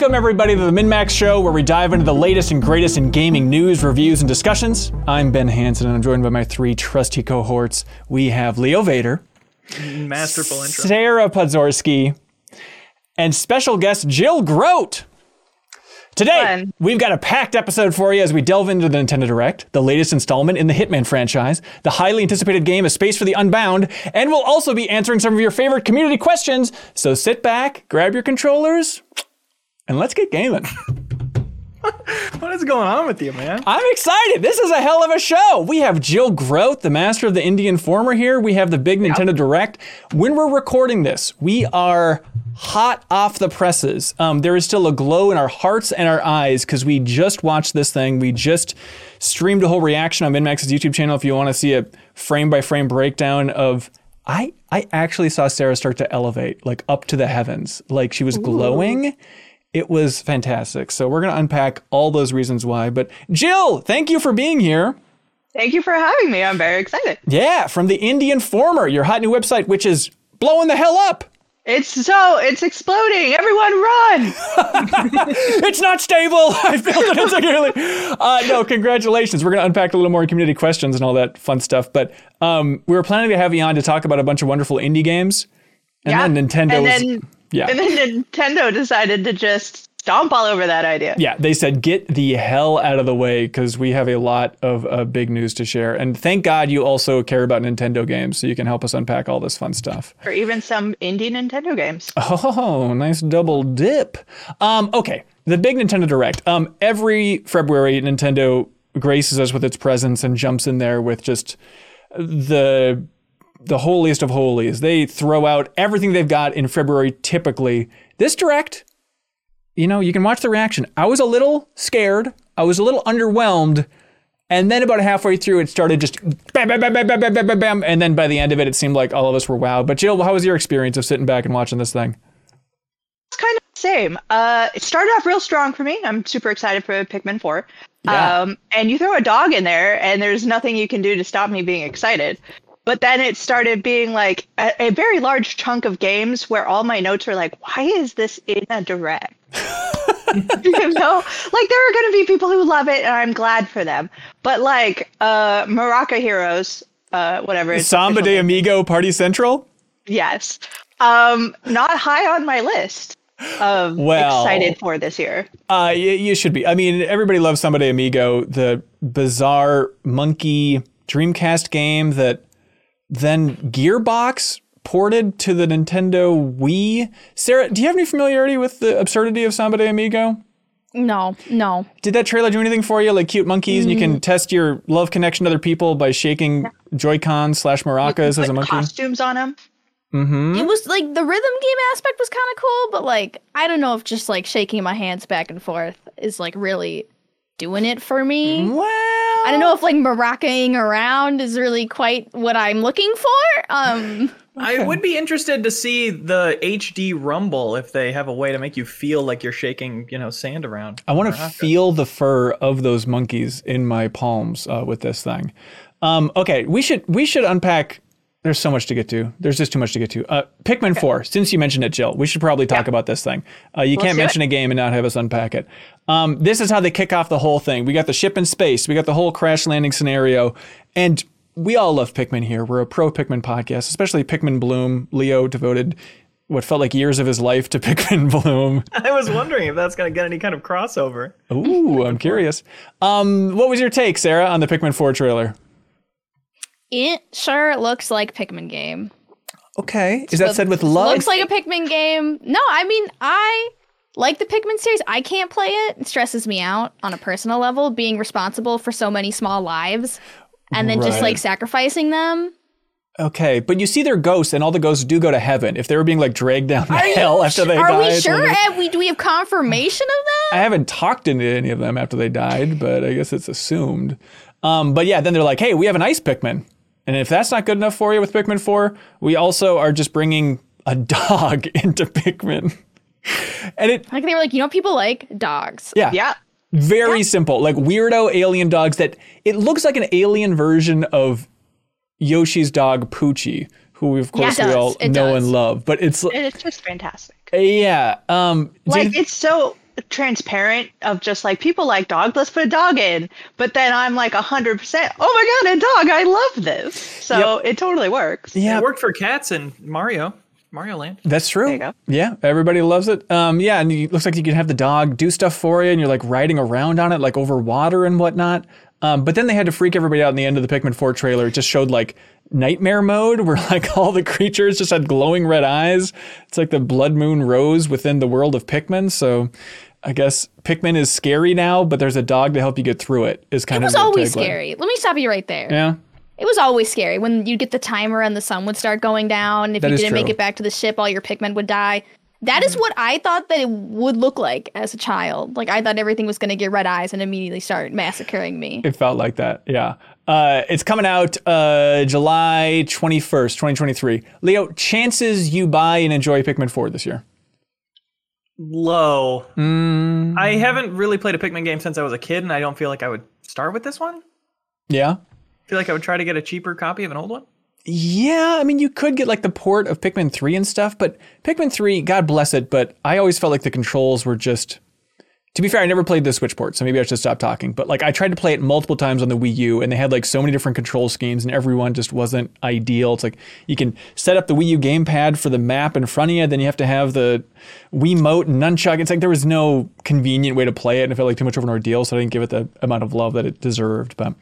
Welcome, everybody, to the MinnMax Show, where we dive into the latest and greatest in gaming news, reviews, and discussions. I'm Ben Hanson, and I'm joined by my three trusty cohorts. We have Leo Vader, Masterful intro. Sarah Podzorski, and special guest Jill Grodt. Today, Fun. we've got a packed episode for you as we delve into the Nintendo Direct, the latest installment in the Hitman franchise, the highly anticipated game A Space for the Unbound, and we'll also be answering some of your favorite community questions. So sit back, grab your controllers, and let's get gaming. What is going on with you, man? I'm excited. This is a hell of a show. We have Jill Grodt, the master of the Indie Informer here. We have the big Nintendo Direct. When we're recording this, we are hot off the presses. Um, there is still a glow in our hearts and our eyes because we just watched this thing. We just streamed a whole reaction on MinnMax's YouTube channel if you want to see a frame by frame breakdown of. I, I actually saw Sarah start to elevate, like up to the heavens. Like she was glowing. It was fantastic. So we're going to unpack all those reasons why. But Jill, thank you for being here. Thank you for having me. I'm very excited. Yeah, from the Indie Informer, your hot new website, which is blowing the hell up. It's so it's exploding. Everyone run! It's not stable. I built it insecurely. Uh, no, congratulations. We're going to unpack a little more community questions and all that fun stuff. But um, we were planning to have you on to talk about a bunch of wonderful indie games. And Yeah. then Nintendo and was. then yeah. and then Nintendo decided to just stomp all over that idea. Yeah, they said get the hell out of the way because we have a lot of uh, big news to share. And thank God you also care about Nintendo games, so you can help us unpack all this fun stuff. Or even some indie Nintendo games. Oh, nice double dip. Um, okay, the big Nintendo Direct. Um, every February, Nintendo graces us with its presence and jumps in there with just the the holiest of holies. They throw out everything they've got in February typically. This direct, you know, you can watch the reaction. I was a little scared. I was a little underwhelmed. And then about halfway through, it started just bam, bam, bam, bam, bam, bam, bam, bam. And then by the end of it, it seemed like all of us were wow. But Jill, how was your experience of sitting back and watching this thing? It's kind of the same. Uh, it started off real strong for me. I'm super excited for Pikmin 4. Yeah. Um, and you throw a dog in there, and there's nothing you can do to stop me being excited. But then it started being like a, a very large chunk of games where all my notes were like, why is this in a direct? you know, like there are going to be people who love it, and I'm glad for them. But like uh, Maraca Heroes, uh, whatever. Samba de Amigo Party Central? Yes. Um, not high on my list of Well- excited for this year. Uh, you, you should be. I mean, everybody loves Samba de Amigo, the bizarre monkey Dreamcast game that then Gearbox ported to the Nintendo Wii. Sarah, do you have any familiarity with the absurdity of Samba de Amigo? No, no. Did that trailer do anything for you? Like cute monkeys, and you Mm. can test your love connection to other people by shaking Joy-Con slash maracas as a Put monkey. costumes on them. Hmm? It was like the rhythm game aspect was kind of cool, but like I don't know if just like shaking my hands back and forth is like really doing it for me. Well, I don't know if like maracaing around is really quite what I'm looking for. Um, I would be interested to see the HD Rumble if they have a way to make you feel like you're shaking, you know, sand around. I want to feel the fur of those monkeys in my palms uh, with this thing. Um, okay, we should we should unpack. There's so much to get to. There's just too much to get to. Uh, Pikmin 4. Since you mentioned it, Jill, we should probably talk about this thing. Uh, you can't do mention a game and not have us unpack it. Um, this is how they kick off the whole thing. We got the ship in space. We got the whole crash landing scenario, and we all love Pikmin here. We're a pro Pikmin podcast, especially Pikmin Bloom. Leo devoted what felt like years of his life to Pikmin Bloom. I was wondering if that's going to get any kind of crossover. Ooh, I'm curious. Um, what was your take, Sarah, on the Pikmin 4 trailer? It sure looks like Pikmin game. Okay. Is that said with love? Looks like a Pikmin game. No, I mean I like the Pikmin series. I can't play it. It stresses me out on a personal level, being responsible for so many small lives, and then just like sacrificing them. okay, but you see their ghosts, and all the ghosts do go to heaven. If they were being like dragged down the hell after they Are died. Are we sure? Have we do we have confirmation of that? I haven't talked into any of them after they died, but I guess it's assumed. Um, but yeah, then they're like, hey, we have an ice Pikmin. And if that's not good enough for you with Pikmin 4, we also are just bringing a dog into Pikmin. And it, Like they were like, you know, people like dogs. yeah, Yeah. very simple, like weirdo alien dogs that it looks like an alien version of Yoshi's dog Poochie, who we of Yeah, course we all It know does. and love. But it's And it's just fantastic. yeah. Um, Like you- it's so transparent of just like people like dog, let's put a dog in. But then I'm like hundred percent, oh my god, a dog, I love this. So it totally works. yeah, It worked for cats and Mario, Mario Land. That's true. There you go. Yeah, everybody loves it. Um, yeah, and it looks like you can have the dog do stuff for you, and you're like riding around on it, like over water and whatnot. Um, but then they had to freak everybody out in the end of the Pikmin 4 trailer. It just showed like nightmare mode, where like all the creatures just had glowing red eyes. It's like the blood moon rose within the world of Pikmin. So I guess Pikmin is scary now, but there's a dog to help you get through it. Is kind It of was the always tagline. scary. Let me stop you right there. Yeah. It was always scary when you'd get the timer and the sun would start going down. If That you didn't make it back to the ship, all your Pikmin would die. That is what I thought that it would look like as a child. Like I thought everything was going to get red eyes and immediately start massacring me. It felt like that, yeah. Uh, it's coming out uh, July 21st, 2023. Leo, chances you buy and enjoy Pikmin 4 this year? Low. Mm, I haven't really played a Pikmin game since I was a kid, and I don't feel like I would start with this one. yeah. I feel like I would try to get a cheaper copy of an old one. Yeah, I mean, you could get like the port of Pikmin 3 and stuff, but Pikmin 3, God bless it, but I always felt like the controls were just. To be fair, I never played the Switch port, so maybe I should stop talking. But like, I tried to play it multiple times on the Wii U, and they had like so many different control schemes, and everyone just wasn't ideal. It's like you can set up the Wii U gamepad for the map in front of you, then you have to have the Wiimote and nunchuck. It's like there was no convenient way to play it, and it felt like too much of an ordeal, so I didn't give it the amount of love that it deserved. But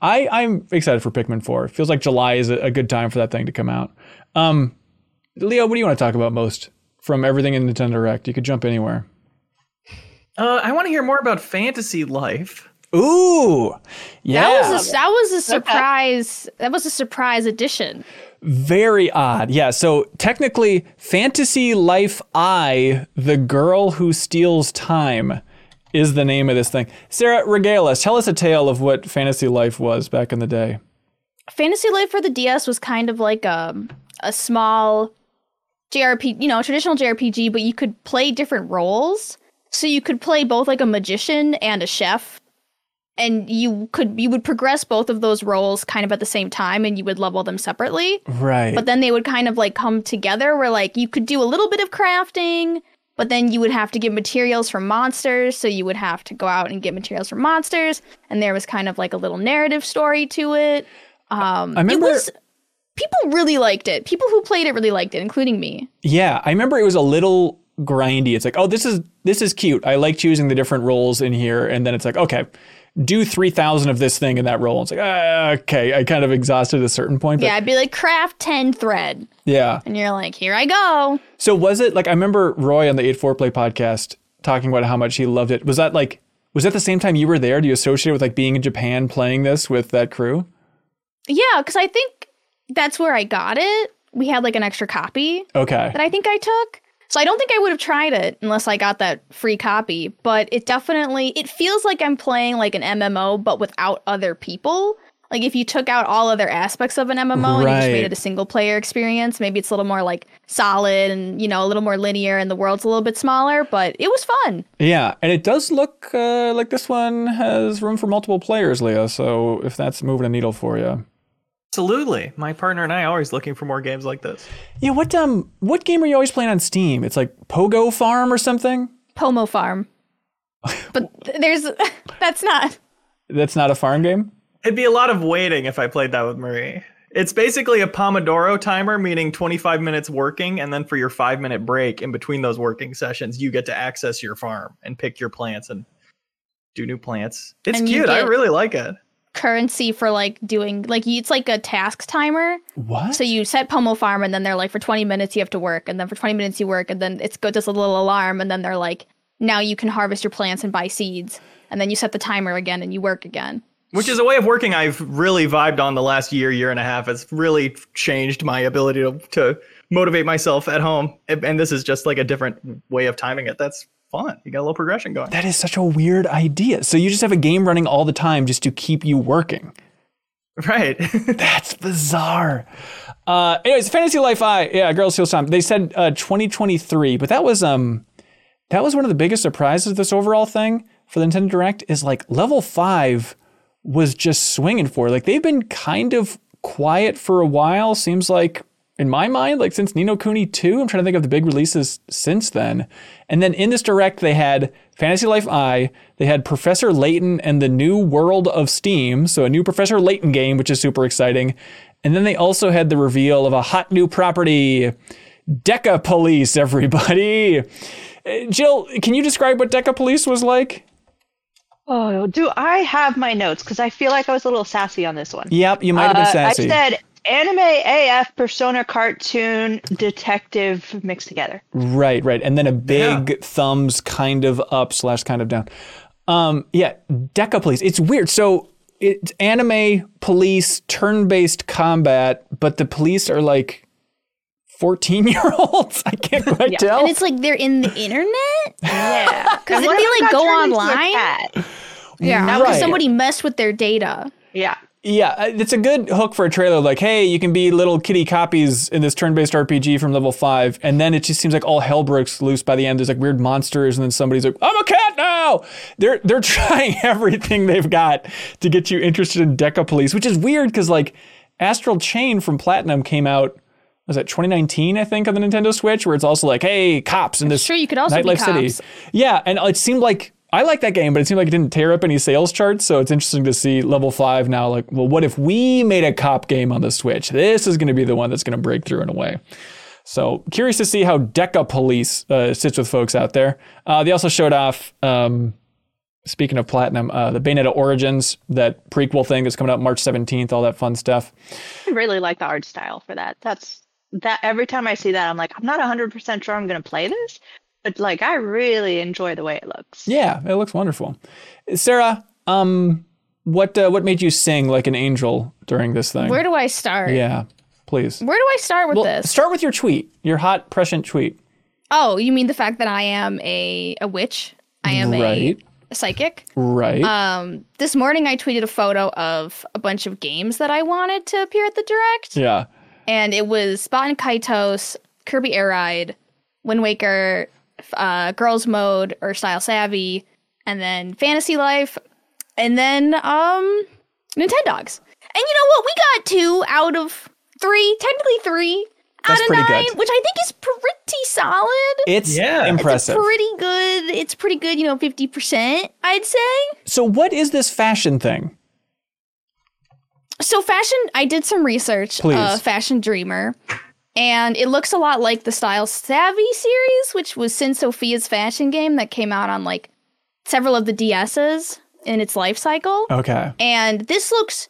I, I'm excited for Pikmin 4. It feels like July is a, a good time for that thing to come out. Um, Leo, what do you want to talk about most from everything in Nintendo Direct? You could jump anywhere. Uh, I want to hear more about Fantasy Life. Ooh, yeah, That was a, that was a surprise. That was a surprise addition. very odd. Yeah, so technically, Fantasy Life I, the girl who steals time, is the name of this thing. Sarah, regale us. Tell us a tale of what Fantasy Life was back in the day. Fantasy Life for the DS was kind of like a a small JRPG, you know, traditional JRPG, but you could play different roles. So you could play both like a magician and a chef. And you could you would progress both of those roles kind of at the same time and you would level them separately. Right. But then they would kind of like come together where like you could do a little bit of crafting, but then you would have to get materials from monsters, so you would have to go out and get materials from monsters, and there was kind of like a little narrative story to it. Um, I remember- it was, people really liked it. People who played it really liked it, including me. Yeah, I remember it was a little grindy. It's like, oh, this is this is cute. I like choosing the different roles in here, and then it's like, okay, do three thousand of this thing in that role. It's like, ah, okay, I kind of exhausted at a certain point. But Yeah, I'd be like craft ten thread, yeah. and you're like, here I go. So was it like I remember Roy on the Eight Four Play podcast talking about how much he loved it. Was that like was that the same time you were there? Do you associate it with like being in Japan playing this with that crew? Yeah, because I think that's where I got it. We had like an extra copy. Okay. that I think I took. So I don't think I would have tried it unless I got that free copy, but it definitely it feels like I'm playing like an MMO but without other people. Like if you took out all other aspects of an MMO and you just made it a single player experience, maybe it's a little more like solid and you know a little more linear and the world's a little bit smaller, but it was fun. Yeah, and it does look uh, like this one has room for multiple players, Leo. So if that's moving a needle for you. Absolutely. My partner and I are always looking for more games like this. Yeah, what um what game are you always playing on Steam? It's like Pogo Farm or something? Pomo Farm. But there's that's not That's not a farm game? It'd be a lot of waiting if I played that with Marie. It's basically a Pomodoro timer, meaning 25 minutes working, and then for your five minute break in between those working sessions, you get to access your farm and pick your plants and do new plants. It's And you cute. I really like it. Currency for like doing like it's like a task timer. What? So you set Pomo Farm, and then they're like, for 20 minutes you have to work, and then for 20 minutes you work, and then it's good. Does a little alarm, and then they're like, now you can harvest your plants and buy seeds, and then you set the timer again, and you work again. Which is a way of working I've really vibed on the last year, year and a half. It's really changed my ability to, to motivate myself at home. And this is just like a different way of timing it. That's fun. You got a little progression going. that is such a weird idea. So you just have a game running all the time just to keep you working. Right. That's bizarre. Uh, anyways, Fantasy Life I, yeah, Girls Steal Time. They said uh, 2023, but that was um, that was one of the biggest surprises of this overall thing for the Nintendo Direct. Is like level five was just swinging for. Like they've been kind of quiet for a while. Seems like in my mind, like since Ni no Kuni 2. I'm trying to think of the big releases since then. And then in this direct, they had Fantasy Life I, they had Professor Layton and the New World of Steam, so a new Professor Layton game, which is super exciting. And then they also had the reveal of a hot new property, Deca Police, everybody. Uh, Jill, can you describe what Deca Police was like? Oh, do I have my notes? Because I feel like I was a little sassy on this one. Yep, you might have been Uh, sassy. I said anime AF persona cartoon detective mixed together. Right, right. And then a big thumbs kind of up slash kind of down. Um, yeah, Deca Police. It's weird. So it's anime police turn based combat, but the police are like 14 year olds. I can't quite tell. And it's like they're in the internet. Yeah, Because And didn't one they of like go turned into a online? cat. Yeah, Right. because somebody messed with their data. Yeah. Yeah, uh, it's a good hook for a trailer. Like, hey, you can be little kitty copies in this turn based RPG from level five. And then it just seems like all hell breaks loose by the end. There's like weird monsters, and then somebody's like, I'm a cat now. They're, they're trying everything they've got to get you interested in Deca Police, which is weird because like Astral Chain from Platinum came out. Was that 2019? I think on the Nintendo Switch, where it's also like, hey, cops in this Sure, you could also be nightlife city. Yeah, and it seemed like I like that game, but it seemed like it didn't tear up any sales charts. So it's interesting to see level five now. Like, well, what if we made a cop game on the Switch? This is going to be the one that's going to break through in a way. So curious to see how Deca Police uh, sits with folks out there. Uh, they also showed off. Um, speaking of platinum, uh, the Bayonetta Origins, that prequel thing that's coming out March 17th, all that fun stuff. I really like the art style for that. That's that every time I see that, I'm like, I'm not 100% sure I'm going to play this, but like, I really enjoy the way it looks. Yeah, it looks wonderful. Sarah, um, what uh, what made you sing like an angel during this thing? Where do I start? yeah, please. Where do I start with Well, this? start with your tweet, your hot prescient tweet. oh, you mean the fact that I am a a witch? I am Right. a psychic. Right. Um, this morning I tweeted a photo of a bunch of games that I wanted to appear at the direct, yeah. and it was Baten Kaitos, Kirby Air Ride, Wind Waker, f- uh, Girls Mode or Style Savvy, and then Fantasy Life, and then um, Nintendogs. And you know what? We got two out of three, technically three That's out of nine, good. which I think is pretty solid. It's Yeah. It's impressive. Pretty good. It's pretty good. You know, fifty percent, I'd say. so what is this fashion thing? So fashion, I did some research. Please. Uh, fashion Dreamer, and it looks a lot like the Style Savvy series, which was Syn Sophia's fashion game that came out on like several of the DSs in its life cycle. Okay. And this looks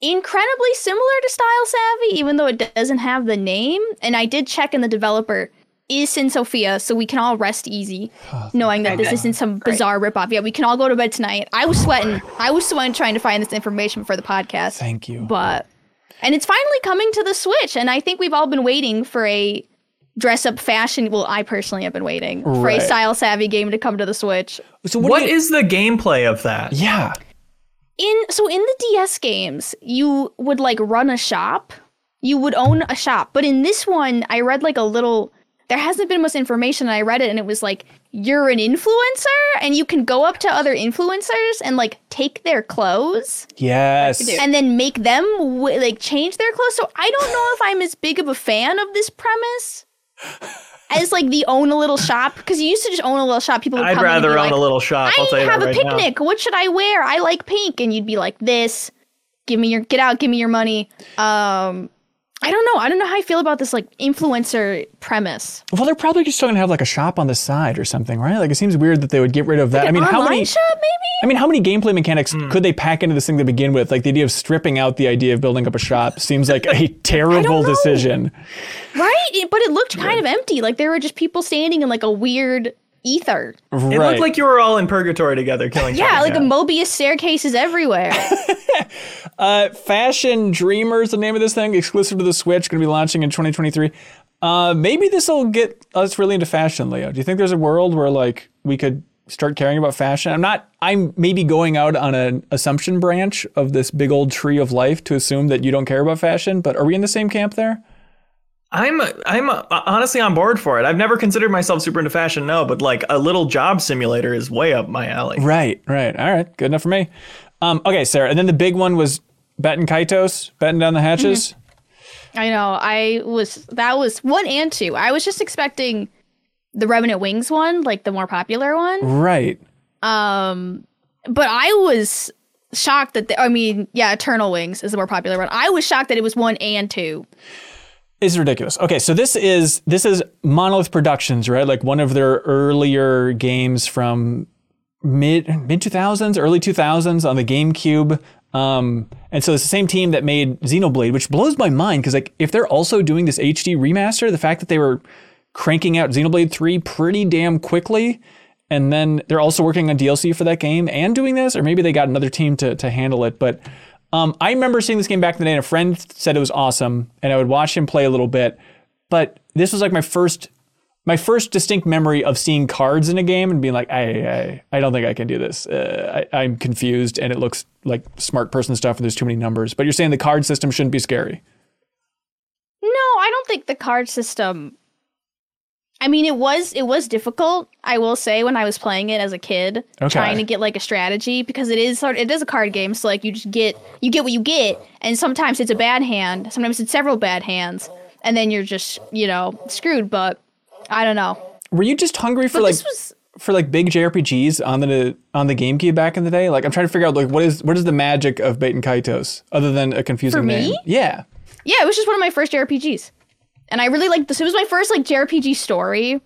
incredibly similar to Style Savvy, even though it doesn't have the name. And I did check in the developer is Sin Sophia, so we can all rest easy, knowing that this Okay. isn't some bizarre ripoff. Yeah, we can all go to bed tonight. I was sweating. I was sweating trying to find this information for the podcast. Thank you. But and it's finally coming to the Switch, and I think we've all been waiting for a dress up fashion. Well, I personally have been waiting for Right. a style savvy game to come to the Switch. so What do you- is the gameplay of that? Yeah. in so in the DS games, you would like run a shop. You would own a shop. But in this one, I read like a little there hasn't been much information and I read it and it was like you're an influencer and you can go up to other influencers and like take their clothes Yes. and then make them w- like change their clothes. So I don't know if I'm as big of a fan of this premise as like the own a little shop because you used to just own a little shop. People would I'd come in and rather be own like, a little shop. I'll tell I you have that a right now. picnic. What should I wear? I like pink, and you'd be like, "This, give me your get out, give me your money." Um, I don't know. I don't know how I feel about this like influencer premise. Well, they're probably just going to have like a shop on the side or something, right? Like it seems weird that they would get rid of that. I mean, how many? shop maybe? I mean, how many gameplay mechanics Hmm. could they pack into this thing to begin with? Like the idea of stripping out the idea of building up a shop seems like a terrible decision. Right? But it looked kind of empty. Like there were just people standing in like a weird ether. It looked like you were all in purgatory together killing Yeah, time. like a Mobius staircases everywhere. Uh, Fashion Dreamers, the name of this thing, exclusive to the Switch, going to be launching in 2023. Uh, maybe this will get us really into fashion, Leo. Do you think there's a world where like we could start caring about fashion? I'm not. I'm maybe going out on an assumption branch of this big old tree of life to assume that you don't care about fashion. But are we in the same camp there? I'm I'm uh, honestly on board for it. I've never considered myself super into fashion, no, but like a little job simulator is way up my alley. Right, right. All right, good enough for me. Um, okay, Sarah. And then the big one was Baten Kaitos, batten down the hatches. I know. I was that was one and two. I was just expecting the Revenant Wings one, like the more popular one. Right. Um, but I was shocked that the, I mean, yeah, Eternal Wings is the more popular one. I was shocked that it was one and two. It's ridiculous. Okay, so this is this is Monolith Productions, right? Like one of their earlier games from mid mid 2000s, early 2000s on the GameCube. Um, and so it's the same team that made Xenoblade, which blows my mind because like if they're also doing this HD remaster, the fact that they were cranking out Xenoblade 3 pretty damn quickly, and then they're also working on DLC for that game and doing this, or maybe they got another team to to handle it. But um, I remember seeing this game back in the day, and a friend said it was awesome, and I would watch him play a little bit. But this was like my first, my first distinct memory of seeing cards in a game and being like, I, I, I don't think I can do this. Uh, I, I'm confused, and it looks like smart person stuff, and there's too many numbers. But you're saying the card system shouldn't be scary. No, I don't think the card system. I mean, it was it was difficult. I will say when I was playing it as a kid, Okay. trying to get like a strategy because it is sort it is a card game. So like you just get you get what you get, and sometimes it's a bad hand, sometimes it's several bad hands, and then you're just you know screwed. But I don't know. Were you just hungry for But like was for like big JRPGs on the on the GameCube back in the day? Like I'm trying to figure out like what is what is the magic of Baten Kaitos other than a confusing For me? name? Yeah. yeah, it was just one of my first JRPGs, and I really liked this. It was my first like JRPG story.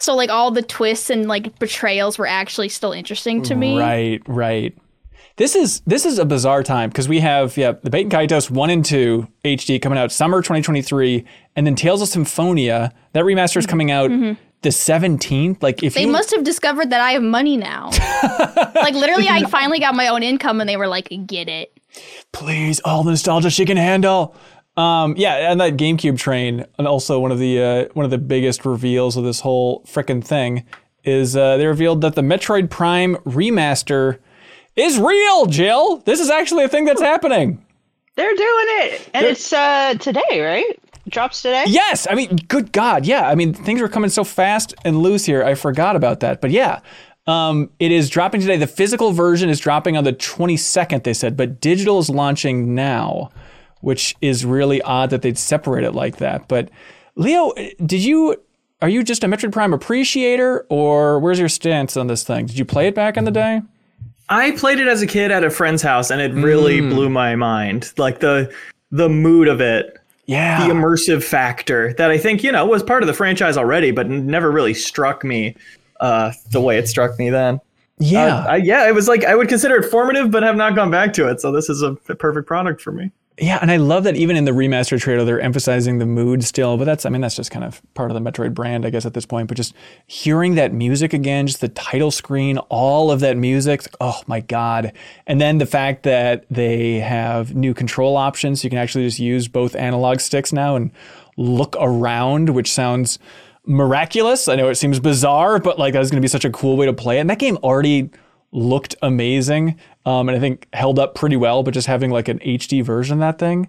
So like all the twists and like betrayals were actually still interesting to me. Right, right. This is this is a bizarre time because we have yeah the Baten Kaitos one and two HD coming out summer 2023, and then Tales of Symphonia that remaster is coming out the 17th. Like if Mm-hmm. They you must have discovered that I have money now. like literally, I finally got my own income, and they were like, "Get it." please all the nostalgia she can handle. Um, yeah, and that GameCube train, and also one of the uh, one of the biggest reveals of this whole frickin' thing is uh, they revealed that the Metroid Prime remaster is real. Jill, this is actually a thing that's happening. They're doing it, and it's uh today, right? Drops today. Yes, I mean, good God, yeah. I mean, things are coming so fast and loose here. I forgot about that, but yeah, um, it is dropping today. The physical version is dropping on the 22nd. They said, but digital is launching now, which is really odd that they'd separate it like that. But Leo, did you? Are you just a Metroid Prime appreciator, or where's your stance on this thing? Did you play it back in the day? I played it as a kid at a friend's house, and it really blew my mind. Like the the mood of it, Yeah, the immersive factor that I think you know was part of the franchise already, but never really struck me uh, the way it struck me then. yeah. Uh, I, yeah, it was like I would consider it formative, but have not gone back to it. So this is a perfect product for me. Yeah, and I love that even in the remaster trailer, they're emphasizing the mood still. But that's, I mean, that's just kind of part of the Metroid brand, I guess, at this point. But just hearing that music again, just the title screen, all of that music, oh my God. And then the fact that they have new control options. You can actually just use both analog sticks now and look around, which sounds miraculous. I know it seems bizarre, but like that's going to be such a cool way to play it. And that game already looked amazing um, and I think held up pretty well, but just having like an HD version of that thing.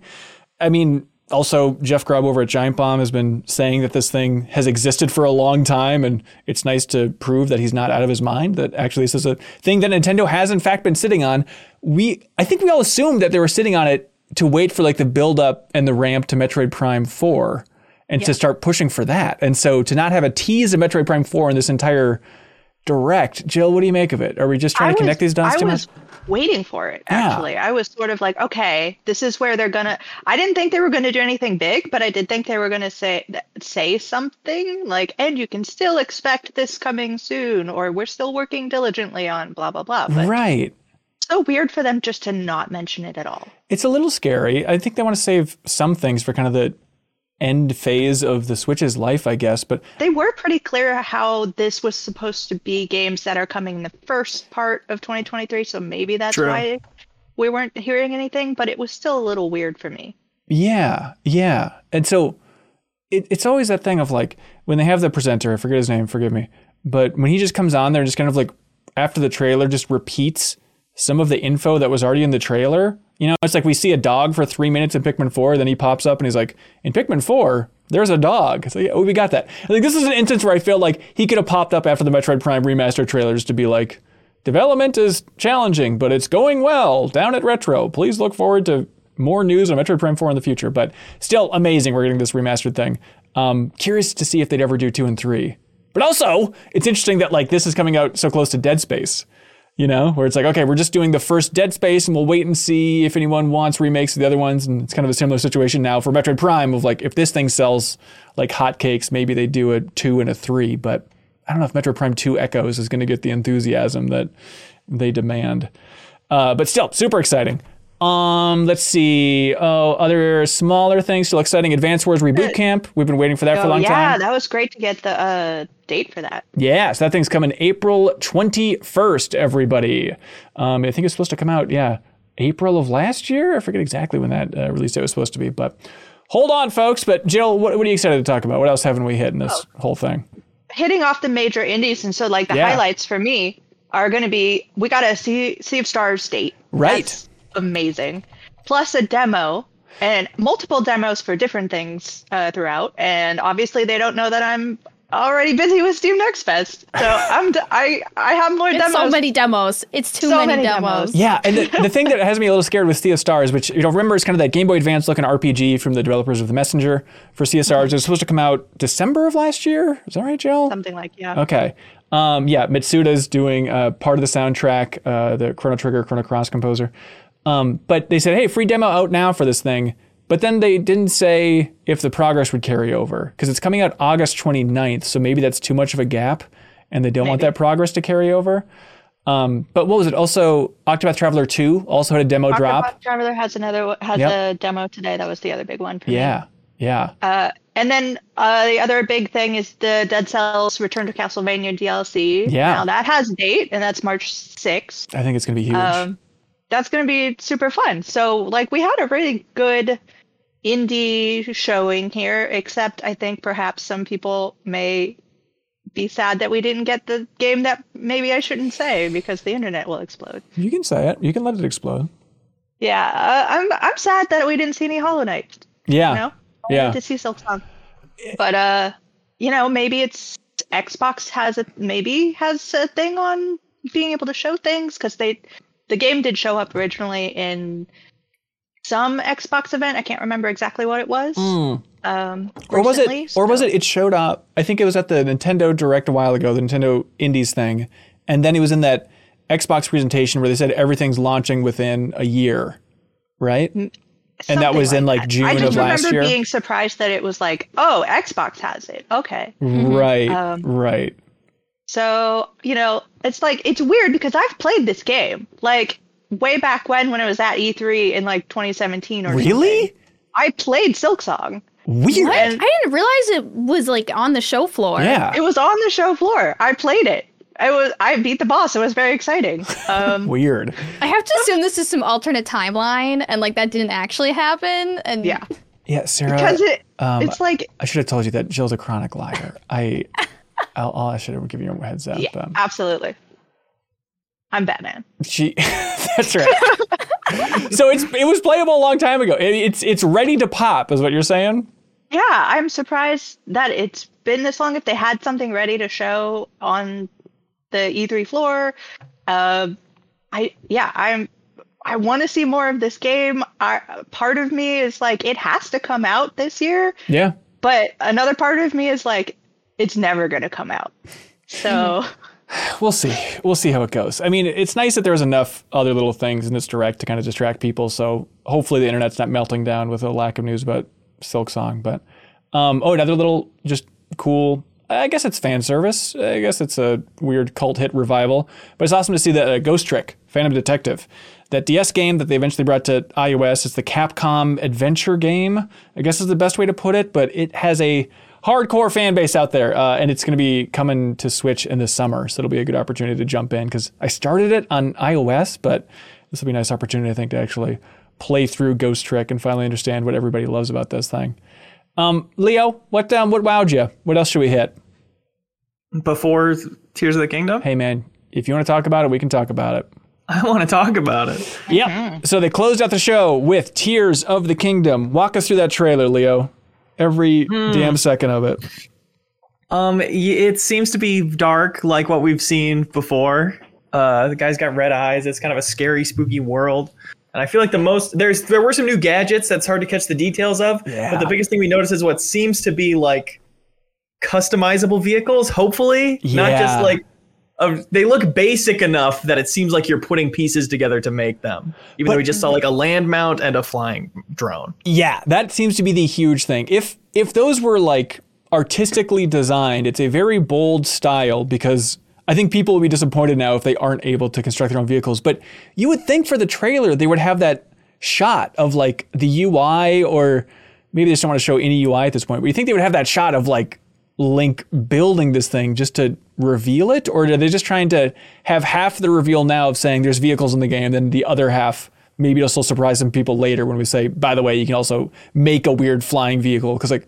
I mean, also, Jeff Grubb over at Giant Bomb has been saying that this thing has existed for a long time, and it's nice to prove that he's not out of his mind. That actually this is a thing that Nintendo has in fact been sitting on. We, I think, we all assumed that they were sitting on it to wait for like the build up and the ramp to Metroid Prime Four, and to start pushing for that. And so to not have a tease of Metroid Prime Four in this entire direct, Jill, what do you make of it? Are we just trying I to connect these dots I too was much? Waiting for it. Yeah. Actually, I was sort of like, okay, this is where they're gonna. I didn't think they were gonna do anything big, but I did think they were gonna say say something like, and you can still expect this coming soon, or we're still working diligently on blah blah blah. But Right. so weird for them just to not mention it at all. It's a little scary. I think they want to save some things for kind of the end phase of the Switch's life, I guess. But They were pretty clear how this was supposed to be games that are coming in the first part of 2023, so maybe that's True. why we weren't hearing anything, but it was still a little weird for me. yeah, yeah. And so it, it's always that thing of like when they have the presenter, I forget his name, forgive me, but when he just comes on there, and just kind of like after the trailer, just repeats some of the info that was already in the trailer. You know, it's like we see a dog for three minutes in Pikmin 4, then he pops up and he's like, in Pikmin 4, there's a dog. So yeah, we got that. Like this is an instance where I feel like he could have popped up after the Metroid Prime remaster trailers to be like, development is challenging, but it's going well down at Retro. Please look forward to more news on Metroid Prime 4 in the future. But still amazing we're getting this remastered thing. Um, curious to see if they'd ever do 2 and 3. But also, it's interesting that like this is coming out so close to Dead Space. You know, where it's like, okay, we're just doing the first Dead Space and we'll wait and see if anyone wants remakes of the other ones. And it's kind of a similar situation now for Metroid Prime of like, if this thing sells like hotcakes, maybe they do a two and a three. But I don't know if Metroid Prime 2 Echoes is going to get the enthusiasm that they demand. Uh, but still, super exciting. Um, let's see. Oh, other smaller things still exciting. Advance Wars Reboot Camp. We've been waiting for that for a Oh, long yeah, time. Yeah, that was great to get the uh, date for that. Yeah, so that thing's coming April 21st, everybody. Um, I think it's supposed to come out, yeah, April of last year. I forget exactly when that uh, release date was supposed to be, but hold on, folks. But Jill, what, what are you excited to talk about? What else haven't we hit in this whole thing? hitting off the major indies, and so like the Yeah. highlights for me are going to be we got a sea, sea of Stars date. Right. That's amazing. Plus a demo and multiple demos for different things uh, throughout. And obviously they don't know that I'm already busy with Steam Next Fest, so I'm d- I I have more It's demos. so many demos. It's too So many, many demos. demos. Yeah, and the, the thing that has me a little scared with Sea of Stars, which you know, remember is kind of that Game Boy Advance looking RPG from the developers of The Messenger for Sea of Stars. It was supposed to come out December of last year. Is that right, Jill? Something like yeah. Okay. Um, yeah, Mitsuda's doing uh, part of the soundtrack, uh, the Chrono Trigger, Chrono Cross composer. Um, but they said, hey, free demo out now for this thing. But then they didn't say if the progress would carry over because it's coming out August 29th. So maybe that's too much of a gap and they don't want that progress to carry over. Um, but what was it? Also, Octopath Traveler 2 also had a demo drop. Octopath Traveler has another has Yep. a demo today. That was the other big one for me. Yeah. Yeah. Uh, and then uh, the other big thing is the Dead Cells Return to Castlevania DLC. Yeah. Now that has a date, and that's March 6th. I think it's going to be huge. Um, that's going to be super fun. So, like, we had a really good indie showing here, except I think perhaps some people may be sad that we didn't get the game that maybe I shouldn't say because the internet will explode. you can say it. You can let it explode. Yeah, uh, I'm I'm sad that we didn't see any Hollow Knight. Yeah. You know, I Yeah. to see Silksong, but uh, you know, maybe it's Xbox has a maybe has a thing on being able to show things because they the game did show up originally in some Xbox event. I can't remember exactly what it was. Um, Hmm. or was it or was it it showed up i think it was at the nintendo direct a while ago the nintendo indies thing and then it was in that xbox presentation where they said everything's launching within a year right and that something was in like that. june of last year. I just remember being surprised that it was like, oh, Xbox has it. Okay. right Um, right So, you know, it's like it's weird because I've played this game like way back when when it was at E3 in like 2017 or really something. I played Silksong. weird I didn't realize it was like on the show floor. yeah It was on the show floor. I played it. I was I beat the boss. It was very exciting. Um weird I have to assume this is some alternate timeline and like that didn't actually happen. And yeah. yeah sarah Because it um, it's like i should have told you that jill's a chronic liar i I'll, I'll, i should have given you a heads up yeah, um, absolutely. I'm Batman. She, that's right. so it's it was playable a long time ago. It, it's it's ready to pop, is what you're saying. Yeah, I'm surprised that it's been this long. If they had something ready to show on the E3 floor, uh, I yeah, I'm I want to see more of this game. I, part of me is like it has to come out this year, Yeah. but another part of me is like it's never gonna come out. So We'll see. We'll see how it goes. I mean, it's nice that there's enough other little things in this direct to kind of distract people. So hopefully the internet's not melting down with a lack of news about Silksong. But um, oh, another little just cool. I guess it's fan service. I guess it's a weird cult hit revival. But it's awesome to see that uh, Ghost Trick, Phantom Detective, that DS game that they eventually brought to iOS. It's the Capcom adventure game. I guess is the best way to put it. But it has a hardcore fan base out there, uh, and it's going to be coming to Switch in the summer, so it'll be a good opportunity to jump in because I started it on iOS, but this will be a nice opportunity, I think, to actually play through Ghost Trick and finally understand what everybody loves about this thing. Um, Leo, what um, what wowed you? What else should we hit? Before Tears of the Kingdom, Hey, man, if you want to talk about it, we can talk about it. I want to talk about it. Yeah. So they closed out the show with Tears of the Kingdom. Walk us through that trailer, Leo. Every damn second of it. Um, it seems to be dark, like what we've seen before. Uh, the guy's got red eyes. It's kind of a scary, spooky world. And I feel like the most there's there were some new gadgets that's hard to catch the details of. Yeah. But the biggest thing we notice is what seems to be like customizable vehicles. Hopefully, not just like. Of, they look basic enough that it seems like you're putting pieces together to make them. Even But- though we just saw like a land mount and a flying drone. Yeah, that seems to be the huge thing. If if those were like artistically designed, it's a very bold style because I think people will be disappointed now if they aren't able to construct their own vehicles. But you would think for the trailer they would have that shot of like the UI or maybe they just don't want to show any UI at this point. But you think they would have that shot of like Link building this thing just to reveal it, or are they just trying to have half the reveal now of saying there's vehicles in the game, then the other half maybe it'll still surprise some people later when we say, by the way, you can also make a weird flying vehicle because like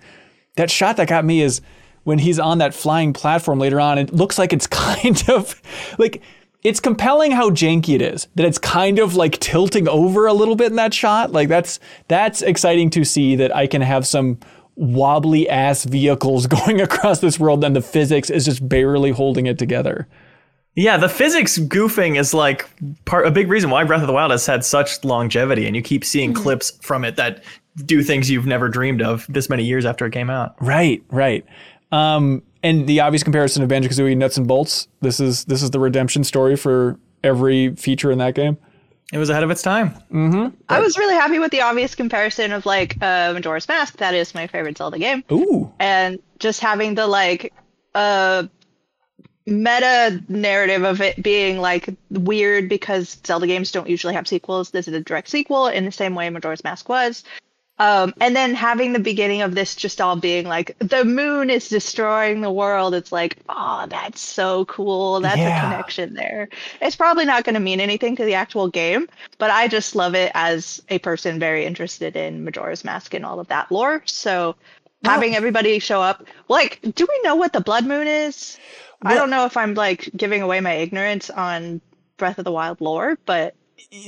that shot that got me is when he's on that flying platform later on. It looks like it's kind of like it's compelling how janky it is that it's kind of like tilting over a little bit in that shot. Like that's that's exciting to see that I can have some wobbly ass vehicles going across this world and the physics is just barely holding it together. Yeah, the physics goofing is like part a big reason why Breath of the Wild has had such longevity, and you keep seeing clips from it that do things you've never dreamed of this many years after it came out. Right, right. Um, and the obvious comparison of Banjo Kazooie nuts and bolts. This is this is the redemption story for every feature in that game. It was ahead of its time. I was really happy with the obvious comparison of like uh, Majora's Mask. That is my favorite Zelda game, Ooh, and just having the like uh meta narrative of it being like weird because Zelda games don't usually have sequels. This is a direct sequel in the same way Majora's Mask was. Um, and then having the beginning of this just all being like the moon is destroying the world. It's like, oh, that's so cool. That's Yeah. a connection there. It's probably not going to mean anything to the actual game, but I just love it as a person very interested in Majora's Mask and all of that lore. So having everybody show up, like, do we know what the blood moon is? I don't know if I'm like giving away my ignorance on Breath of the Wild lore, but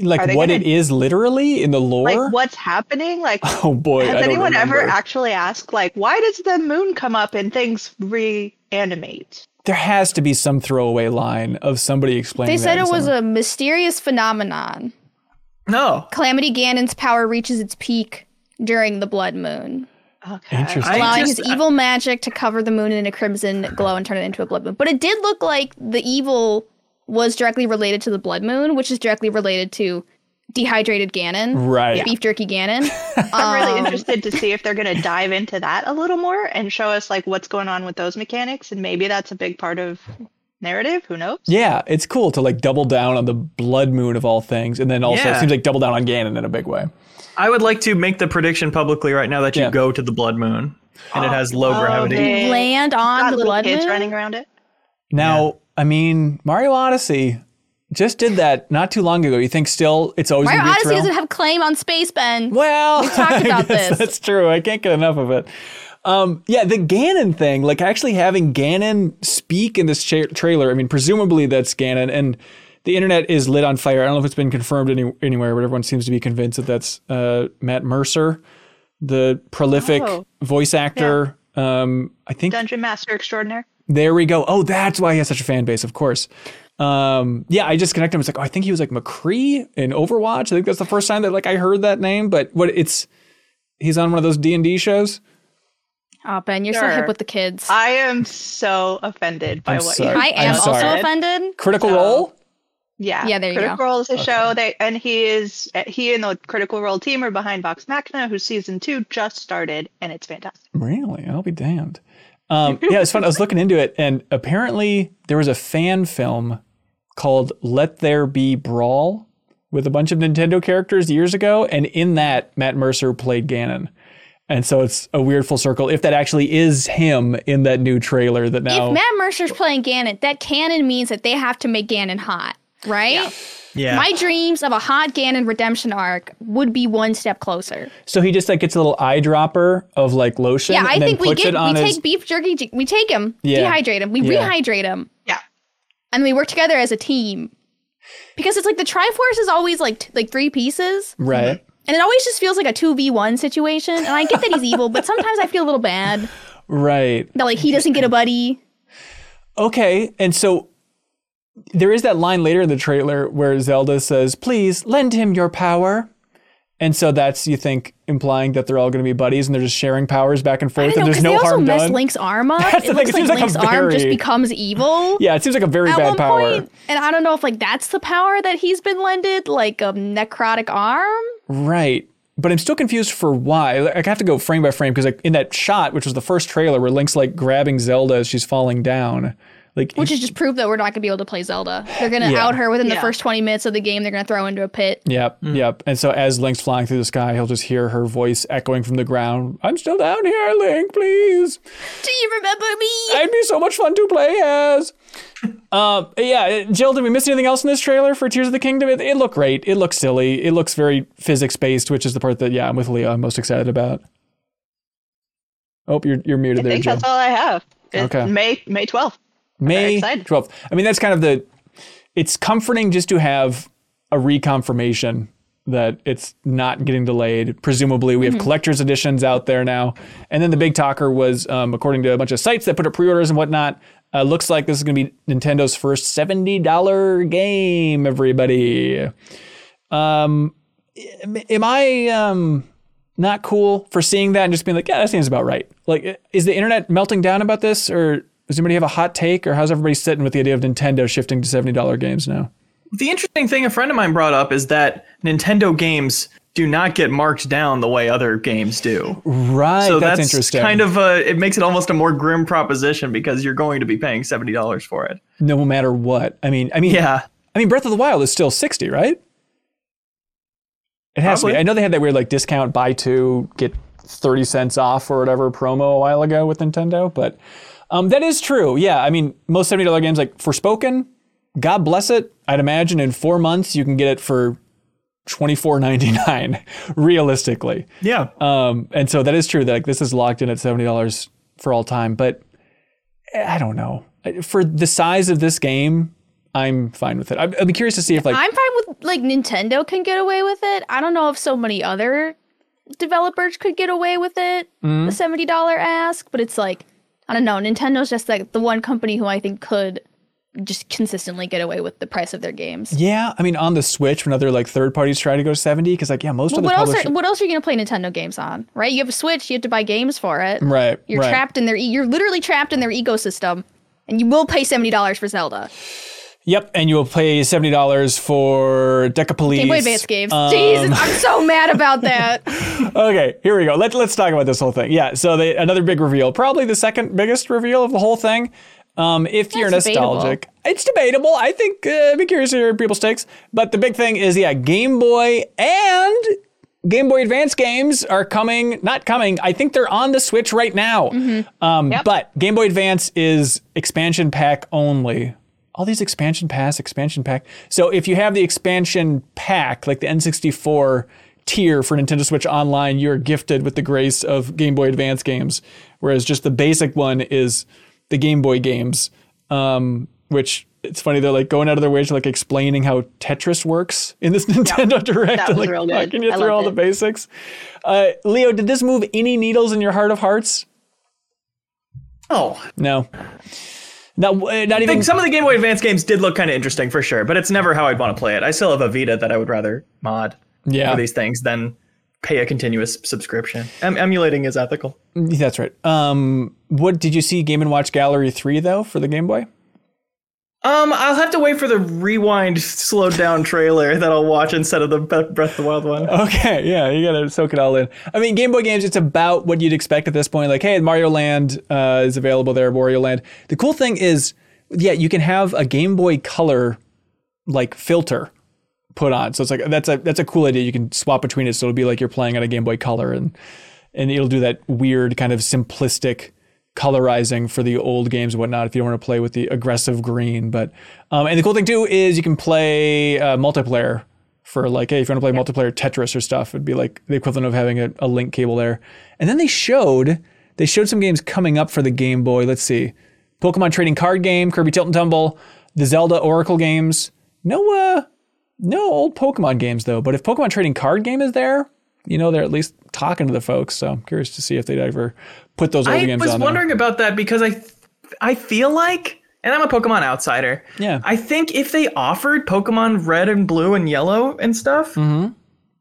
like what gonna- it is literally in the lore. like what's happening? Like oh boy, I Has don't anyone ever actually asked, like, why does the moon come up and things reanimate? there has to be some throwaway line of somebody explaining. They said that it in was some- a mysterious phenomenon. No. Calamity Ganon's power reaches its peak during the blood moon, Okay. Interesting. I allowing just- his evil magic to cover the moon in a crimson glow and turn it into a blood moon. But it did look like the evil was directly related to the blood moon, which is directly related to dehydrated Ganon, right. beef jerky Ganon. I'm really Um, interested to see if they're going to dive into that a little more and show us like what's going on with those mechanics, and maybe that's a big part of narrative. Who knows? Yeah, it's cool to like double down on the blood moon of all things, and then also it seems like double down on Ganon in a big way. I would like to make the prediction publicly right now that you Yeah. go to the blood moon and it has low Oh, gravity. Land on the little blood kids moon. running around it. Now, I mean, Mario Odyssey just did that not too long ago. You think still it's always Mario gonna a Odyssey thrill? doesn't have claim on space, Ben. Well, We talked about I guess this. That's true. I can't get enough of it. Um, yeah, the Ganon thing, like actually having Ganon speak in this cha- trailer. I mean, presumably that's Ganon, and the internet is lit on fire. I don't know if it's been confirmed any- anywhere, but everyone seems to be convinced that that's uh, Matt Mercer, the prolific Oh. voice actor. Um, I think Dungeon Master Extraordinaire. There we go. Oh, that's why he has such a fan base, of course. Um, yeah, I just connected him. It's like, oh, I think he was like McCree in Overwatch. I think that's the first time that like I heard that name. But what it's he's on one of those D and D shows. Oh, Ben, you're so hip with the kids. I am so offended by I'm what sorry. you I I'm also sorry. offended. Critical So- Role. Yeah, Yeah, there you Critical go. Role is a show that, and he is he and the Critical Role team are behind Vox Machina, whose season two just started, and it's fantastic. Really? I'll be damned. Um, yeah, it's fun. I was looking into it, and apparently there was a fan film called "Let There Be Brawl" with a bunch of Nintendo characters years ago, and in that, Matt Mercer played Ganon. And so it's a weird full circle. If that actually is him in that new trailer, that now If Matt Mercer's playing Ganon, that canon means that they have to make Ganon hot, right? Yeah. My dreams of a hot Ganon redemption arc would be one step closer. So he just like gets a little eyedropper of like lotion. Yeah, I and then think we get it on we his. take beef jerky, we take him, Yeah. dehydrate him, we Yeah. rehydrate him, Yeah. and we work together as a team. Because it's like the Triforce is always like t- like three pieces, right. and it always just feels like a two v one situation. And I get that he's evil, but sometimes I feel a little bad Right. that like he doesn't get a buddy. Okay. And so there is that line later in the trailer where Zelda says, "Please lend him your power." And so that's you think implying that they're all going to be buddies and they're just sharing powers back and forth, know and there's no they also harm mess done. Link's arm up. That's the it thing, looks it seems like like Link's arm just becomes evil. yeah, it seems like a very At bad power. point, and I don't know if like that's the power that he's been lended, like a necrotic arm. Right. But I'm still confused for why. Like, I have to go frame by frame because like in that shot, which was the first trailer where Link's like grabbing Zelda as she's falling down, like Which is just proof that we're not gonna be able to play Zelda. They're gonna Yeah. out her within the first 20 minutes of the game. They're gonna throw into a pit. Yep, Mm. yep. And so as Link's flying through the sky, he'll just hear her voice echoing from the ground. I'm still down here, Link, please. Do you remember me? I'd be so much fun to play as. Uh, yeah, Jill, did we miss anything else in this trailer for Tears of the Kingdom? It, it looked great. It looks silly. It looks very physics based, which is the part that yeah, I'm with Leo. I'm most excited about. Oh, you're you're I muted there, think Jill. that's all I have. It's Okay. May May 12th. May 12th. I mean, that's kind of the. It's comforting just to have a reconfirmation that it's not getting delayed. Presumably, we have collector's editions out there now. And then the big talker was, um, according to a bunch of sites that put up pre-orders and whatnot, uh, looks like this is going to be Nintendo's first seventy dollar game. Everybody, um, am- am I um not cool for seeing that and just being like, yeah, that seems about right? Like, is the internet melting down about this, or does anybody have a hot take, or how's everybody sitting with the idea of Nintendo shifting to seventy dollar games now? The interesting thing a friend of mine brought up is that Nintendo games do not get marked down the way other games do. Right, So that's, that's, interesting. kind of a, it makes it almost a more grim proposition because you're going to be paying $70 for it. no matter what. I mean, I mean, Yeah. I mean, Breath of the Wild is still sixty, right? It has to be. I know they had that weird like discount buy two get thirty cents off or whatever promo a while ago with Nintendo, but um, that is true. Yeah, I mean, most seventy dollar games like Forspoken, God bless it. I'd imagine in four months you can get it for twenty four ninety nine, realistically. Yeah. Um, and so that is true. That like this is locked in at seventy dollars for all time. But eh, I don't know for the size of this game. I'm fine with it. I'd, I'm curious to see if like I'm fine with like Nintendo can get away with it. I don't know if so many other developers could get away with it. Mm-hmm. The seventy dollar ask, but it's like I don't know. Nintendo's just like the one company who I think could just consistently get away with the price of their games. yeah. I mean, on the Switch, when other like third parties try to go to seventy, because like yeah, most of the What else? Are, what else are you gonna play Nintendo games on? Right? You have a Switch. You have to buy games for it. right. You're right. trapped in their. e- You're literally trapped in their ecosystem, and you will pay seventy dollars for Zelda. Yep, and you will pay seventy dollars for Decapolice. Game Boy Advance games. Um, Jesus, I'm so mad about that. okay, here we go. Let, let's talk about this whole thing. Yeah, so they, another big reveal, probably the second biggest reveal of the whole thing. Um, if you're That's debatable. nostalgic, it's debatable. I think uh, I'd be curious to hear people's takes. But the big thing is, yeah, Game Boy and Game Boy Advance games are coming. Not coming. I think they're on the Switch right now. Um, Yep. But Game Boy Advance is expansion pack only. All these expansion pass, expansion pack. So if you have the expansion pack, like the N64 tier for Nintendo Switch Online, you're gifted with the grace of Game Boy Advance games. Whereas just the basic one is the Game Boy games, um, which it's funny they're like going out of their way to like explaining how Tetris works in this Nintendo Direct. that was like, real good. walking you I through all loved the basics. Uh, Leo, did this move any needles in your heart of hearts? Oh. No. Not, uh, not I even. think some of the Game Boy Advance games did look kind of interesting for sure, but it's never how I'd want to play it. I still have a Vita that I would rather mod Yeah. for these things than pay a continuous subscription. Em- emulating is ethical. That's right. Um, what did you see Game and Watch Gallery three though for the Game Boy? Um, I'll have to wait for the rewind, slowed down trailer that I'll watch instead of the Breath of the Wild one. Okay, yeah, you gotta soak it all in. I mean, Game Boy games, it's about what you'd expect at this point. Like, hey, Mario Land uh, is available there, Wario Land. The cool thing is, yeah, you can have a Game Boy Color like filter put on. So it's like that's a that's a cool idea. You can swap between it, so it'll be like you're playing on a Game Boy Color, and and it'll do that weird kind of simplistic colorizing for the old games and whatnot if you don't want to play with the aggressive green. But um, and the cool thing too is you can play uh, multiplayer for like hey if you want to play multiplayer Tetris or stuff it'd be like the equivalent of having a, a link cable there. And then they showed they showed some games coming up for the Game Boy. Let's see, Pokemon trading card game, Kirby Tilt and Tumble, the Zelda Oracle games. No uh no old Pokemon games though. But if Pokemon trading card game is there. You know they're at least talking to the folks, so I'm curious to see if they'd ever put those old I games was on there. wondering about that because I, th- I feel like and I'm a Pokemon outsider. Yeah. I think if they offered Pokemon Red and Blue and Yellow and stuff, Mm-hmm.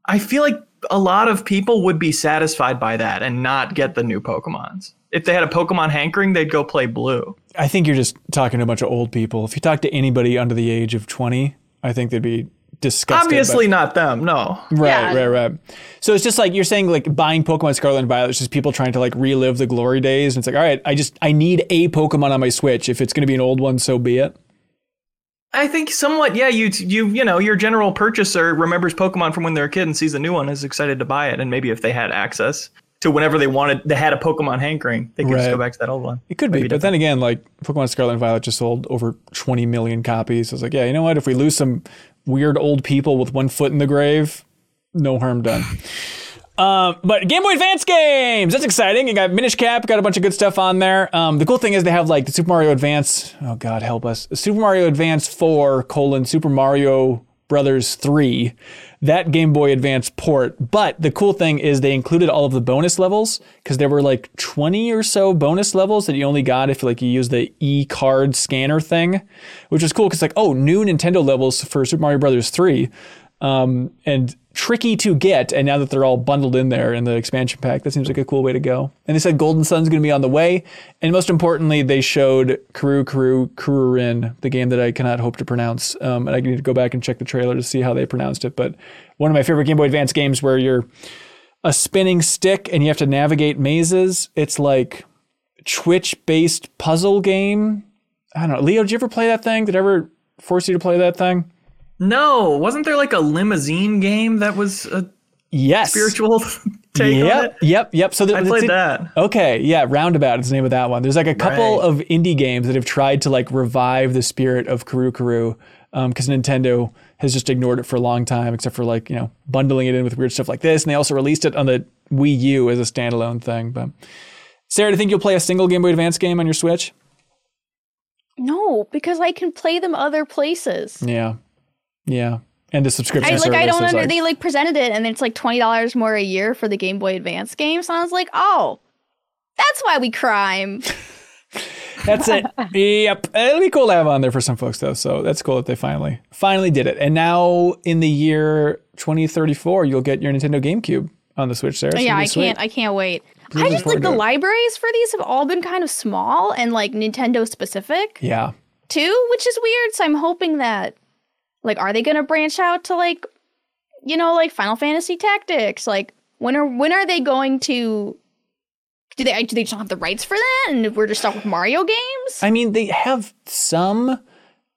I feel like a lot of people would be satisfied by that and not get the new Pokemons. If they had a Pokemon hankering, they'd go play Blue. I think you're just talking to a bunch of old people. If you talk to anybody under the age of 20, I think they'd be disgusted. by- Obviously, not them. No. Right, Yeah. right, right. So it's just like you're saying, like buying Pokemon Scarlet and Violet. It's just people trying to like relive the glory days. And it's like, all right, I just I need a Pokemon on my Switch. If it's going to be an old one, so be it. I think somewhat, yeah. You you you know, your general purchaser remembers Pokemon from when they're a kid and sees the new one, is excited to buy it, and maybe if they had access to whenever they wanted, they had a Pokemon hankering, they could just go back to that old one. It could be, Maybe but then again, like Pokemon Scarlet and Violet just sold over 20 million copies. So it's like, yeah, you know what? If we lose some weird old people with one foot in the grave, no harm done. Um, but Game Boy Advance games, that's exciting. You got Minish Cap, got a bunch of good stuff on there. Um, the cool thing is they have like the Super Mario Advance. Oh God, help us! Super Mario Advance Four colon Super Mario Brothers Three, that Game Boy Advance port. But the cool thing is they included all of the bonus levels because there were like 20 or so bonus levels that you only got if like you use the e card scanner thing, which was cool because like oh new Nintendo levels for Super Mario Brothers Three um, and tricky to get. And now that they're all bundled in there in the expansion pack, that seems like a cool way to go. And they said Golden Sun's going to be on the way. And most importantly, they showed Kuru Kuru Kururin, the game that I cannot hope to pronounce. Um, and I need to go back and check the trailer to see how they pronounced it. But one of my favorite Game Boy Advance games where you're a spinning stick and you have to navigate mazes. It's like Twitch based puzzle game. I don't know. Leo, did you ever play that thing? Did it ever force you to play that thing? No, wasn't there like a limousine game that was a Yes. spiritual take on Yep, it? yep, yep. So the, I played that. Okay, yeah, Roundabout is the name of that one. There's like a couple Right. of indie games that have tried to like revive the spirit of Kuru Kuru um, because Nintendo has just ignored it for a long time, except for like you know bundling it in with weird stuff like this. And they also released it on the Wii U as a standalone thing. But Sarah, do you think you'll play a single Game Boy Advance game on your Switch? No, because I can play them other places. Yeah, yeah. And the subscription I like I don't under like, they like presented it and it's like twenty dollars more a year for the Game Boy Advance games. And I was like, oh, that's why we crime. That's it. yep. It'll be cool to have on there for some folks though. So that's cool that they finally finally did it. And now in the year 2034, you'll get your Nintendo GameCube on the Switch there. It's yeah, I sweet. can't I can't wait. I just like the libraries for these have all been kind of small and like Nintendo specific Yeah. too, which is weird. So I'm hoping that like are they gonna branch out to like you know, like Final Fantasy Tactics? Like when are when are they going to do they do they just not have the rights for that and we're just stuck with Mario games? I mean, they have some.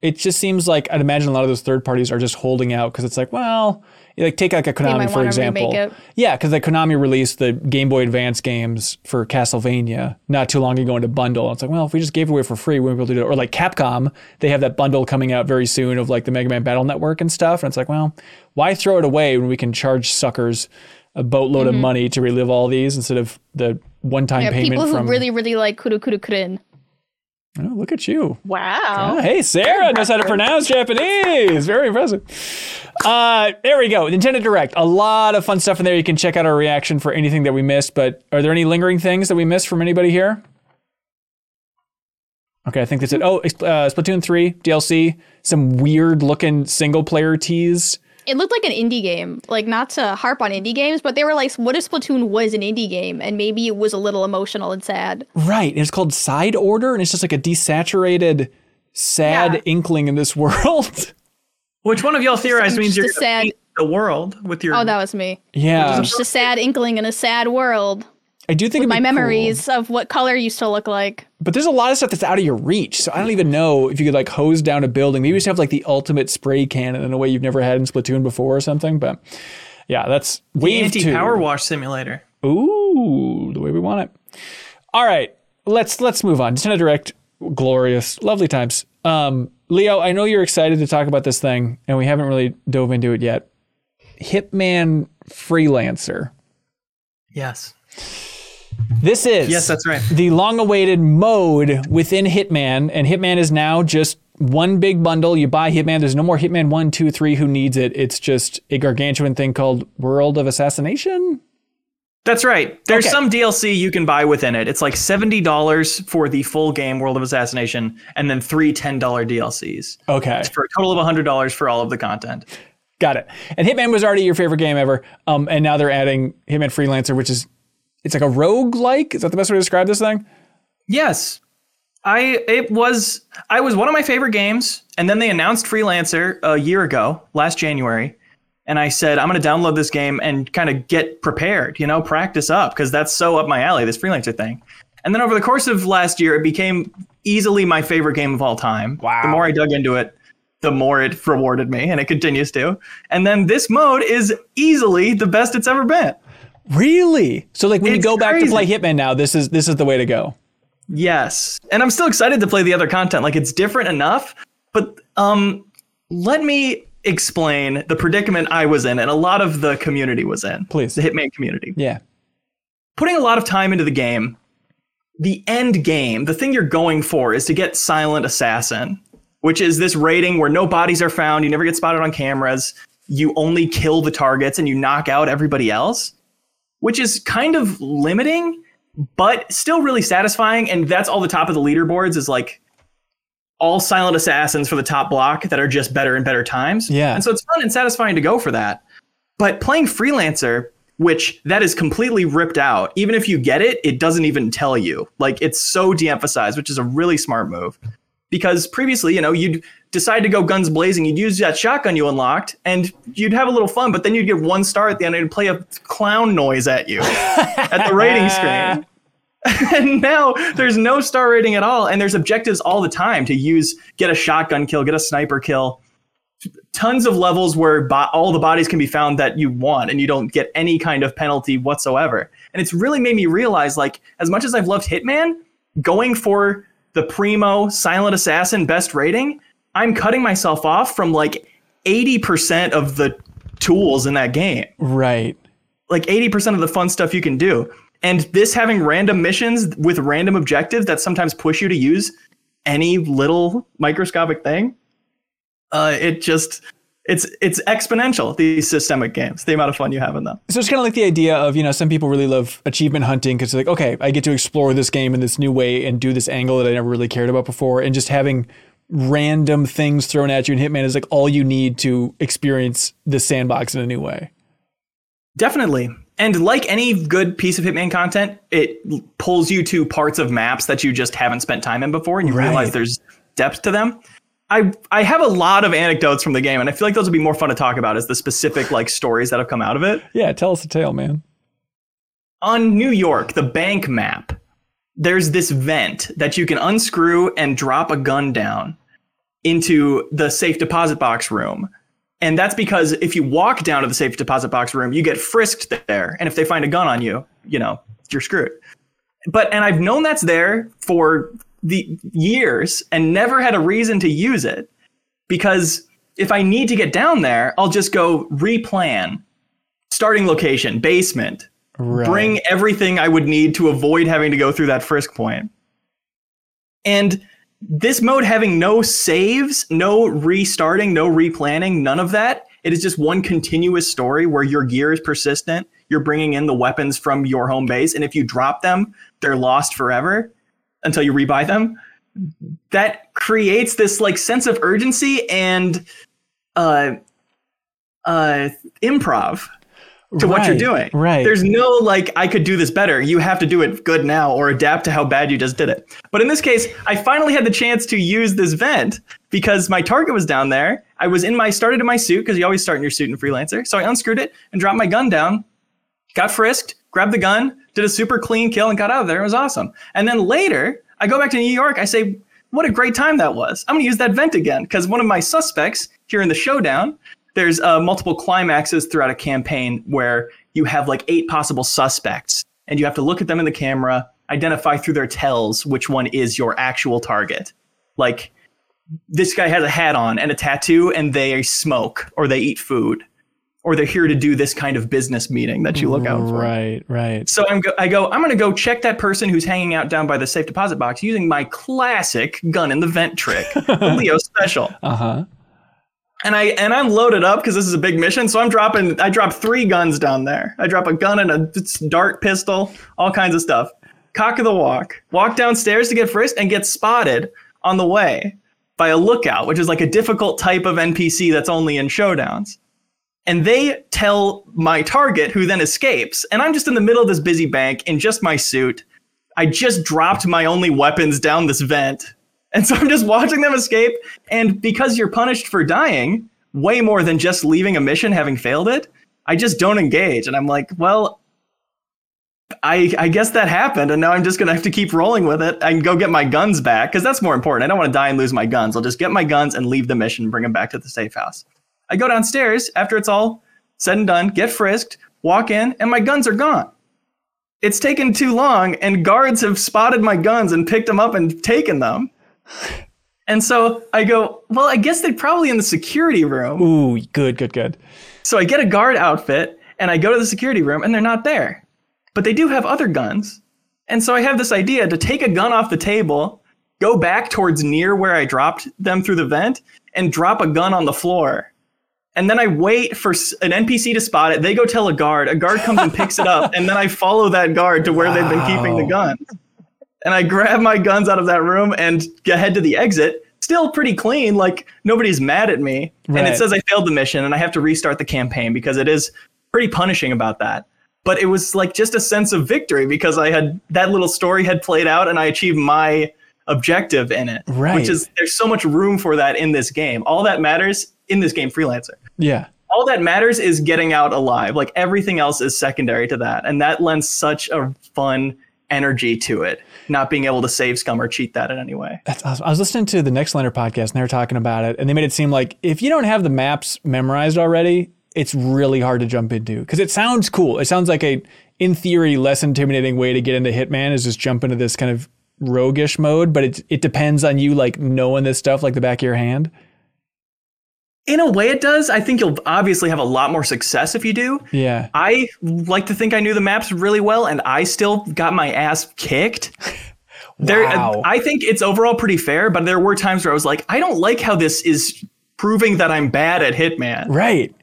It just seems like I'd imagine a lot of those third parties are just holding out because it's like, well, like take like a Konami for example. Yeah, because like Konami released the Game Boy Advance games for Castlevania not too long ago in a bundle. It's like, well, if we just gave it away for free, we would be able to do it. Or like Capcom, they have that bundle coming out very soon of like the Mega Man Battle Network and stuff. And it's like, well, why throw it away when we can charge suckers a boatload of money to relive all these instead of the one-time Mm-hmm. yeah, payment people who from? really really like Kuru Kuru Kururin. Oh, look at you. Wow. Oh, hey, Sarah knows how to pronounce Japanese. Very impressive. Uh, there we go. Nintendo Direct. A lot of fun stuff in there. You can check out our reaction for anything that we missed. But are there any lingering things that we missed from anybody here? Okay, I think that's it. Oh, uh, Splatoon 3 DLC. Some weird looking single player tease. It looked like an indie game. Like not to harp on indie games, but they were like, what if Splatoon was an indie game and maybe it was a little emotional and sad. Right. And it's called Side Order, and it's just like a desaturated, sad Yeah. inkling in this world. Which one of y'all theorized means you're just gonna sad- the world with your? Oh, that was me. yeah. Just a sad inkling in a sad world. I do think it'd My be cool. memories of what color used to look like. But there's a lot of stuff that's out of your reach. So I don't even know if you could like hose down a building. Maybe you just have like the ultimate spray cannon in a way you've never had in Splatoon before or something. But yeah, that's wave the wave anti-power wash simulator. Ooh, the way we want it. All right, let's let's move on. Nintendo Direct, glorious, lovely times. Um, Leo, I know you're excited to talk about this thing, and we haven't really dove into it yet. Hitman Freelancer. Yes. This is Yes, that's right. the long-awaited mode within Hitman, and Hitman is now just one big bundle. You buy Hitman. There's no more Hitman one, two, three. Who needs it? It's just a gargantuan thing called World of Assassination. That's right. There's Okay. some DLC you can buy within it. It's like $70 for the full game World of Assassination and then three $10 DLCs Okay. for a total of $100 for all of the content. Got it. And Hitman was already your favorite game ever. Um, and now they're adding Hitman Freelancer, which is it's like a rogue like. Is that the best way to describe this thing? Yes. I it was I was one of my favorite games and then they announced Freelancer a year ago, last January. And I said, I'm going to download this game and kind of get prepared, you know, practice up because that's so up my alley, this freelancer thing. And then over the course of last year, it became easily my favorite game of all time. Wow. The more I dug into it, the more it rewarded me, and it continues to. And then this mode is easily the best it's ever been. Really? So like when you It's go back to play Hitman now, this is this is the way to go. Yes. And I'm still excited to play the other content. Like it's different enough, but um let me explain the predicament I was in and a lot of the community was in. Please. The Hitman community. Yeah. Putting a lot of time into the game, the end game, the thing you're going for is to get Silent Assassin, which is this rating where no bodies are found, you never get spotted on cameras, you only kill the targets and you knock out everybody else, which is kind of limiting, but still really satisfying. And that's all the top of the leaderboards is like all silent assassins for the top block that are just better and better times. Yeah. And so it's fun and satisfying to go for that. But playing freelancer, which that is completely ripped out, even if you get it, it doesn't even tell you. Like it's so de-emphasized, which is a really smart move. Because previously, you know, you'd decide to go guns blazing, you'd use that shotgun you unlocked, and you'd have a little fun, but then you'd get one star at the end and it'd play a clown noise at you at the rating screen. and now there's no star rating at all, and there's objectives all the time to use get a shotgun kill, get a sniper kill. Tons of levels where bo- all the bodies can be found that you want, and you don't get any kind of penalty whatsoever. And it's really made me realize, like, as much as I've loved Hitman, going for the primo silent assassin best rating, I'm cutting myself off from like 80% of the tools in that game Right. like 80% of the fun stuff you can do. And this having random missions with random objectives that sometimes push you to use any little microscopic thing, uh, it just it's it's exponential. These systemic games, the amount of fun you have in them. So it's kind of like the idea of, you know, some people really love achievement hunting because like, okay, I get to explore this game in this new way and do this angle that I never really cared about before. And just having random things thrown at you in Hitman is like all you need to experience the sandbox in a new way. Definitely. And like any good piece of Hitman content, it pulls you to parts of maps that you just haven't spent time in before, and you Right. realize there's depth to them. I I have a lot of anecdotes from the game, and I feel like those would be more fun to talk about as the specific like stories that have come out of it. Yeah, tell us a tale, man. on New York, the bank map, there's this vent that you can unscrew and drop a gun down into the safe deposit box room. And that's because if you walk down to the safe deposit box room, you get frisked there. And if they find a gun on you, you know, you're screwed. But, and I've known that's there for the years and never had a reason to use it because if I need to get down there, I'll just go replan starting location, basement, Right. bring everything I would need to avoid having to go through that frisk point. And this mode having no saves, no restarting, no replanning, none of that. It is just one continuous story where your gear is persistent. You're bringing in the weapons from your home base, and if you drop them, they're lost forever until you rebuy them. That creates this like sense of urgency and uh, uh, improv to what you're doing. right. There's no like I could do this better. You have to do it good now or adapt to how bad you just did it. But in this case, I finally had the chance to use this vent because my target was down there. I was in my started in my suit because you always start in your suit in freelancer. So I unscrewed it and dropped my gun down, got frisked, grabbed the gun, did a super clean kill and got out of there. It was awesome. And then later, I go back to New York. I say, what a great time that was. I'm going to use that vent again because one of my suspects here in the showdown there's uh, multiple climaxes throughout a campaign where you have like eight possible suspects and you have to look at them in the camera identify through their tells which one is your actual target like this guy has a hat on and a tattoo and they smoke or they eat food or they're here to do this kind of business meeting that you look out for Right, right. so I'm go- I go, I'm going to go check that person who's hanging out down by the safe deposit box using my classic gun in the vent trick, the Leo special. Uh huh. And I and I'm loaded up because this is a big mission. So I'm dropping. I drop three guns down there. I drop a gun and a dart pistol, all kinds of stuff. Cock of the walk. Walk downstairs to get frisked and get spotted on the way by a lookout, which is like a difficult type of NPC that's only in showdowns. And they tell my target, who then escapes. And I'm just in the middle of this busy bank in just my suit. I just dropped my only weapons down this vent. And so I'm just watching them escape. And because you're punished for dying, way more than just leaving a mission having failed it, I just don't engage. And I'm like, well, I, I guess that happened, and now I'm just gonna have to keep rolling with it and go get my guns back because that's more important. I don't want to die and lose my guns. I'll just get my guns and leave the mission, and bring them back to the safe house. I go downstairs after it's all said and done, get frisked, walk in, and my guns are gone. It's taken too long, and guards have spotted my guns and picked them up and taken them. And so I go, well, I guess they're probably in the security room. Ooh, good, good, good. So I get a guard outfit and I go to the security room and they're not there. But they do have other guns. And so I have this idea to take a gun off the table, go back towards near where I dropped them through the vent, and drop a gun on the floor. And then I wait for an NPC to spot it. They go tell a guard. A guard comes and picks it up. And then I follow that guard to where wow. they've been keeping the guns. And I grab my guns out of that room and head to the exit. Still pretty clean. Like nobody's mad at me. Right. And it says I failed the mission and I have to restart the campaign because it is pretty punishing about that but it was like just a sense of victory because I had that little story had played out and I achieved my objective in it. Right. Which is there's so much room for that in this game. All that matters in this game, freelancer. Yeah. All that matters is getting out alive. Like everything else is secondary to that. And that lends such a fun energy to it, not being able to save scum or cheat that in any way. That's awesome. I was listening to the Next Nextlander podcast and they were talking about it and they made it seem like if you don't have the maps memorized already, it's really hard to jump into because it sounds cool. It sounds like a, in theory, less intimidating way to get into Hitman is just jump into this kind of roguish mode. But it it depends on you like knowing this stuff like the back of your hand. In a way, it does. I think you'll obviously have a lot more success if you do. Yeah. I like to think I knew the maps really well, and I still got my ass kicked. There, wow. I think it's overall pretty fair, but there were times where I was like, I don't like how this is proving that I'm bad at Hitman. Right.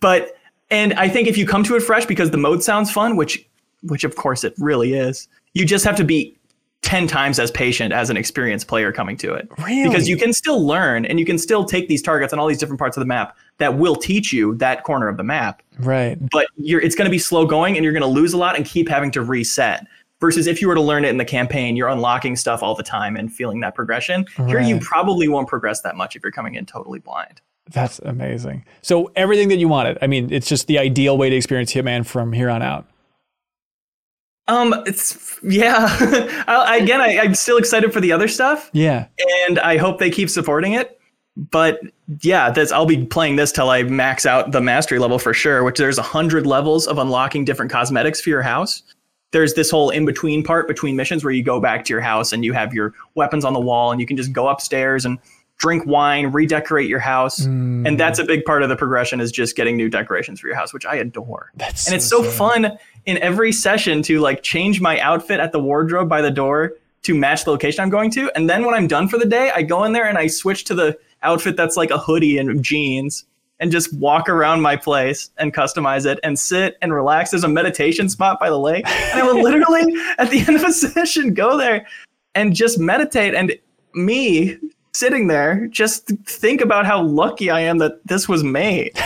But and I think if you come to it fresh because the mode sounds fun, which which of course it really is, you just have to be 10 times as patient as an experienced player coming to it. Really? Because you can still learn and you can still take these targets on all these different parts of the map that will teach you that corner of the map. Right. But you're it's going to be slow going and you're going to lose a lot and keep having to reset. Versus if you were to learn it in the campaign, you're unlocking stuff all the time and feeling that progression. Right. Here you probably won't progress that much if you're coming in totally blind. That's amazing. So everything that you wanted. I mean, it's just the ideal way to experience Hitman from here on out. Um, it's yeah. I, again, I, I'm still excited for the other stuff. Yeah, and I hope they keep supporting it. But yeah, this I'll be playing this till I max out the mastery level for sure. Which there's a hundred levels of unlocking different cosmetics for your house. There's this whole in between part between missions where you go back to your house and you have your weapons on the wall and you can just go upstairs and drink wine, redecorate your house. Mm. And that's a big part of the progression is just getting new decorations for your house, which I adore. That's and it's so fun in every session to like change my outfit at the wardrobe by the door to match the location I'm going to. And then when I'm done for the day, I go in there and I switch to the outfit that's like a hoodie and jeans and just walk around my place and customize it and sit and relax. There's a meditation spot by the lake. And I will literally at the end of a session go there and just meditate. And me sitting there, just think about how lucky I am that this was made.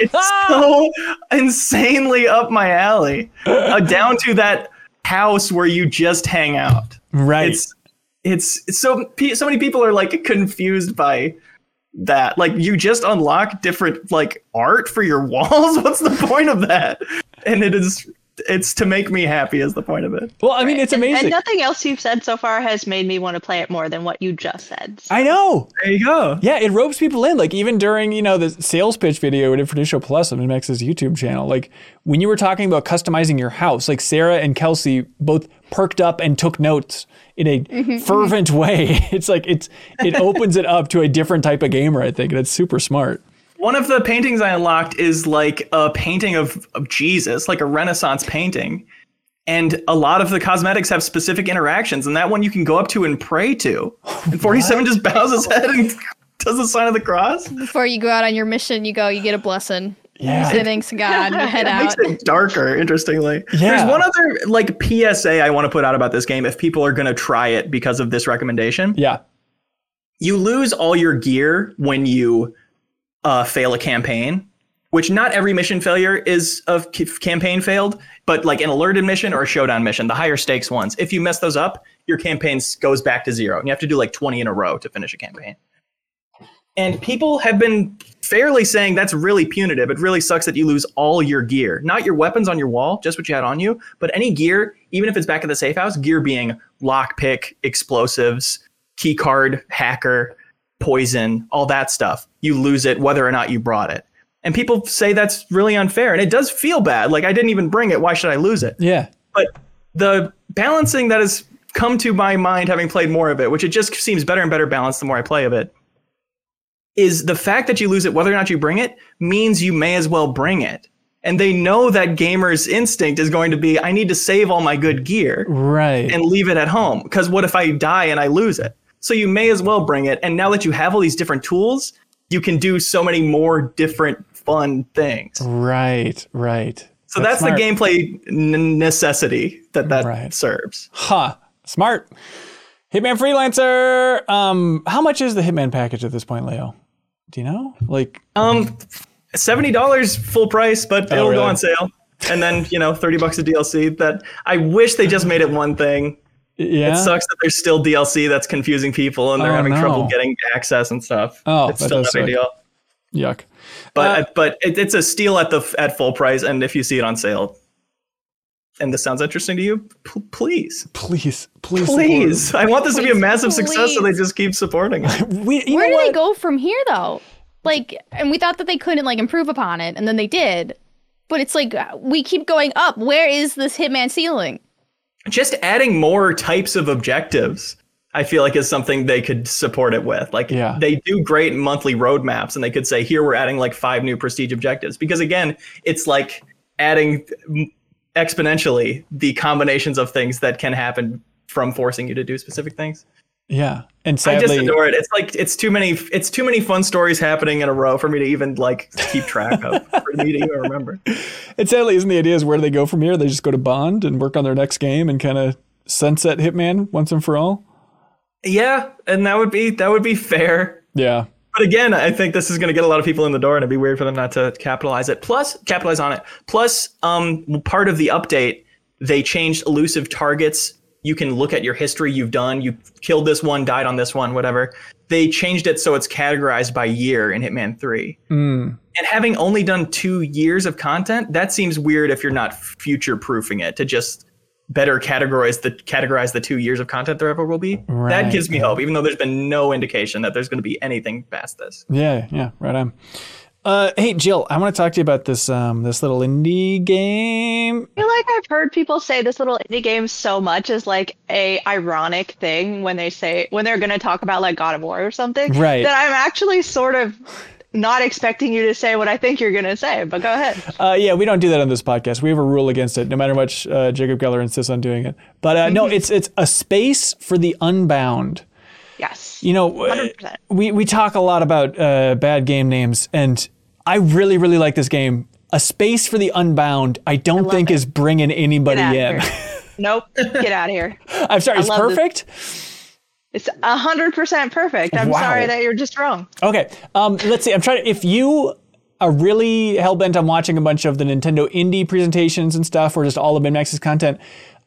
it's so insanely up my alley, uh, down to that house where you just hang out. Right. It's it's, it's so so many people are like confused by that. Like you just unlock different like art for your walls. What's the point of that? And it is it's to make me happy is the point of it. Well, I mean, it's amazing. And, and, nothing else you've said so far has made me want to play it more than what you just said. So. I know. There you go. Yeah, it ropes people in. Like even during you know the sales pitch video we did for Show Plus on Max's YouTube channel. Like when you were talking about customizing your house, like Sarah and Kelsey both perked up and took notes in a mm-hmm. fervent way. It's like it's it opens it up to a different type of gamer. I think that's super smart. One of the paintings I unlocked is like a painting of, of Jesus, like a Renaissance painting. And a lot of the cosmetics have specific interactions, and that one you can go up to and pray to. And 47 just bows his head and does the sign of the cross. Before you go out on your mission, you go, you get a blessing. Yeah. Say thanks to God, and you head it out. makes it darker, interestingly. Yeah. There's one other like PSA I want to put out about this game if people are going to try it because of this recommendation. Yeah. You lose all your gear when you uh, fail a campaign, which not every mission failure is a campaign failed, but like an alerted mission or a showdown mission, the higher stakes ones. If you mess those up, your campaign goes back to zero, and you have to do like 20 in a row to finish a campaign. And people have been fairly saying that's really punitive. It really sucks that you lose all your gear, not your weapons on your wall, just what you had on you, but any gear, even if it's back at the safe house, gear being lockpick, explosives, key card, hacker, poison, all that stuff. You lose it whether or not you brought it. And people say that's really unfair. And it does feel bad. Like I didn't even bring it. Why should I lose it? Yeah. But the balancing that has come to my mind having played more of it, which it just seems better and better balanced the more I play of it, is the fact that you lose it, whether or not you bring it, means you may as well bring it. And they know that gamers' instinct is going to be, I need to save all my good gear Right. and leave it at home. Because what if I die and I lose it? So you may as well bring it. And now that you have all these different tools, you can do so many more different fun things. right. Right. So that's, the gameplay n- necessity that that Right. serves. Huh. Smart. Hitman freelancer. Um, how much is the Hitman package at this point, Leo? Do you know? Like, Um, seventy dollars full price, but it'll Oh, really? go on sale. And then you know, thirty bucks of DLC. That I wish they just made it one thing. Yeah. It sucks that there's still DLC that's confusing people and they're Oh, having trouble getting access and stuff. Oh, it's still does not ideal. Yuck. But Uh, but it, it's a steal at the at full price, and if you see it on sale, and this sounds interesting to you, p- please, Please, please, please, I want this to be a Please, massive success, so they just keep supporting it. We, Where know do they go from here, though? Like, and we thought that they couldn't like improve upon it, and then they did. But it's like uh, we keep going up. Where is this Hitman ceiling? Just adding more types of objectives i feel like is something they could support it with. Like Yeah. they do great monthly roadmaps and they could say here we're adding like five new prestige objectives. Because again it's like adding exponentially the combinations of things that can happen from forcing you to do specific things Yeah. And sadly, i just adore it it's like it's too many it's too many fun stories happening in a row for me to even like keep track of for me to even remember and sadly, isn't the idea is where do they go from here? They just go to Bond and work on their next game and kind of sunset Hitman once and for all. yeah and that would be that would be fair Yeah. But again, I think this is going to get a lot of people in the door, and it'd be weird for them not to capitalize it. Plus, capitalize on it. Plus, um, part of the update, they changed elusive targets. You can look at your history you've done. You killed this one, died on this one, whatever. They changed it so it's categorized by year in Hitman 3. Mm. And having only done two years of content, that seems weird if you're not future proofing it to just better categorize the categorize the two years of content there ever will be. Right, that gives me hope, even though there's been no indication that there's going to be anything past this. Yeah. Yeah. Right on. Uh, hey Jill, I want to talk to you about this um, this little indie game. I feel like I've heard people say this little indie game so much as like a ironic thing when they say when they're gonna talk about like God of War or something. Right. That I'm actually sort of not expecting you to say what I think you're gonna say, but go ahead. Uh, yeah, we don't do that on this podcast. We have a rule against it, no matter much uh, Jacob Geller insists on doing it. But uh, no, it's it's a space for the unbound. Yes. You know, 100%. we we talk a lot about uh, bad game names, and I really really like this game. A space for the unbound. I don't love think it. is bringing anybody in. out of here. Nope. Get out of here. I'm sorry, it's love this. perfect. It's hundred percent perfect. I'm Wow. sorry that you're just wrong. Okay, um, let's see. I'm trying to. If you are really hell bent on watching a bunch of the Nintendo indie presentations and stuff, or just all of MinnMax's content,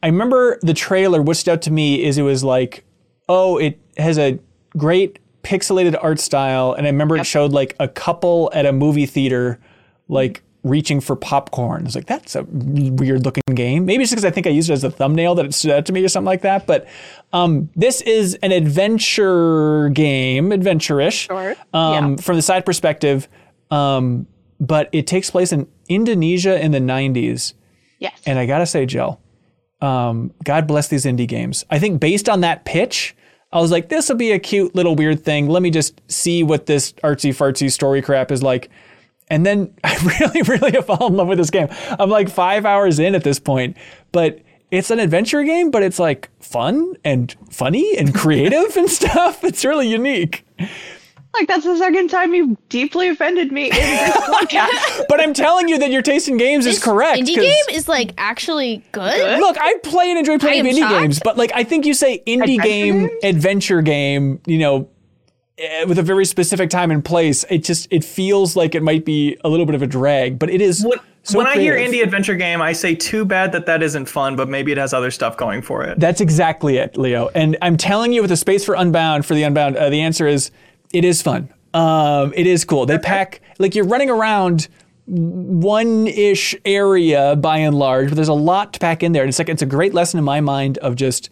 I remember the trailer. What stood out to me is it was like, oh, it has a great pixelated art style, and I remember it showed like a couple at a movie theater, like reaching for popcorn. It's like, that's a weird looking game. Maybe it's because I think I used it as a thumbnail that it stood out to me or something like that. But um, this is an adventure game, adventure-ish, Sure. um, Yeah. from the side perspective. Um, but it takes place in Indonesia in the 90s. Yes. And I gotta say, Jill, um, God bless these indie games. I think based on that pitch, I was like, this will be a cute little weird thing. Let me just see what this artsy fartsy story crap is like. And then I really, really have fallen in love with this game. I'm like five hours in at this point, but it's an adventure game, but it's like fun and funny and creative and stuff. It's really unique. Like that's the second time you've deeply offended me in this podcast. But I'm telling you that your taste in games is correct. Indie game is like actually good. Good? Look, I play and enjoy playing indie shocked. games, but like I think you say indie Adventure game, games? adventure game, you know, eh, with a very specific time and place. It just it feels like it might be a little bit of a drag, but it is. When, so when I hear indie adventure game, I say too bad that that isn't fun, but maybe it has other stuff going for it. That's exactly it, Leo. And I'm telling you, with the space for Unbound, for the Unbound, uh, the answer is it is fun. Um, it is cool. They pack like you're running around one ish area by and large, but there's a lot to pack in there. And it's like it's a great lesson in my mind of just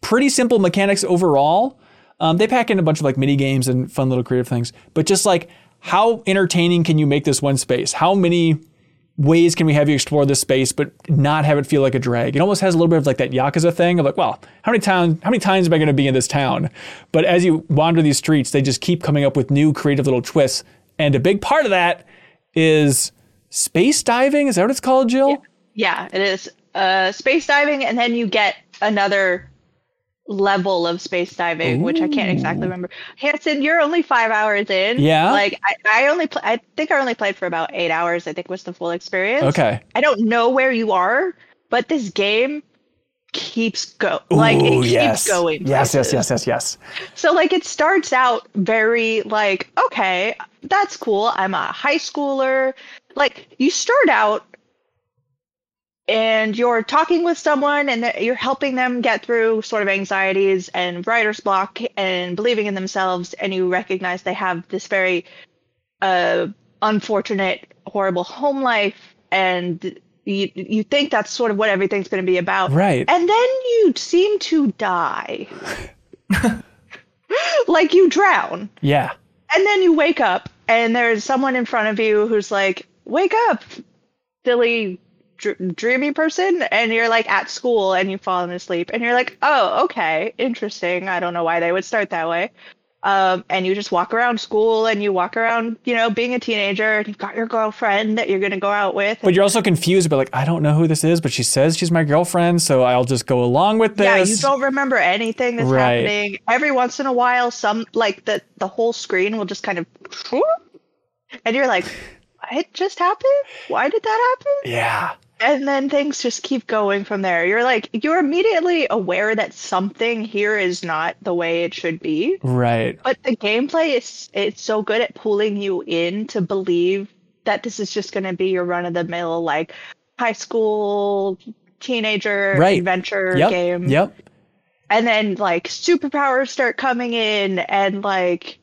pretty simple mechanics overall. Um, they pack in a bunch of like mini games and fun little creative things, but just like how entertaining can you make this one space? How many ways can we have you explore this space but not have it feel like a drag? It almost has a little bit of like that Yakuza thing of like, well, how many times how many times am I going to be in this town? But as you wander these streets, they just keep coming up with new creative little twists. And a big part of that is space diving. Is that what it's called, Jill? yeah, it is uh, space diving, and then you get another level of space diving, which I can't exactly remember. Hanson, you're only five hours in. Yeah? Like I, I only, pl- I think I only played for about eight hours. I think was the full experience. Okay. I don't know where you are, but this game keeps go like it keeps yes. going. Yes, yes, yes, yes, yes. So like it starts out very like, okay, that's cool. I'm a high schooler. Like you start out and you're talking with someone and you're helping them get through sort of anxieties and writer's block and believing in themselves and you recognize they have this very uh unfortunate horrible home life and you you think that's sort of what everything's going to be about Right. and then you seem to die like you drown Yeah. and then you wake up and there's someone in front of you who's like wake up silly dr- dreamy person and you're like at school and you've fallen asleep and you're like oh okay interesting i don't know why they would start that way um, and you just walk around school and you walk around you know being a teenager and you've got your girlfriend that you're going to go out with But you're also confused, but like, I don't know who this is, but she says she's my girlfriend, so I'll just go along with this. Yeah, you don't remember anything that's Right. happening. Every once in a while, some like the the whole screen will just kind of, and you're like, it just happened? Why did that happen?" Yeah. And then things just keep going from there. You're like, you're immediately aware that something here is not the way it should be. Right. But the gameplay is it's so good at pulling you in to believe that this is just going to be your run of the mill like high school teenager Right. adventure Yep. game Yep. and then like superpowers start coming in and like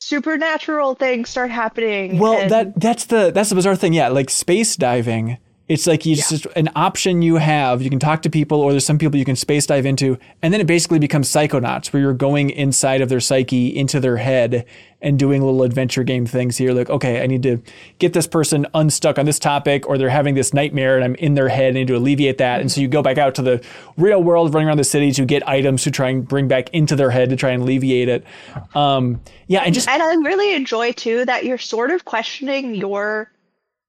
supernatural things start happening Well, and- that that's the that's the bizarre thing. Yeah, like space diving. It's like you just an option you have. You can talk to people, or there's some people you can space dive into, and then it basically becomes Psychonauts, where you're going inside of their psyche, into their head, and doing little adventure game things. Here, like, okay, I need to get this person unstuck on this topic, or they're having this nightmare, and I'm in their head, and I need to alleviate that. And so you go back out to the real world, running around the city to get items to try and bring back into their head to try and alleviate it. Um, yeah, and just and i really enjoy too that you're sort of questioning your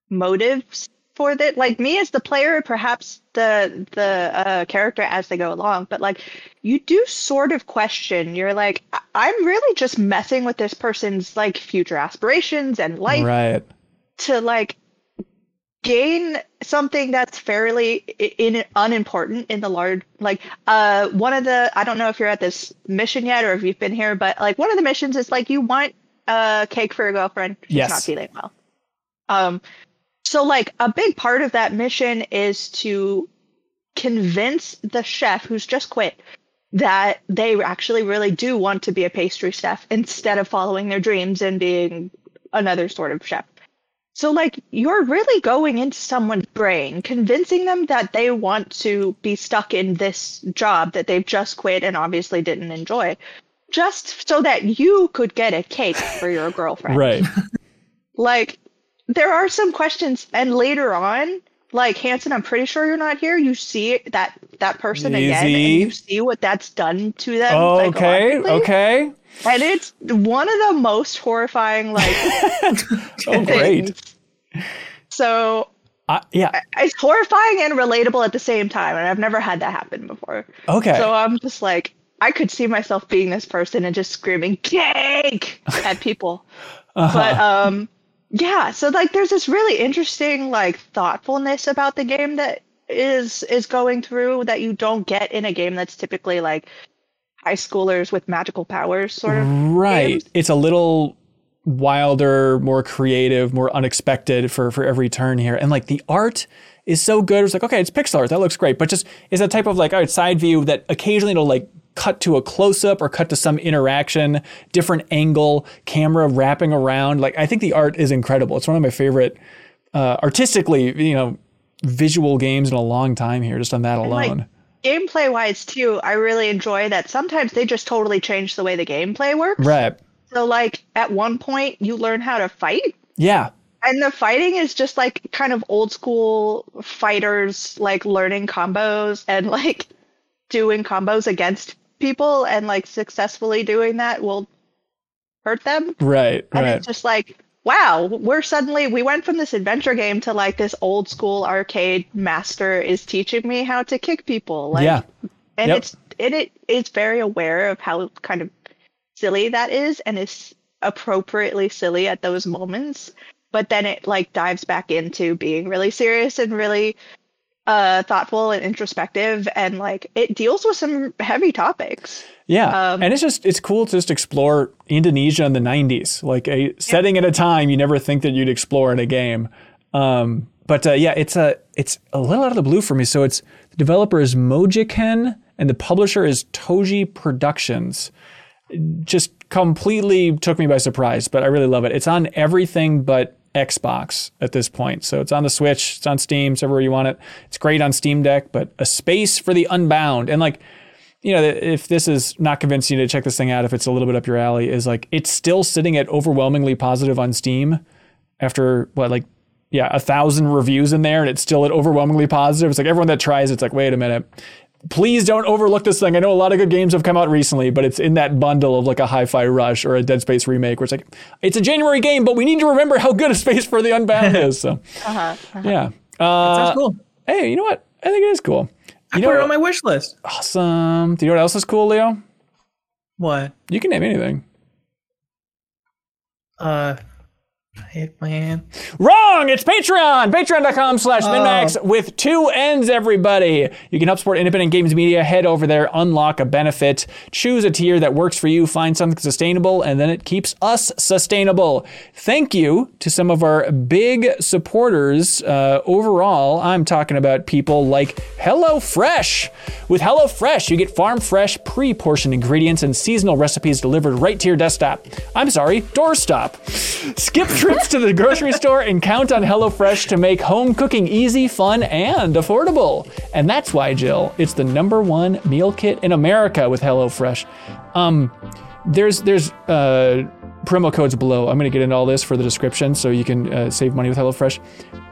motives for that like me as the player perhaps the the uh, character as they go along but like you do sort of question you're like I- i'm really just messing with this person's like future aspirations and life right. to like gain something that's fairly in unimportant in the large like uh one of the i don't know if you're at this mission yet or if you've been here but like one of the missions is like you want a cake for your girlfriend she's Yes. not feeling well um so like a big part of that mission is to convince the chef who's just quit that they actually really do want to be a pastry chef instead of following their dreams and being another sort of chef. So like you're really going into someone's brain, convincing them that they want to be stuck in this job that they've just quit and obviously didn't enjoy, just so that you could get a cake for your girlfriend Right. like there are some questions and later on like hanson i'm pretty sure you're not here you see that that person again and you see what that's done to them Oh, okay. Okay. and it's one of the most horrifying like Oh, great. so Uh, yeah. it's horrifying and relatable at the same time and i've never had that happen before Okay. so i'm just like I could see myself being this person and just screaming cake at people. But um yeah, so like there's this really interesting like thoughtfulness about the game that is is going through that you don't get in a game that's typically like high schoolers with magical powers sort of Right. games. It's a little wilder, more creative, more unexpected for for every turn here. And like the art is so good. It's like, okay, it's pixel art. That looks great. But just is a type of like, all right, side view that occasionally it'll like cut to a close up or cut to some interaction, different angle, camera wrapping around. Like I think the art is incredible. It's one of my favorite uh, artistically, you know, visual games in a long time here, just on that alone. like, Gameplay wise too, I really enjoy that sometimes they just totally change the way the gameplay works. right. So like at one point you learn how to fight Yeah. and the fighting is just like kind of old school fighters like learning combos and like doing combos against people and like successfully doing that will hurt them. Right. And Right. it's just like, wow, we're suddenly we went from this adventure game to like this old school arcade master is teaching me how to kick people. Like yeah. and Yep. it's and it it's very aware of how kind of silly that is and is appropriately silly at those moments but then it like dives back into being really serious and really uh thoughtful and introspective and like it deals with some heavy topics Yeah, Um, and it's just it's cool to just explore Indonesia in the '90s, like a setting at a time you never think that you'd explore in a game. Um, but uh, yeah, it's a it's a little out of the blue for me. So it's the developer is Mojiken and the publisher is Toge Productions. Just completely took me by surprise, but I really love it. It's on everything but Xbox at this point. So it's on the Switch, it's on Steam, it's everywhere you want it. It's great on Steam Deck, but a space for the unbound and like you know, if this is not convincing you to check this thing out, if it's a little bit up your alley, is like it's still sitting at overwhelmingly positive on Steam after what, like, yeah, a thousand reviews in there, and it's still at overwhelmingly positive. It's like everyone that tries, it's like, wait a minute, please don't overlook this thing. I know a lot of good games have come out recently, but it's in that bundle of like a Hi-Fi Rush or a Dead Space remake, where it's like, it's a January game, but we need to remember how good a Space for the Unbound is. So, uh-huh, yeah. Uh, Sounds cool. hey, you know what? I think it is cool. I You put know, it on my wish list. awesome. Do you know what else is cool, Leo? What? You can name anything. Uh, Hitman. Wrong! It's Patreon! Patreon.com slash MinnMax with two N's, everybody. You can help support independent games media. Head over there, unlock a benefit, choose a tier that works for you, find something sustainable, and then it keeps us sustainable. Thank you to some of our big supporters. Uh, overall, I'm talking about people like HelloFresh. With HelloFresh, you get farm fresh, pre portioned ingredients and seasonal recipes delivered right to your desktop. I'm sorry, doorstop. Skip trips to the grocery store and count on HelloFresh to make home cooking easy, fun, and affordable. And that's why, Jill, it's the number one meal kit in America with HelloFresh. Um, there's there's uh, promo codes below. I'm going to get into all this for the description so you can uh, save money with HelloFresh.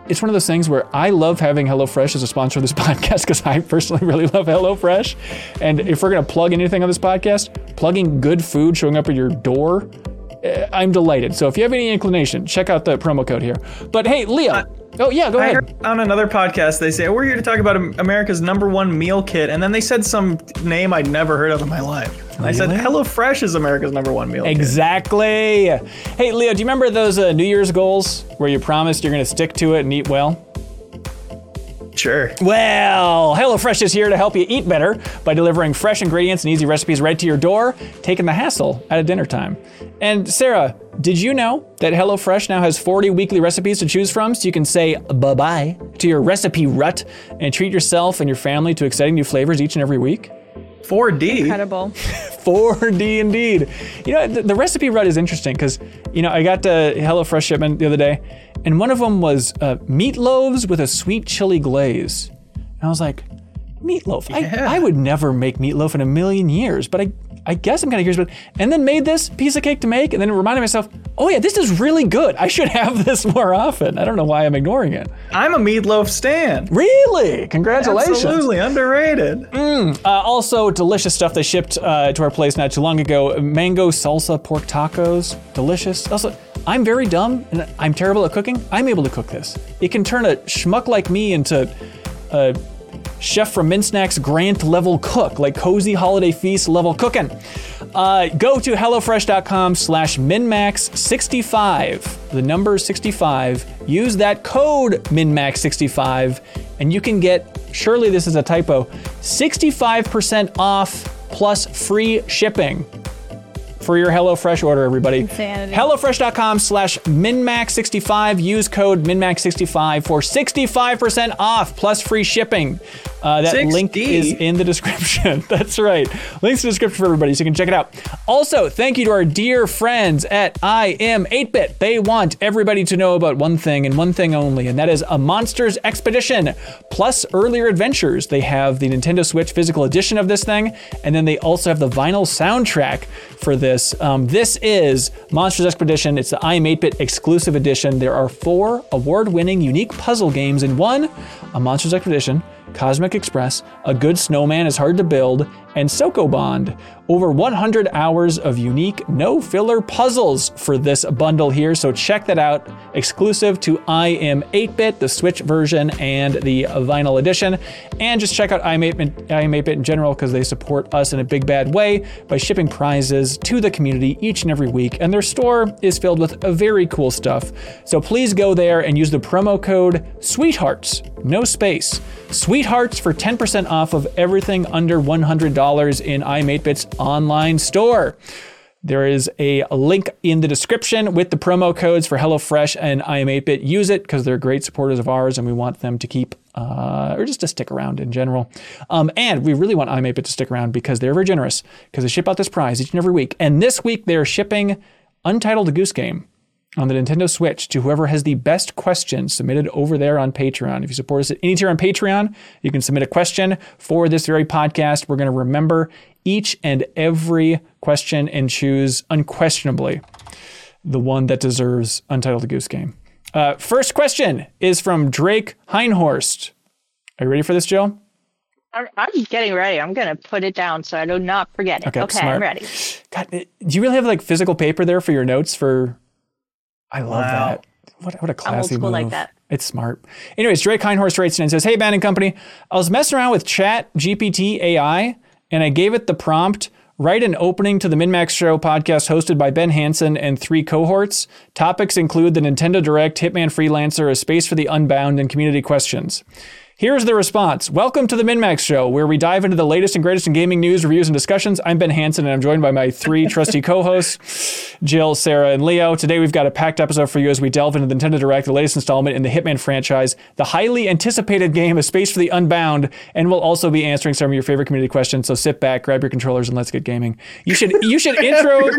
It's one of those things where I love having HelloFresh as a sponsor of this podcast because I personally really love HelloFresh. And if we're going to plug anything on this podcast, plugging good food showing up at your door, I'm delighted. So if you have any inclination, check out the promo code here. But hey, Leo. oh, yeah, go I ahead. on another podcast they say we're here to talk about America's number one meal kit, and then they said some name I'd never heard of in my life. And I said Really? HelloFresh is America's number one meal kit. Exactly. Hey, Leo, do you remember those uh, New Year's goals where you promised you're going to stick to it and eat well? Sure. Well, HelloFresh is here to help you eat better by delivering fresh ingredients and easy recipes right to your door, taking the hassle out of dinner time. And Sarah, did you know that HelloFresh now has 40 weekly recipes to choose from so you can say bye bye to your recipe rut and treat yourself and your family to exciting new flavors each and every week? 4D. Incredible. 4D indeed. You know, the, the recipe rut is interesting because, you know, I got a HelloFresh shipment the other day, and one of them was uh, meatloaves with a sweet chili glaze. And I was like, meatloaf? Yeah. I, I would never make meatloaf in a million years, but I, I guess I'm kind of curious about it. And then made this piece of cake to make, and then reminded myself, oh yeah, this is really good. I should have this more often. I don't know why I'm ignoring it. I'm a meatloaf stan. Really? Congratulations. Absolutely underrated. Uh, also, delicious stuff they shipped uh, to our place not too long ago. Mango salsa pork tacos, delicious. Also, I'm very dumb and I'm terrible at cooking. I'm able to cook this. It can turn a schmuck like me into a chef from Min Snacks Grant level cook, like cozy holiday feast level cooking. Uh, go to HelloFresh.com slash MinnMax65, the number is 65. Use that code MinnMax65, and you can get, surely this is a typo, 65% off plus free shipping for your HelloFresh order, everybody. Insanity. HelloFresh.com slash MinnMax65. Use code MinnMax65 for 65% off plus free shipping. Uh, that 6D. link is in the description. That's right. Links in the description for everybody so you can check it out. Also, thank you to our dear friends at I Am 8-Bit. They want everybody to know about one thing and one thing only, and that is a Monster's Expedition plus earlier adventures. They have the Nintendo Switch physical edition of this thing, and then they also have the vinyl soundtrack for this. Um, this is Monster's Expedition. It's the I Am 8-Bit exclusive edition. There are four award-winning unique puzzle games in one: a Monster's Expedition. Cosmic Express, A Good Snowman is Hard to Build, and Sokobond. Over 100 hours of unique, no filler puzzles for this bundle here, so check that out. Exclusive to I Am 8 Bit, the Switch version, and the vinyl edition. And just check out I Am 8 Bit, I Am 8 Bit in general because they support us in a big bad way by shipping prizes to the community each and every week. And their store is filled with very cool stuff. So please go there and use the promo code SWEETHEARTS, no space. Sweethearts for 10% off of everything under $100 in i8bit's online store. There is a link in the description with the promo codes for HelloFresh and iam8bit. Use it because they're great supporters of ours and we want them to keep, uh, or just to stick around in general. Um, and we really want iam8bit to stick around because they're very generous because they ship out this prize each and every week. And this week they're shipping Untitled Goose Game on the Nintendo Switch to whoever has the best question submitted over there on Patreon. If you support us at any tier on Patreon, you can submit a question for this very podcast. We're going to remember each and every question and choose unquestionably the one that deserves Untitled Goose Game. Uh, first question is from Drake Heinhorst. Are you ready for this, Jill? I'm, getting ready. I'm gonna put it down so I do not forget it. Okay, Okay. I'm ready. God, do you really have like physical paper there for your notes for? I love Wow. that. What, what a old classy school like move. that. It's smart. Anyways, Drake Heinhorst writes in and says, "Hey, Band and Company, I was messing around with Chat GPT AI, and I gave it the prompt." Write an opening to the MinnMax Show podcast hosted by Ben Hanson and three cohorts. Topics include the Nintendo Direct, Hitman Freelancer, A Space for the Unbound, and community questions. Here's the response. Welcome to the MinnMax Show, where we dive into the latest and greatest in gaming news, reviews, and discussions. I'm Ben Hanson, and I'm joined by my three trusty co-hosts, Jill, Sarah, and Leo. Today, we've got a packed episode for you as we delve into the Nintendo Direct, the latest installment in the Hitman franchise, the highly anticipated game, A Space for the Unbound, and we'll also be answering some of your favorite community questions. So sit back, grab your controllers, and let's get gaming. You should you should intro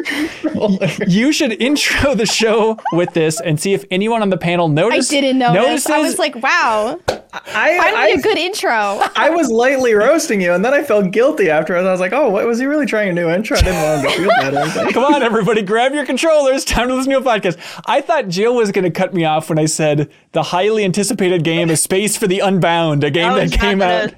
you should intro the show with this and see if anyone on the panel noticed. I didn't notice. Notices, I was like, wow, I, finally I, a good intro. I was lightly roasting you, and then I felt guilty afterwards. I was like, "Oh, what was he really trying a new intro?" I didn't want him to feel bad. or. Come on, everybody, grab your controllers. Time to listen to a podcast. I thought Jill was going to cut me off when I said the highly anticipated game is Space for the Unbound, a game oh, that was not came gonna- out.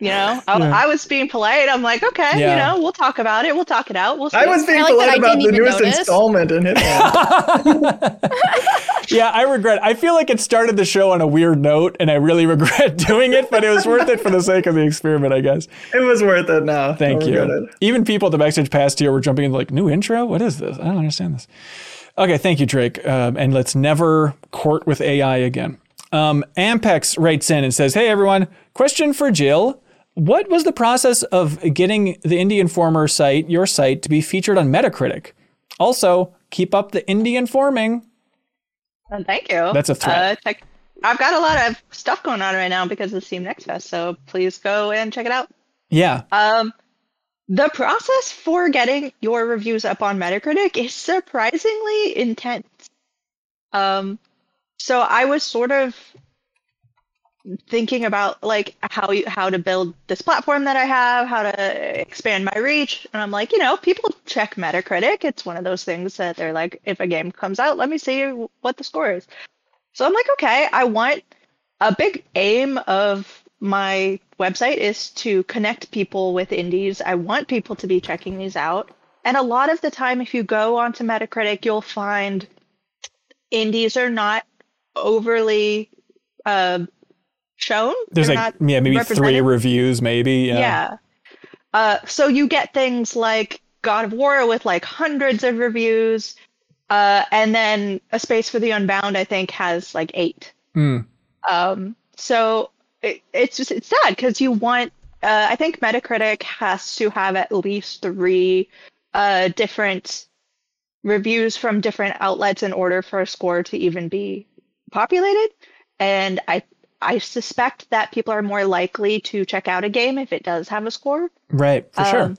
You know, I, Yeah. I was being polite. I'm like, okay, Yeah. you know, we'll talk about it. We'll talk it out. We'll see. I was being I like polite about the newest notice. installment in Hitman. Yeah, I regret. I feel like it started the show on a weird note, and I really regret doing it. But it was worth it for the sake of the experiment, I guess. it was worth it. Now, Thank you. it. Even people at the backstage pass here were jumping in like, new intro? What is this? I don't understand this. Okay, thank you, Drake. Um, and let's never court with AI again. Um, Ampex writes in and says, Hey, everyone, question for Jill. What was the process of getting the Indie Informer site, your site, to be featured on Metacritic? Also, keep up the Indie Informing. Uh, thank you. That's a threat. Uh, check. I've got a lot of stuff going on right now because of Steam Next Fest, so please go and check it out. Yeah. Um, the process for getting your reviews up on Metacritic is surprisingly intense. Um, so I was sort of thinking about like how you, how to build this platform that I have, how to expand my reach, and I'm like, you know, people check Metacritic. It's one of those things that they're like, if a game comes out, let me see what the score is. So I'm like, okay, I want a big aim of my website is to connect people with indies. I want people to be checking these out. And a lot of the time, if you go onto Metacritic, you'll find indies are not overly uh, shown. There's They're like yeah, maybe three reviews, maybe. Yeah. Yeah. Uh, so you get things like God of War with like hundreds of reviews, uh, and then A Space for the Unbound, I think, has like eight. Mm. Um, so it, it's just it's sad because you want. Uh, I think Metacritic has to have at least three uh, different reviews from different outlets in order for a score to even be populated. And I I suspect that people are more likely to check out a game if it does have a score. Right, for sure. Um,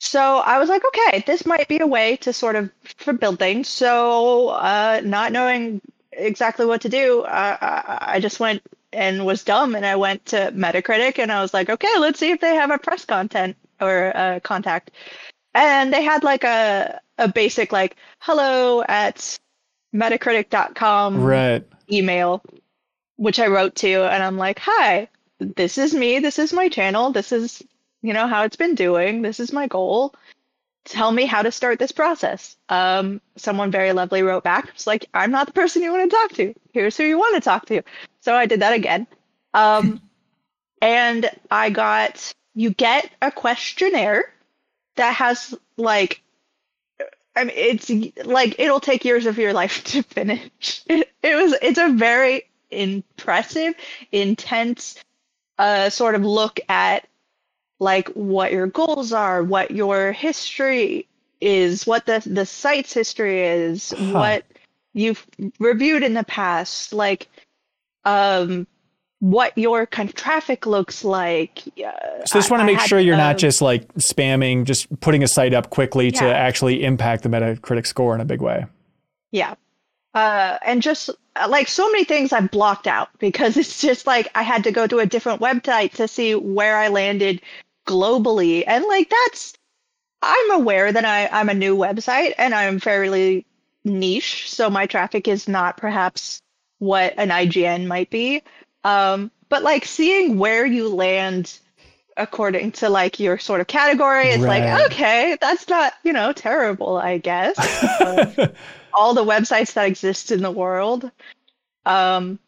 So I was like, okay, this might be a way to sort of for build things. So uh, not knowing exactly what to do, uh, I, I just went and was dumb, and I went to Metacritic, and I was like, okay, let's see if they have a press content or uh, contact. And they had like a a basic like hello at metacritic.com Right. email, which I wrote to, and I'm like, hi, this is me. This is my channel. This is, you know, how it's been doing. This is my goal. Tell me how to start this process. Um, someone very lovely wrote back. It's like, I'm not the person you want to talk to. Here's who you want to talk to. So I did that again. Um, and I got, you get a questionnaire that has like I mean, it's like it'll take years of your life to finish. It, it was, it's a very impressive, intense, uh, sort of look at like what your goals are, what your history is, what the the site's history is, Huh. what you've reviewed in the past, like, um, what your kind of traffic looks like. Uh, So just want I- to I make had, sure you're um, not just like spamming, just putting a site up quickly to actually impact the Metacritic score in a big way. Yeah. Uh, and just uh, like so many things I've blocked out because it's just like I had to go to a different website to see where I landed globally. And like that's, I'm aware that I, I'm a new website and I'm fairly niche. So my traffic is not perhaps what an IGN might be. Um, but like seeing where you land according to like your sort of category, it's Right. like, okay, that's not, you know, terrible, I guess. All the websites that exist in the world. Um,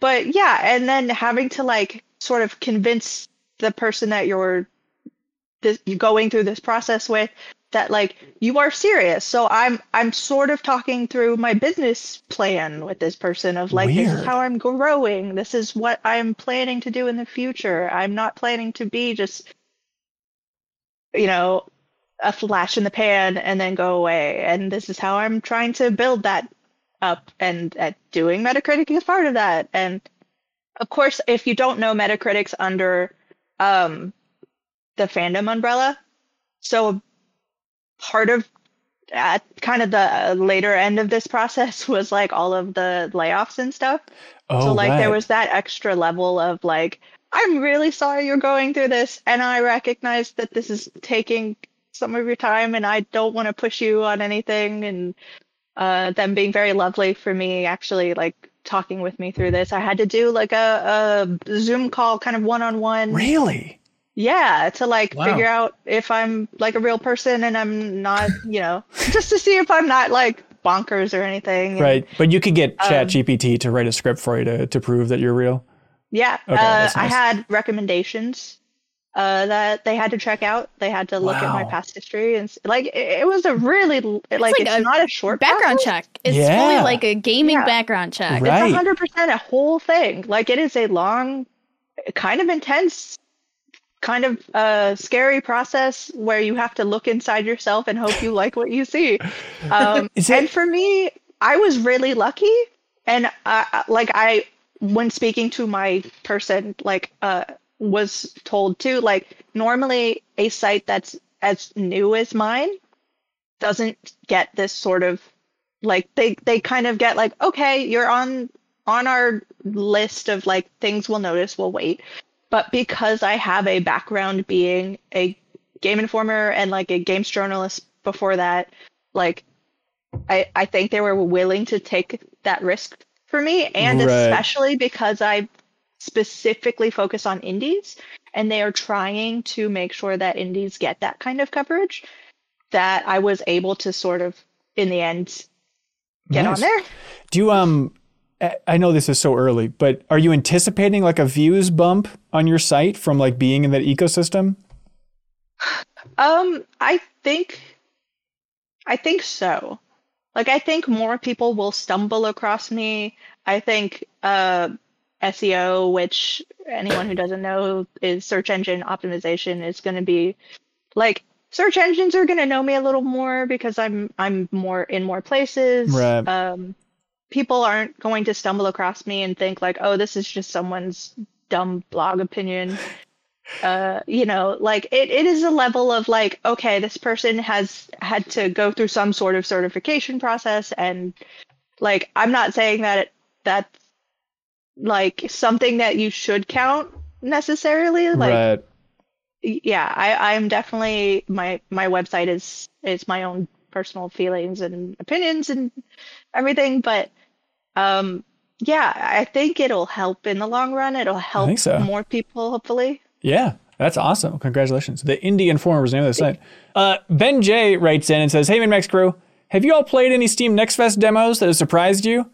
but yeah, and then having to like sort of convince the person that you're this, going through this process with that like you are serious. So I'm I'm sort of talking through my business plan with this person of like this is how I'm growing. This is what I'm planning to do in the future. I'm not planning to be just you know a flash in the pan and then go away. And this is how I'm trying to build that up and uh, doing Metacritic is part of that. And of course, if you don't know Metacritic's under um, the fandom umbrella, so part of at kind of the later end of this process was like all of the layoffs and stuff. Oh, so like right. there was that extra level of like I'm really sorry you're going through this and I recognize that this is taking some of your time and I don't want to push you on anything and uh them being very lovely for me actually like talking with me through this. I had to do like a, a Zoom call kind of one on one. really. Yeah, to like Wow. figure out if I'm like a real person and I'm not, you know, just to see if I'm not like bonkers or anything. And, Right. But you could get Um, ChatGPT to write a script for you to, to prove that you're real. Yeah. Okay, uh, that's I had recommendations uh, that they had to check out. They had to look at my past history and like it, it was a really l- like, like it's a not a short Background process. check. It's fully like a gaming Yeah. background check. Right. It's hundred percent a whole thing. Like it is a long, kind of intense, kind of uh, scary process where you have to look inside yourself and hope you like what you see. Um, it- and for me, I was really lucky, and uh, like I, when speaking to my person, like uh, was told too, like normally a site that's as new as mine doesn't get this sort of like they they kind of get like okay you're on on our list of like things we'll notice we'll wait but because i have a background being a game informer and like a games journalist before that like i i think they were willing to take that risk for me and Right. especially because i specifically focus on indies and they are trying to make sure that indies get that kind of coverage that i was able to sort of in the end get Nice. on there Do you um I- I know this is so early, but are you anticipating like a views bump on your site from like being in that ecosystem? Um, I think, I think so. Like, I think more people will stumble across me. I think uh, SEO, which anyone who doesn't know is search engine optimization, is going to be like search engines are going to know me a little more because I'm I'm more in more places. Right. Um, people aren't going to stumble across me and think like, oh, this is just someone's dumb blog opinion uh you know like it, it is a level of like okay this person has had to go through some sort of certification process and like i'm not saying that it, that's like something that you should count necessarily like right. yeah i i'm definitely my my website is is my own personal feelings and opinions and everything but um yeah i think it'll help in the long run it'll help so. more people hopefully Yeah, that's awesome. Congratulations. The Indie Informer was the name of the site. Uh, ben J writes in and says, Hey, MinnMax crew, have you all played any Steam Next Fest demos that have surprised you?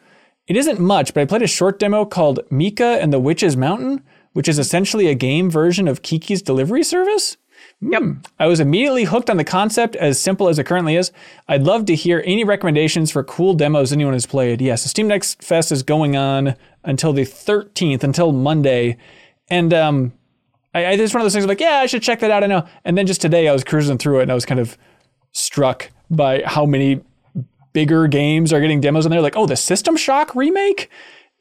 It isn't much, but I played a short demo called Mika and the Witch's Mountain, which is essentially a game version of Kiki's Delivery Service. Yep. Hmm. I was immediately hooked on the concept, as simple as it currently is. I'd love to hear any recommendations for cool demos anyone has played. Yes, the Steam Next Fest is going on until the 13th, until Monday. And um, I, I it's one of those things like, yeah, I should check that out. I know. And then just today, I was cruising through it, and I was kind of struck by how many bigger games are getting demos on there. Like, oh, the System Shock remake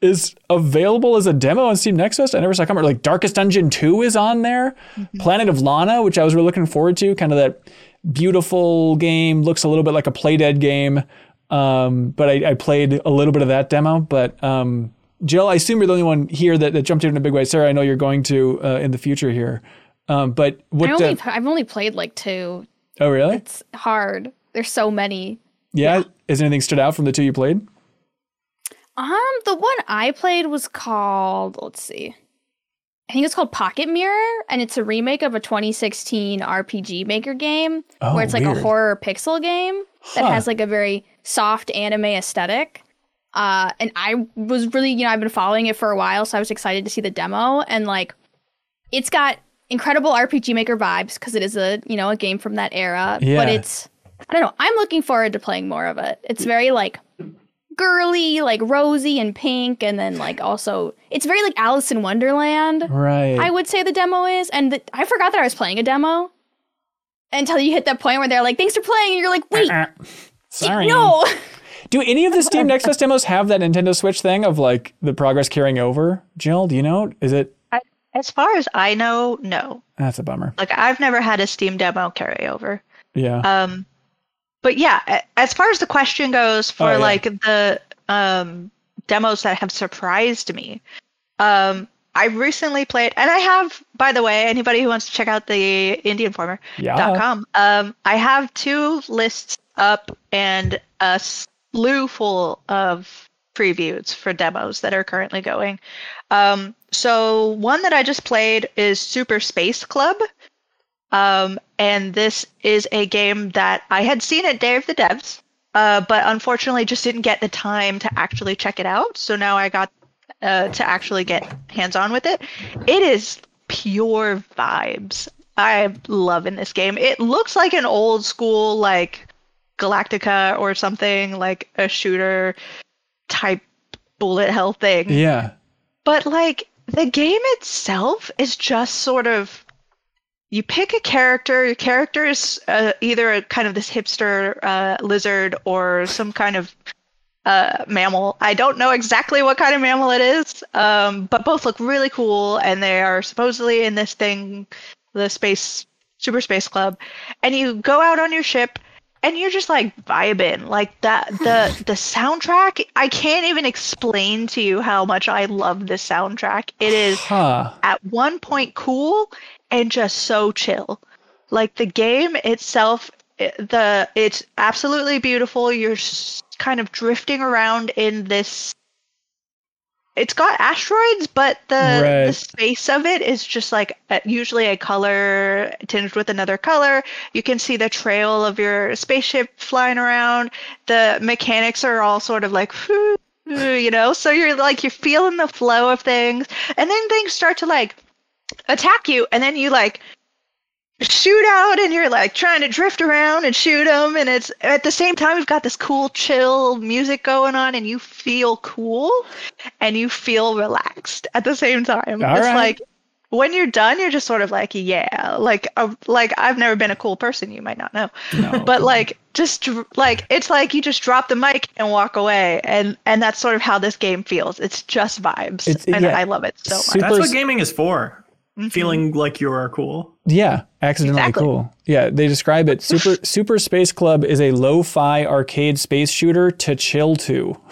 is available as a demo on Steam Next Fest. I never saw it come. Or like Darkest Dungeon 2 is on there. Planet of Lana, which I was really looking forward to, kind of that beautiful game, looks a little bit like a Playdead game. Um, but I, I played a little bit of that demo. But um, Jill, I assume you're the only one here that, that jumped in in a big way. Sarah, I know you're going to uh, in the future here. Um, but what? I only, uh, I've only played like two. oh, really? It's hard. There's so many. Yeah. Has anything stood out from the two you played? Um, the one I played was called. Let's see. I think it's called Pocket Mirror, and it's a remake of a 2016 RPG Maker game Oh, where it's like weird. a horror pixel game that has like a very soft anime aesthetic. Uh, and I was really, you know, I've been following it for a while, so I was excited to see the demo. And like, it's got incredible RPG Maker vibes because it is a, you know, a game from that era. Yeah. But it's, I don't know, I'm looking forward to playing more of it. It's very like girly, like rosy and pink, and then like also, it's very like Alice in Wonderland. Right. I would say the demo is, and the, I forgot that I was playing a demo until you hit that point where they're like, "Thanks for playing," and you're like, "Wait, Uh, Sorry. no." Do any of the Steam Next Fest demos have that Nintendo Switch thing of like the progress carrying over? Jill, do you know? Is it? As far as I know, no. That's a bummer. Like I've never had a Steam demo carry over. Yeah. Um, but yeah, as far as the question goes for Oh, yeah. like the um demos that have surprised me, um, I recently played, and I have, by the way, anybody who wants to check out the IndieInformer.com, yeah. um, I have two lists up and a slew full of previews for demos that are currently going. Um, so one that I just played is Super Space Club. Um, and this is a game that I had seen at Day of the Devs, uh, but unfortunately just didn't get the time to actually check it out. So now I got uh, to actually get hands on with it. It is pure vibes. I'm loving this game. It looks like an old school, like Galactica or something, like a shooter type bullet hell thing Yeah. but like the game itself is just sort of you pick a character your character is uh, either a kind of this hipster uh, lizard or some kind of uh, mammal. I don't know exactly what kind of mammal it is um, but both look really cool and they are supposedly in this thing the space super space club. And you go out on your ship and you're just like vibing. Like that the the soundtrack i can't even explain to you how much i love this soundtrack. It is Huh. at one point cool and just so chill. Like the game itself the it's absolutely beautiful. You're kind of drifting around in this it's got asteroids but the, the space of it is just like usually a color tinged with another color. You can see the trail of your spaceship flying around. The mechanics are all sort of like you know, so you're like you're feeling the flow of things, and then things start to like attack you, and then you like shoot out and you're like trying to drift around and shoot them and it's at the same time we've got this cool chill music going on and you feel cool and you feel relaxed at the same time All it's right. like when you're done you're just sort of like yeah like uh, like i've never been a cool person you might not know No. but like just like it's like you just drop the mic and walk away and and that's sort of how this game feels it's just vibes It's- and yeah. i love it so much Super- That's what gaming is for. Mhm. Feeling like you are cool. Yeah, accidentally Exactly. cool. Yeah, they describe it. Super Super Space Club is a lo-fi arcade space shooter to chill to.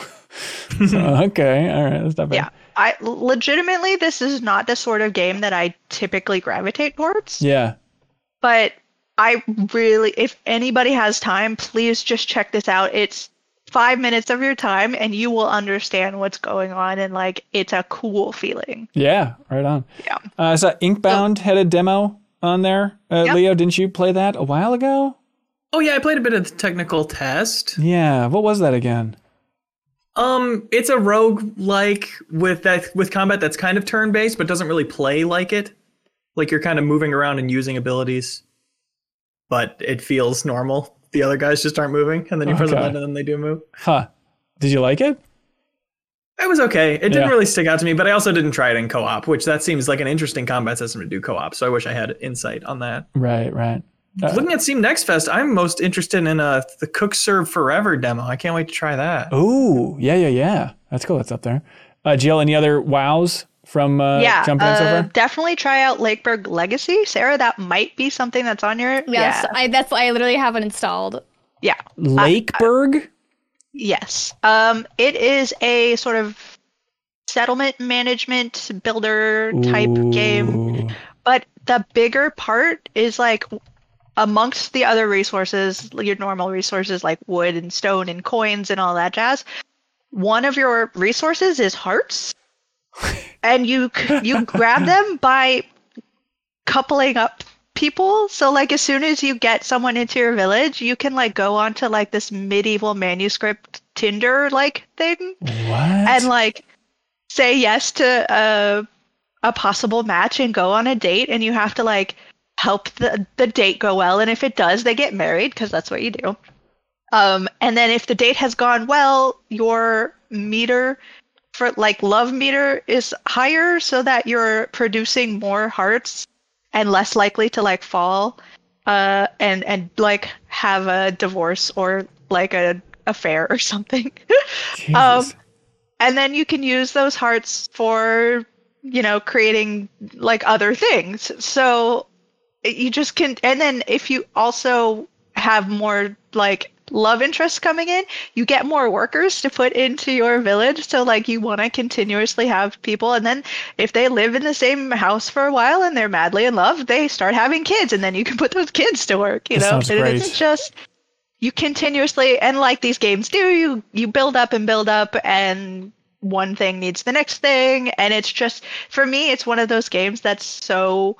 So, okay, all right, that's not bad. Yeah. I legitimately this is not the sort of game that I typically gravitate towards, Yeah. but I really if anybody has time, please just check this out. It's 5 minutes of your time and you will understand what's going on and like it's a cool feeling. Yeah, right on. Yeah. Uh, I saw Inkbound had a demo on there. Uh, Yep. Leo, didn't you play that a while ago? Oh yeah, I played a bit of the technical test. Yeah. What was that again? Um, it's a rogue like with that with combat that's kind of turn based, but doesn't really play like it. Like you're kind of moving around and using abilities, but it feels normal. The other guys just aren't moving, and then you press a button and then they do move. Huh. Did you like it? It was okay. It didn't Yeah. really stick out to me, but I also didn't try it in co-op, which that seems like an interesting combat system to do co-op. So I wish I had insight on that. Right, right. Uh, Looking at Steam Next Fest, I'm most interested in uh, the Cook Serve Forever demo. I can't wait to try that. Oh, yeah, yeah, yeah. That's cool. That's up there. Uh, Jill, any other wows from uh, yeah, jumping in so uh, far? definitely try out Lakeburg Legacy. Sarah, that might be something that's on your Yes, Yeah. I that's I literally have it installed. Yeah. Lakeburg? Yes. Um, it is a sort of settlement management builder type game, but the bigger part is like amongst the other resources, your normal resources like wood and stone and coins and all that jazz. One of your resources is hearts, and you you grab them by coupling up people. So like as soon as you get someone into your village, you can like go onto like this medieval manuscript Tinder like thing What? and like say yes to a a possible match and go on a date and you have to like help the the date go well and if it does they get married because that's what you do um and then if the date has gone well your meter for like love meter is higher so that you're producing more hearts and less likely to like fall uh and and like have a divorce or like a affair or something. Um, and then you can use those hearts for you know creating like other things. So you just can and then if you also have more like love interests coming in you get more workers to put into your village. So like you want to continuously have people. And then if they live in the same house for a while and they're madly in love they start having kids and then you can put those kids to work you That know? And it's just you continuously and like these games do you you build up and build up and one thing needs the next thing. And it's just for me it's one of those games that's so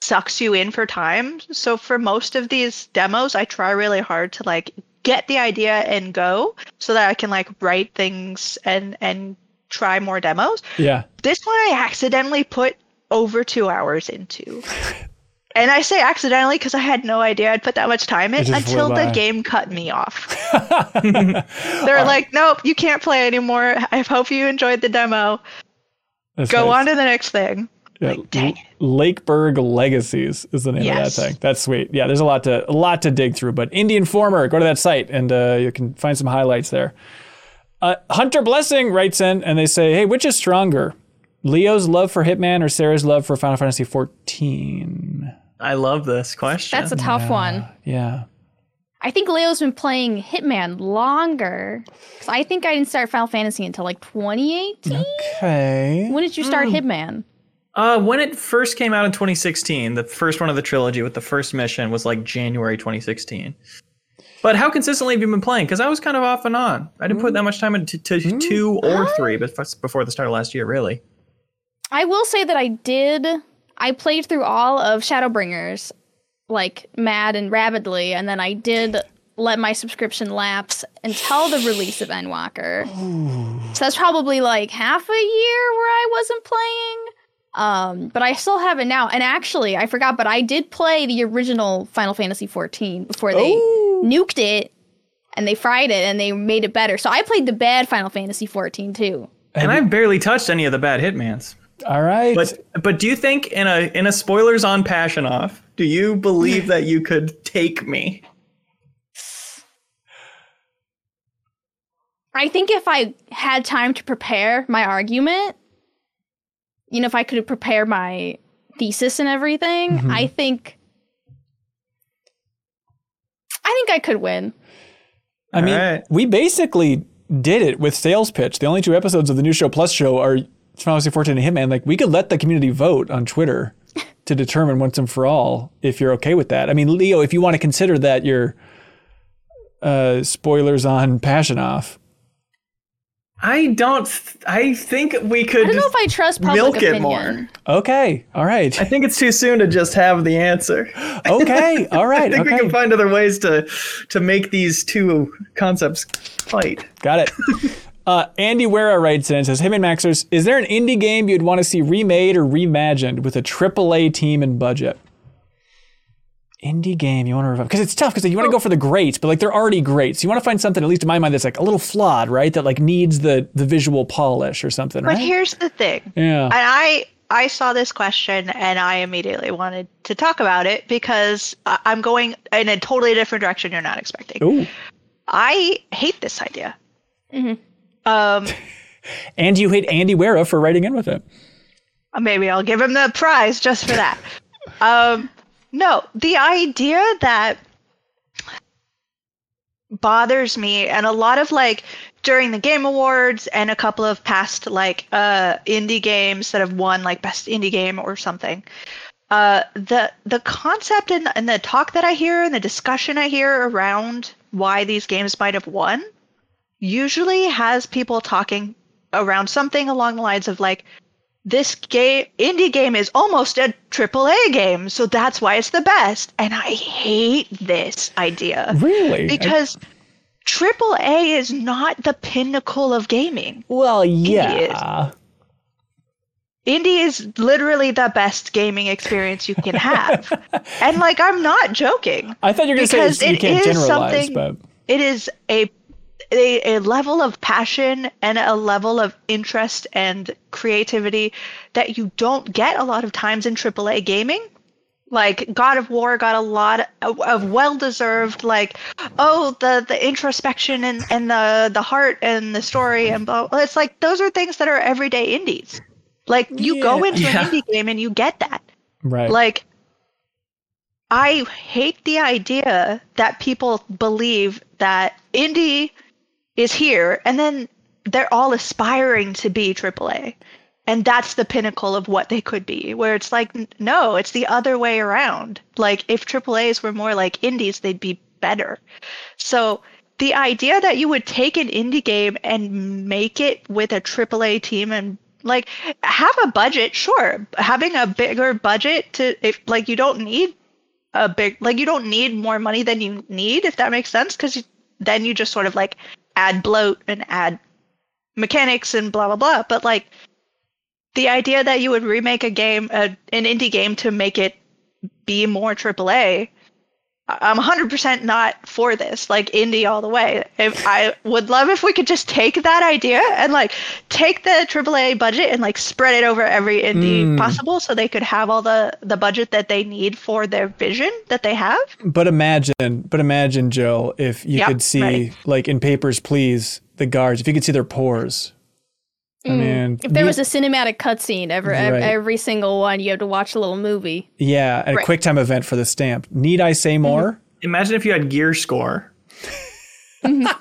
sucks you in for time. So for most of these demos i try really hard to like get the idea and go so that i can like write things and and try more demos yeah. this one i accidentally put over two hours into and i say accidentally because i had no idea i'd put that much time in until the by. game cut me off they're like nope you can't play anymore i hope you enjoyed the demo That's go nice. on to the next thing Yeah, Like, dang it. Lakeburg Legacies is the name Yes. of that thing. That's sweet. Yeah, there's a lot to a lot to dig through. But Indie Informer, go to that site and uh, you can find some highlights there. Uh, Hunter Blessing writes in and they say, "Hey, which is stronger, Leo's love for Hitman or Sarah's love for Final Fantasy 14?" I love this question. That's a tough one. Yeah. I think Leo's been playing Hitman longer. 'Cause I think I didn't start Final Fantasy until like 2018. Okay. When did you start Hitman? Uh, when it first came out in 2016, the first one of the trilogy with the first mission was like January 2016. But how consistently have you been playing? Because I was kind of off and on. I didn't put that much time into to two or three bef- before the start of last year, really. I will say that I did. I played through all of Shadowbringers, like mad and rapidly, and then I did let my subscription lapse until the release of Endwalker. So that's probably like half a year where I wasn't playing. Um, but I still have it now. And actually, I forgot, but I did play the original Final Fantasy XIV before they Ooh. nuked it and they fried it and they made it better. So I played the bad Final Fantasy XIV too. And I've barely touched any of the bad Hitmans. All right. But but do you think in a in a spoilers on Passion Off, do you believe that you could take me? I think if I had time to prepare my argument, you know, if I could prepare my thesis and everything, Mhm. I think I think I could win. I mean, Alright. we basically did it with sales pitch. The only two episodes of the new show plus show are Final Fantasy 14 and Hitman. Like we could let the community vote on Twitter to determine once and for all if you're okay with that. I mean, Leo, if you want to consider that your uh, spoilers on Passion off. I don't. I think we could. I don't know if I trust public milk it opinion. more. Okay, all right, I think it's too soon to just have the answer. okay, all right. I right, think we can find other ways to to make these two concepts fight. got it. Uh, Andy Wera writes in and says, Hitman Maxers, is there an indie game you'd want to see remade or reimagined with a AAA team and budget? Indie game you want to revive because it's tough because you want to go for the greats, but like they're already great. So you want to find something, at least in my mind, that's like a little flawed, right? That like needs the the visual polish or something, But right? here's the thing. yeah. And I I saw this question and I immediately wanted to talk about it because I- I'm going in a totally different direction you're not expecting. Ooh. I hate this idea. Mhm. Um, And you hate Andy Wera for writing in with it. maybe I'll give him the prize just for that. um, no, the idea that bothers me, and a lot of like during the Game Awards and a couple of past like uh, indie games that have won like best indie game or something. Uh, the the concept and, and the talk that I hear and the discussion I hear around why these games might have won usually has people talking around something along the lines of like this game indie game is almost a triple A game, so that's why it's the best. And I hate this idea Really? because triple A is not the pinnacle of gaming. well, yeah. Indie is literally the best gaming experience you can have. and like I'm not joking. I thought you were going to say you can't generalize, something- but It is a a, a level of passion and a level of interest and creativity that you don't get a lot of times in AAA gaming. Like God of War got a lot of, of well-deserved, like, oh, the the introspection and, and the the heart and the story and blah. blah. It's like those are things that are everyday indies. Like you go into Yeah. an indie game and you get that. right. Like, I hate the idea that people believe that indie is here and then they're all aspiring to be AAA. And that's the pinnacle of what they could be. Where it's like, no, it's the other way around. Like, if AAAs were more like indies, they'd be better. So, the idea that you would take an indie game and make it with a AAA team and like have a budget, sure. Having a bigger budget to if like you don't need a big like you don't need more money than you need if that makes sense because then you just sort of like add bloat and add mechanics and blah blah blah. But like the idea that you would remake a game, a, an indie game to make it be more AAA, I'm 100% not for this. Like indie all the way. If I would love if we could just take that idea and like take the AAA budget and like spread it over every indie Mm. possible, so they could have all the the budget that they need for their vision that they have. But imagine, but imagine, Jill, if you Yep, could see, ready. like in Papers, Please, the guards, if you could see their pores. I mm. mean, If there we- was a cinematic cutscene every Right. every single one, you have to watch a little movie. yeah, a Right. quick time event for the stamp. Need I say mm-hmm. more? Imagine if you had gear score. Mm-hmm.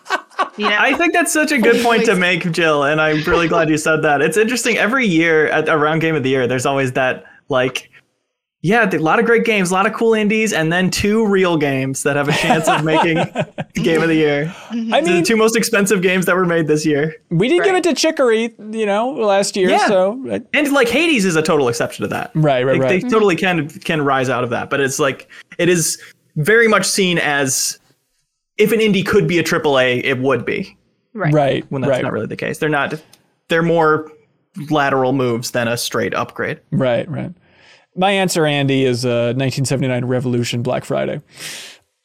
You know, I think that's such a good point to make, Jill, and I'm really glad you said that. It's interesting. Every year at around Game of the Year, there's always that like, yeah, a lot of great games, a lot of cool indies, and then two real games that have a chance of making Game of the Year. I mean, the two most expensive games that were made this year, we did give it to Chicory, you know, last year. Yeah. So uh, and like Hades is a total exception to that. right, right, Like, right. They totally can can rise out of that, but it's like it is very much seen as if an indie could be a AAA, it would be. Right. Right. When that's right. not really the case. They're not. They're more lateral moves than a straight upgrade. Right, right. My answer, Andy, is uh, 1979 Revolution Black Friday,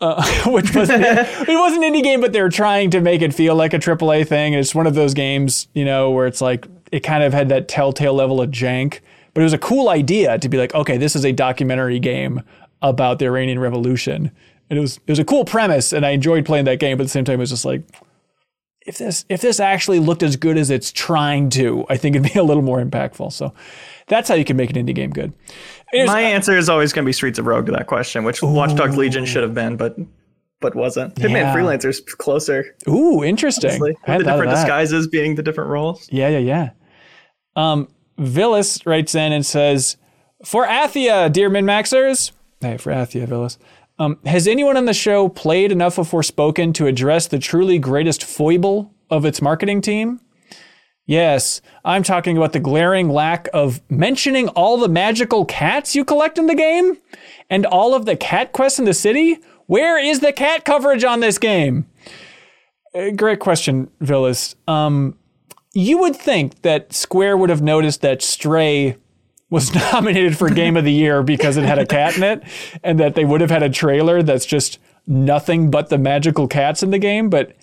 uh, which was it was an indie game, but they're trying to make it feel like a AAA thing. It's one of those games, you know, where it's like it kind of had that telltale level of jank, but it was a cool idea to be like, okay, this is a documentary game about the Iranian Revolution, and it was it was a cool premise, and I enjoyed playing that game. But at the same time, it was just like. If this if this actually looked as good as it's trying to, I think it'd be a little more impactful. So that's how you can make an indie game good. Here's- My answer is always going to be Streets of Rogue to that question, which Watch Dogs Legion should have been, but but wasn't. Hitman Yeah. Freelancer's closer. Ooh, interesting. honestly, I hadn't with the different disguises being the different roles. Yeah, yeah, yeah. Um, Villis writes in and says, "For Athia, dear min-maxers, hey, for Athia, Villis, um, has anyone on the show played enough of Forspoken to address the truly greatest foible of its marketing team?" Yes, I'm talking about the glaring lack of mentioning all the magical cats you collect in the game and all of the cat quests in the city. Where is the cat coverage on this game? Uh, great question, Villis. Um, you would think that Square would have noticed that Stray was nominated for Game of the Year because it had a cat in it, and that they would have had a trailer that's just nothing but the magical cats in the game. But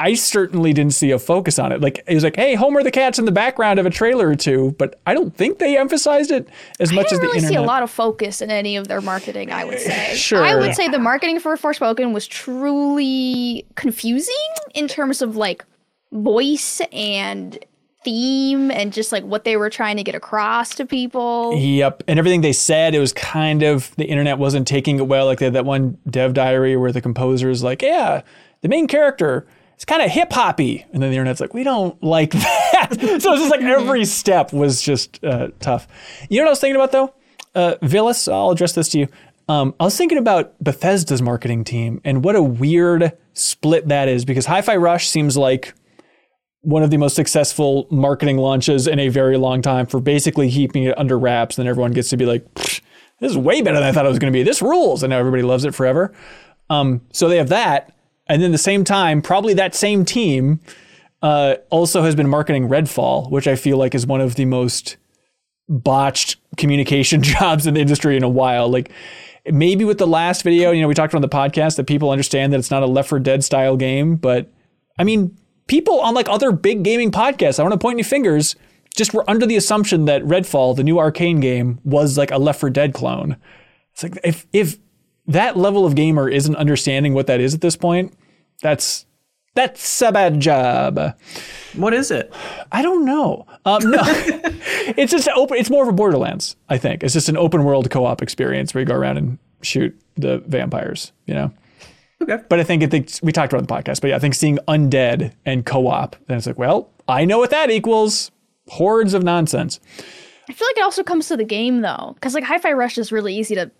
I certainly didn't see a focus on it. Like it was like, hey, Homer the cat's in the background of a trailer or two, but I don't think they emphasized it as I much as the really internet. see a lot of focus in any of their marketing. I would eh, say. Sure. I would say the marketing for Forspoken was truly confusing in terms of like voice and theme and just like what they were trying to get across to people. Yep. And everything they said, it was kind of the internet wasn't taking it well. Like they had that one dev diary where the composer is like, yeah, the main character is kind of hip hoppy. And then the internet's like, we don't like that. so it's just like every step was just uh, tough. You know what I was thinking about though? Uh, Villas, I'll address this to you. Um, I was thinking about Bethesda's marketing team and what a weird split that is because Hi Fi Rush seems like one of the most successful marketing launches in a very long time for basically keeping it under wraps. And then everyone gets to be like, this is way better than I thought it was going to be. This rules. And now everybody loves it forever. Um, so they have that. And then the same time, probably that same team uh, also has been marketing Redfall, which I feel like is one of the most botched communication jobs in the industry in a while. Like maybe with the last video, you know, we talked on the podcast that people understand that it's not a Left 4 Dead style game, but I mean, people on like other big gaming podcasts, I want to point any fingers, just were under the assumption that Redfall, the new Arkane game, was like a Left 4 Dead clone. It's like if if that level of gamer isn't understanding what that is at this point, that's that's a bad job. What is it? I don't know. Um, no, it's just open. It's more of a Borderlands. I think it's just an open world co-op experience where you go around and shoot the vampires. You know. Okay. But I think it thinks we talked about the podcast. But yeah, I think seeing undead and co-op, then it's like, well, I know what that equals. Hordes of nonsense. I feel like it also comes to the game though, because like Hi-Fi Rush is really easy to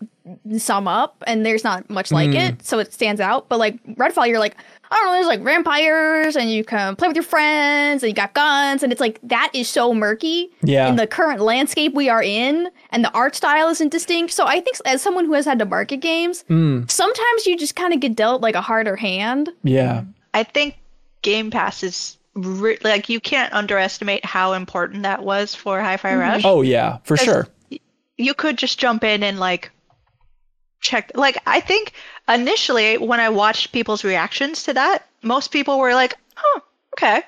sum up, and there's not much like mm-hmm. it, so it stands out. But like Redfall, you're like, I don't know, there's like vampires, and you can play with your friends, and you got guns, and it's like that is so murky Yeah. in the current landscape we are in, and the art style isn't distinct. So I think as someone who has had to market games, mm. sometimes you just kind of get dealt like a harder hand. Yeah. I think Game Pass is re- like you can't underestimate how important that was for Hi-Fi mm-hmm. Rush. Oh yeah, for sure. You could just jump in and like check. Like I think initially when I watched people's reactions to that, most people were like, "Oh, okay."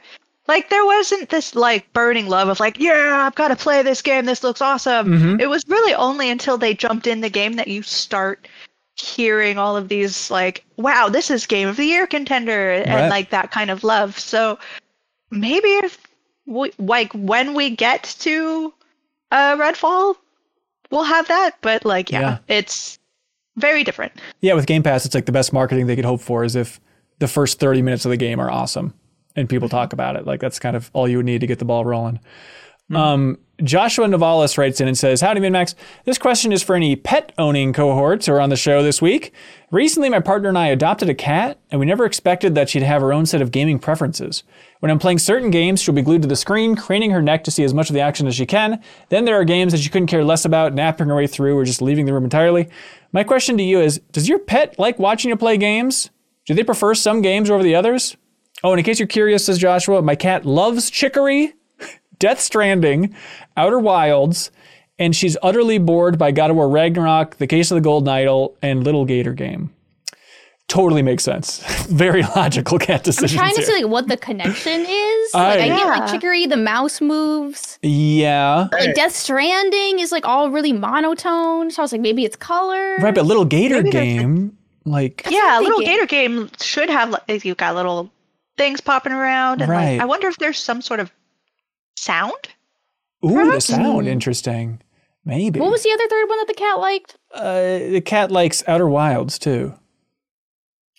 Like there wasn't this like burning love of like, "Yeah, I've got to play this game. This looks awesome." Mm-hmm. It was really only until they jumped in the game that you start hearing all of these like, "Wow, this is game of the year contender," and Right. like that kind of love. So maybe if we, like when we get to uh Redfall, we'll have that. But like, yeah, Yeah. it's very different. Yeah, with Game Pass, it's like the best marketing they could hope for is if the first 30 minutes of the game are awesome and people talk about it. Like that's kind of all you would need to get the ball rolling. Um, Joshua Navalis writes in and says, Howdy, MinnMax. This question is for any pet owning cohorts who are on the show this week. Recently, my partner and I adopted a cat, and we never expected that she'd have her own set of gaming preferences. When I'm playing certain games, she'll be glued to the screen, craning her neck to see as much of the action as she can. Then there are games that she couldn't care less about, napping her way through, or just leaving the room entirely. My question to you is Does your pet like watching you play games? Do they prefer some games over the others? Oh, and in case you're curious, says Joshua, my cat loves Chicory, Death Stranding, Outer Wilds, and she's utterly bored by God of War Ragnarok, The Case of the Golden Idol, and Little Gator Game. Totally makes sense. Very logical cat decisions. I'm trying to here. see like what the connection is. I- Like I get like Yeah. Chicory, the mouse moves. yeah. Like Death Stranding is like all really monotone. So I was like, maybe it's color. Right, but Little Gator Maybe Game, like, Yeah, little gator game should have like you've got little things popping around, and Right. like I wonder if there's some sort of sound. ooh, the sound interesting. Maybe. What was the other third one that the cat liked? uh, the cat likes Outer Wilds too.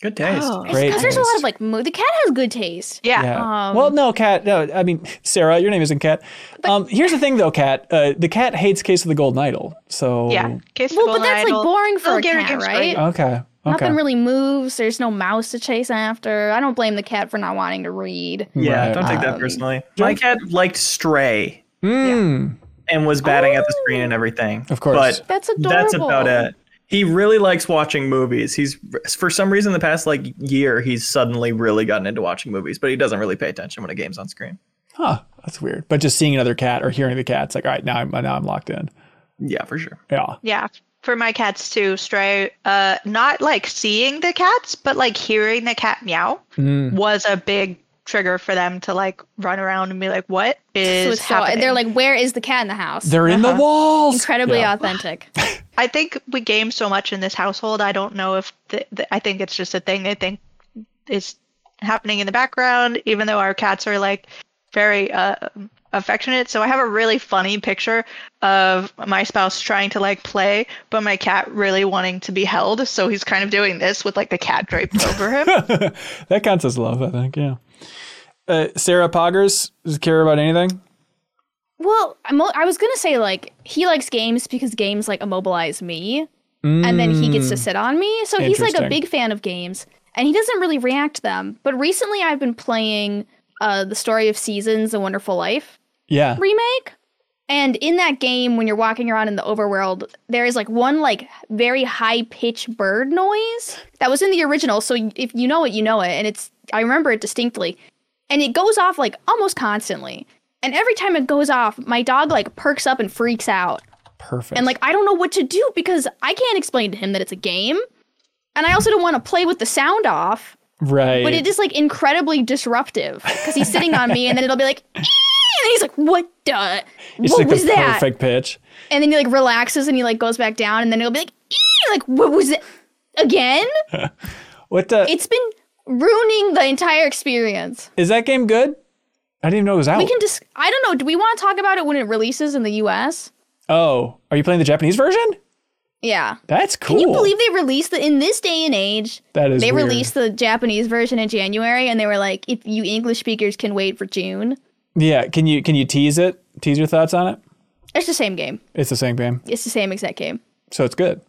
Good taste. Oh. It's Great 'cause there's a lot of like mo- the cat has good taste. Yeah. Yeah. Um, well, no, Cat. No, I mean Sarah. Your name isn't Cat. Um, here's the thing, though, Cat. Uh, the cat hates Case of the Golden Idol. So Yeah. Case of Well, but Golden that's like Idol. boring for Little a cat, right? great. Okay. Okay. Nothing really moves. There's no mouse to chase after. I don't blame the cat for not wanting to read. Yeah, Right. don't take that Um, personally. My cat liked Stray Mm, and was batting at the screen and everything. Of course. But That's adorable. that's about it. He really likes watching movies. He's for some reason the past like year he's suddenly really gotten into watching movies, but he doesn't really pay attention when a game's on screen. Huh. That's weird. But just seeing another cat or hearing the cat, it's like, all right, now I'm now I'm locked in. Yeah, for sure. Yeah. Yeah. For my cats to Stray, uh, not like seeing the cats, but like hearing the cat meow Mm. was a big trigger for them to like run around and be like, "What is So it's so, happening?" they're like, where is the cat in the house? They're in the Uh-huh. walls. Incredibly Yeah. authentic. I think we game so much in this household. I don't know if the, the, I think it's just a thing. I think is happening in the background, even though our cats are like very uh, affectionate. So I have a really funny picture of my spouse trying to like play, but my cat really wanting to be held. So he's kind of doing this with like the cat draped over him. that counts as love, I think. Yeah. Uh, Sarah Poggers does care about anything? Well, I'm, I was gonna say like he likes games because games like immobilize me, and then he gets to sit on me. So he's like a big fan of games, and he doesn't really react to them. But recently, I've been playing uh, the Story of Seasons: A Wonderful Life Yeah. remake. And in that game, when you're walking around in the overworld, there is like one like very high pitch bird noise that was in the original. So if you know it, you know it, and it's I remember it distinctly, and it goes off like almost constantly. And every time it goes off, my dog like perks up and freaks out, Perfect. and like I don't know what to do because I can't explain to him that it's a game, and I also don't want to play with the sound off. right. But it is like incredibly disruptive because he's sitting on me, and then it'll be like. and he's like, "What the? it's what like was the that?" perfect pitch. and then he like relaxes and he like goes back down and then he'll be like like what was it again What the, it's been ruining the entire experience is that game good? I didn't even know it was out. we can just i don't know do we want to talk about it when it releases in the us oh, are you playing the Japanese version? yeah That's cool. can you believe they released the in this day and age that is they weird. released the japanese version in january and they were like if you english speakers can wait for june Yeah, can you can you tease it? Tease your thoughts on it? it's the same game It's the same game, it's the same exact game so it's good.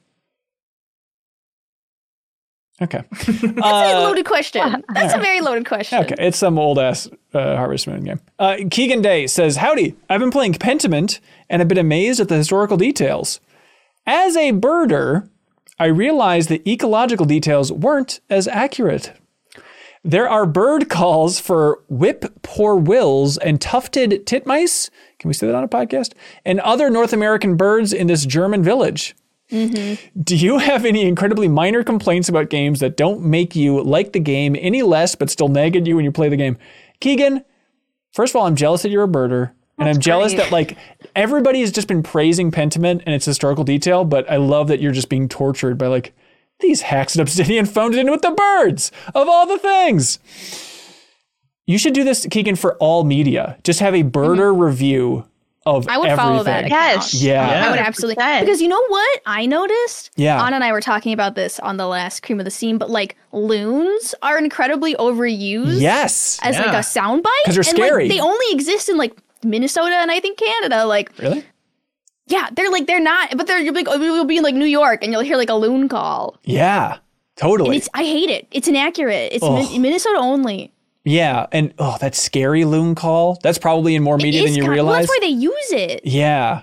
Okay. that's a Uh, loaded question that's a very loaded question Okay, it's some old ass uh, Harvest Moon game. Uh, Keegan Day says, "Howdy, I've been playing Pentiment and have been amazed at the historical details. As a birder, I realized the ecological details weren't as accurate. There are bird calls for whip poor wills and tufted titmice. Can we say that on a podcast? And other North American birds in this German village." Mm-hmm. Do you have any incredibly minor complaints about games that don't make you like the game any less but still nag at you when you play the game? Keegan, first of all, I'm jealous that you're a birder. And I'm jealous great. that like everybody has just been praising Pentiment and its historical detail, but I love that you're just being tortured by like these hacks at Obsidian phoned it in with the birds of all the things. You should do this, Keegan, for all media. Just have a birder review of Mm-hmm. I would everything. follow that. Yes. Yeah. Yeah. I would absolutely 100%. because you know what I noticed. Yeah. Anna and I were talking about this on the last cream of the scene, but like loons are incredibly overused Yes. as like Yeah. a soundbite 'Cause they're and, like, scary. they only exist in like Minnesota and I think Canada. Like, Really? Yeah, they're like they're not, but they're you'll be, like you'll be in like New York and you'll hear like a loon call. Yeah. And Totally. it's I hate it. It's inaccurate. It's Ugh. Min- Minnesota only. Yeah, and oh, that scary loon call. That's probably in more media than you kind- well, realize. that's why they use it. yeah.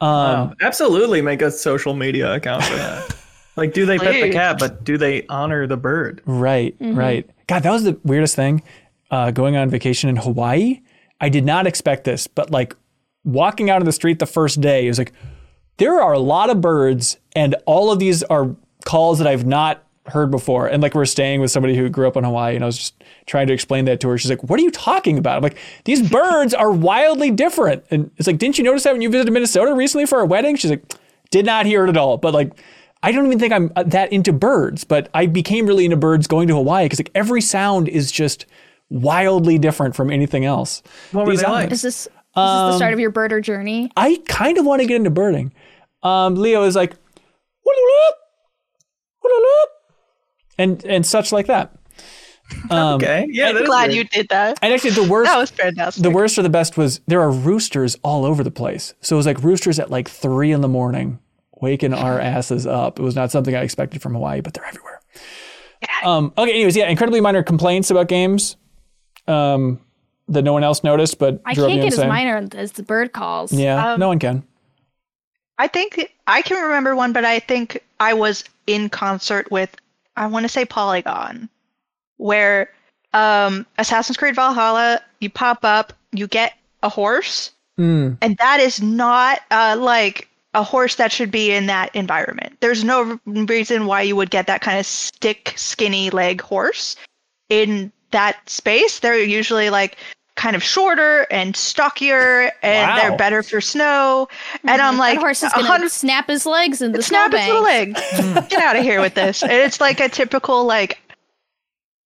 Um, Oh, absolutely make a social media account for that. Like, do they pet the cat, but do they honor the bird? Right, right. God, that was the weirdest thing. Uh, going on vacation in Hawaii, I did not expect this, but like walking out on the street the first day, it was like there are a lot of birds, and all of these are calls that I've not heard before. And like we're staying with somebody who grew up in Hawaii, and I was just trying to explain that to her. She's like, "What are you talking about?" I'm like, "These birds are wildly different." And it's like, "Didn't you notice that when you visited Minnesota recently for a wedding?" She's like, "Did not hear it at all." But like. I don't even think I'm uh, that into birds, but I became really into birds going to Hawaii because like every sound is just wildly different from anything else. What were These they like? Is this, is this is the start of your birder journey? I kind of want to get into birding. Um, Leo is like, and and such like that. Um, Okay, yeah, that is Glad weird. you did that. And actually, the worst, That was fantastic. the worst or the best was there are roosters all over the place. So it was like roosters at like three in the morning, waking our asses up. It was not something I expected from Hawaii, but they're everywhere. Um, okay, anyways, yeah, incredibly minor complaints about games um, that no one else noticed, but I drove can't you get as minor as the bird calls. Yeah, Um, no one can. I think I can remember one, but I think I was in concert with I want to say Polygon, where um, Assassin's Creed Valhalla, you pop up, you get a horse, Mm, and that is not uh, like a horse that should be in that environment. There's no reason why you would get that kind of stick, skinny leg horse in that space. They're usually like kind of shorter and stockier, and Wow. they're better for snow. And I'm like, that horse is gonna hundred- snap his legs in the snap his little snowbank. leg. Get out of here with this. And it's like a typical like.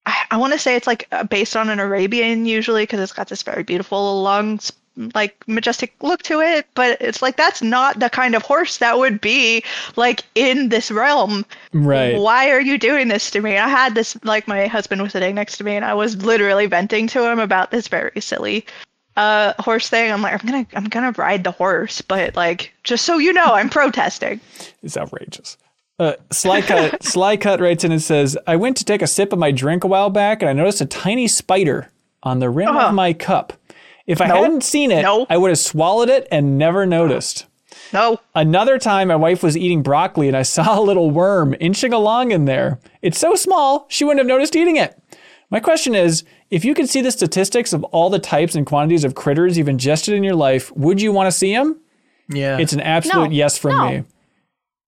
I, I want to say it's like uh, based on an Arabian usually because it's got this very beautiful long s- like majestic look to it but it's like that's not the kind of horse that would be like in this realm right. why are you doing this to me i had this like my husband was sitting next to me and i was literally venting to him about this very silly uh horse thing i'm like i'm gonna i'm gonna ride the horse but like just so you know i'm protesting It's outrageous. Uh, Sly Cut, Sly Cut writes in and says, I went to take a sip of my drink a while back and I noticed a tiny spider on the rim Uh-huh. of my cup. If I No. hadn't seen it, No. I would have swallowed it and never noticed. no Another time, my wife was eating broccoli and I saw a little worm inching along in there. It's so small, she wouldn't have noticed eating it. My question is if you could see the statistics of all the types and quantities of critters you've ingested in your life, would you want to see them? Yeah, It's an absolute No. yes from No. me.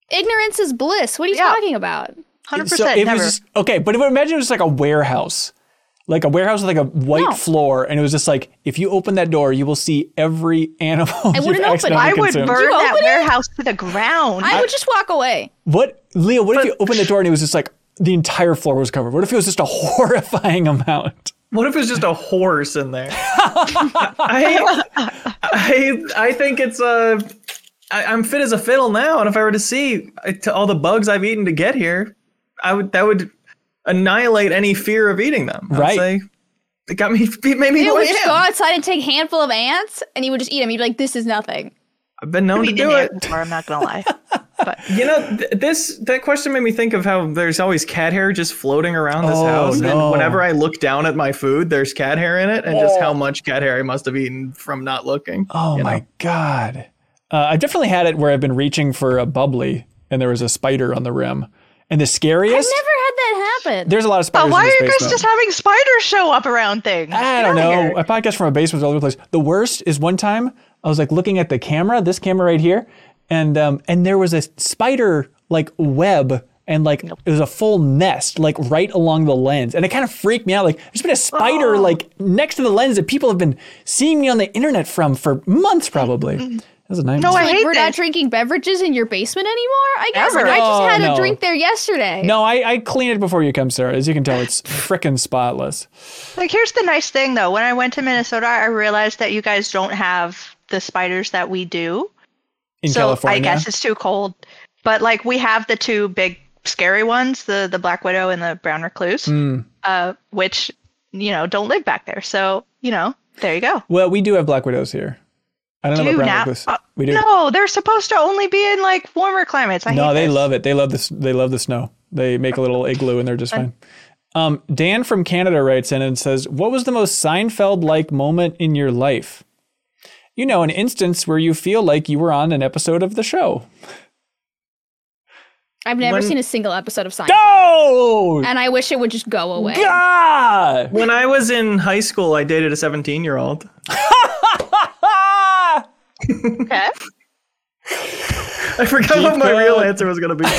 Ignorance is bliss. What are you Yeah. talking about? 100% So it never was just, okay, but imagine it was like a warehouse, like a warehouse with like a white No. floor, and it was just like if you open that door, you will see every animal. you've wouldn't open it. accidentally i would consumed. burn that it? warehouse to the ground I would just walk away. What, Leo? What if you opened the door and it was just like the entire floor was covered? What if it was just a horrifying amount? What if it's just a horse in there? I, I, I think it's uh, I, I'm fit as a fiddle now, and if I were to see uh, to all the bugs I've eaten to get here, I would that would annihilate any fear of eating them. I'd Right. Say, it got me. It made me You who I would just go outside and take a handful of ants, and you would just eat them. You'd be like, "This is nothing." I've been known to do it it. before, i'm not gonna lie but You know, th- this that question made me think of how there's always cat hair just floating around this Oh, house, no. and whenever I look down at my food, there's cat hair in it, and just how much cat hair I must have eaten from not looking. Oh my know? god! Uh, I've definitely had it where I've been reaching for a bubbly and there was a spider on the rim. And the scariest. I've never had that happen. there's a lot of But spiders. why in are this you guys just having spiders show up around things? I don't outta know. here. A podcast from a basement all over the place. The worst is one time I was like looking at the camera, this camera right here, and um, and there was a spider like web and like it was a full nest like right along the lens, and it kind of freaked me out. Like there's been a spider Oh. like next to the lens that people have been seeing me on the internet from for months probably. That was a nightmare. No, I like hate we're not drinking beverages in your basement anymore. I guess. Ever. Like, I just No, had no. a drink there yesterday. No, I, I clean it before you come, Sarah. As you can tell, it's frickin' spotless. Like, here's the nice thing though. When I went to Minnesota, I realized that you guys don't have the spiders that we do. In so California. I guess it's too cold. But like, we have the two big scary ones, the the black widow and the brown recluse, Mm. uh, which you know don't live back there. So you know, there you go. Well, we do have black widows here. I don't know about brown now- recluse. uh, We do. No, they're supposed to only be in like warmer climates. I No, hate they this. love it. They love this. They love the snow. They make a little igloo and they're just fine. Um, Dan from Canada writes in and says, "What was the most Seinfeld-like moment in your life? You know, an instance where you feel like you were on an episode of the show." I've never When- seen a single episode of Seinfeld, No! and I wish it would just go away. God! When I was in high school, I dated a 17 year old. Okay. I forgot what my Keep real answer was going to be.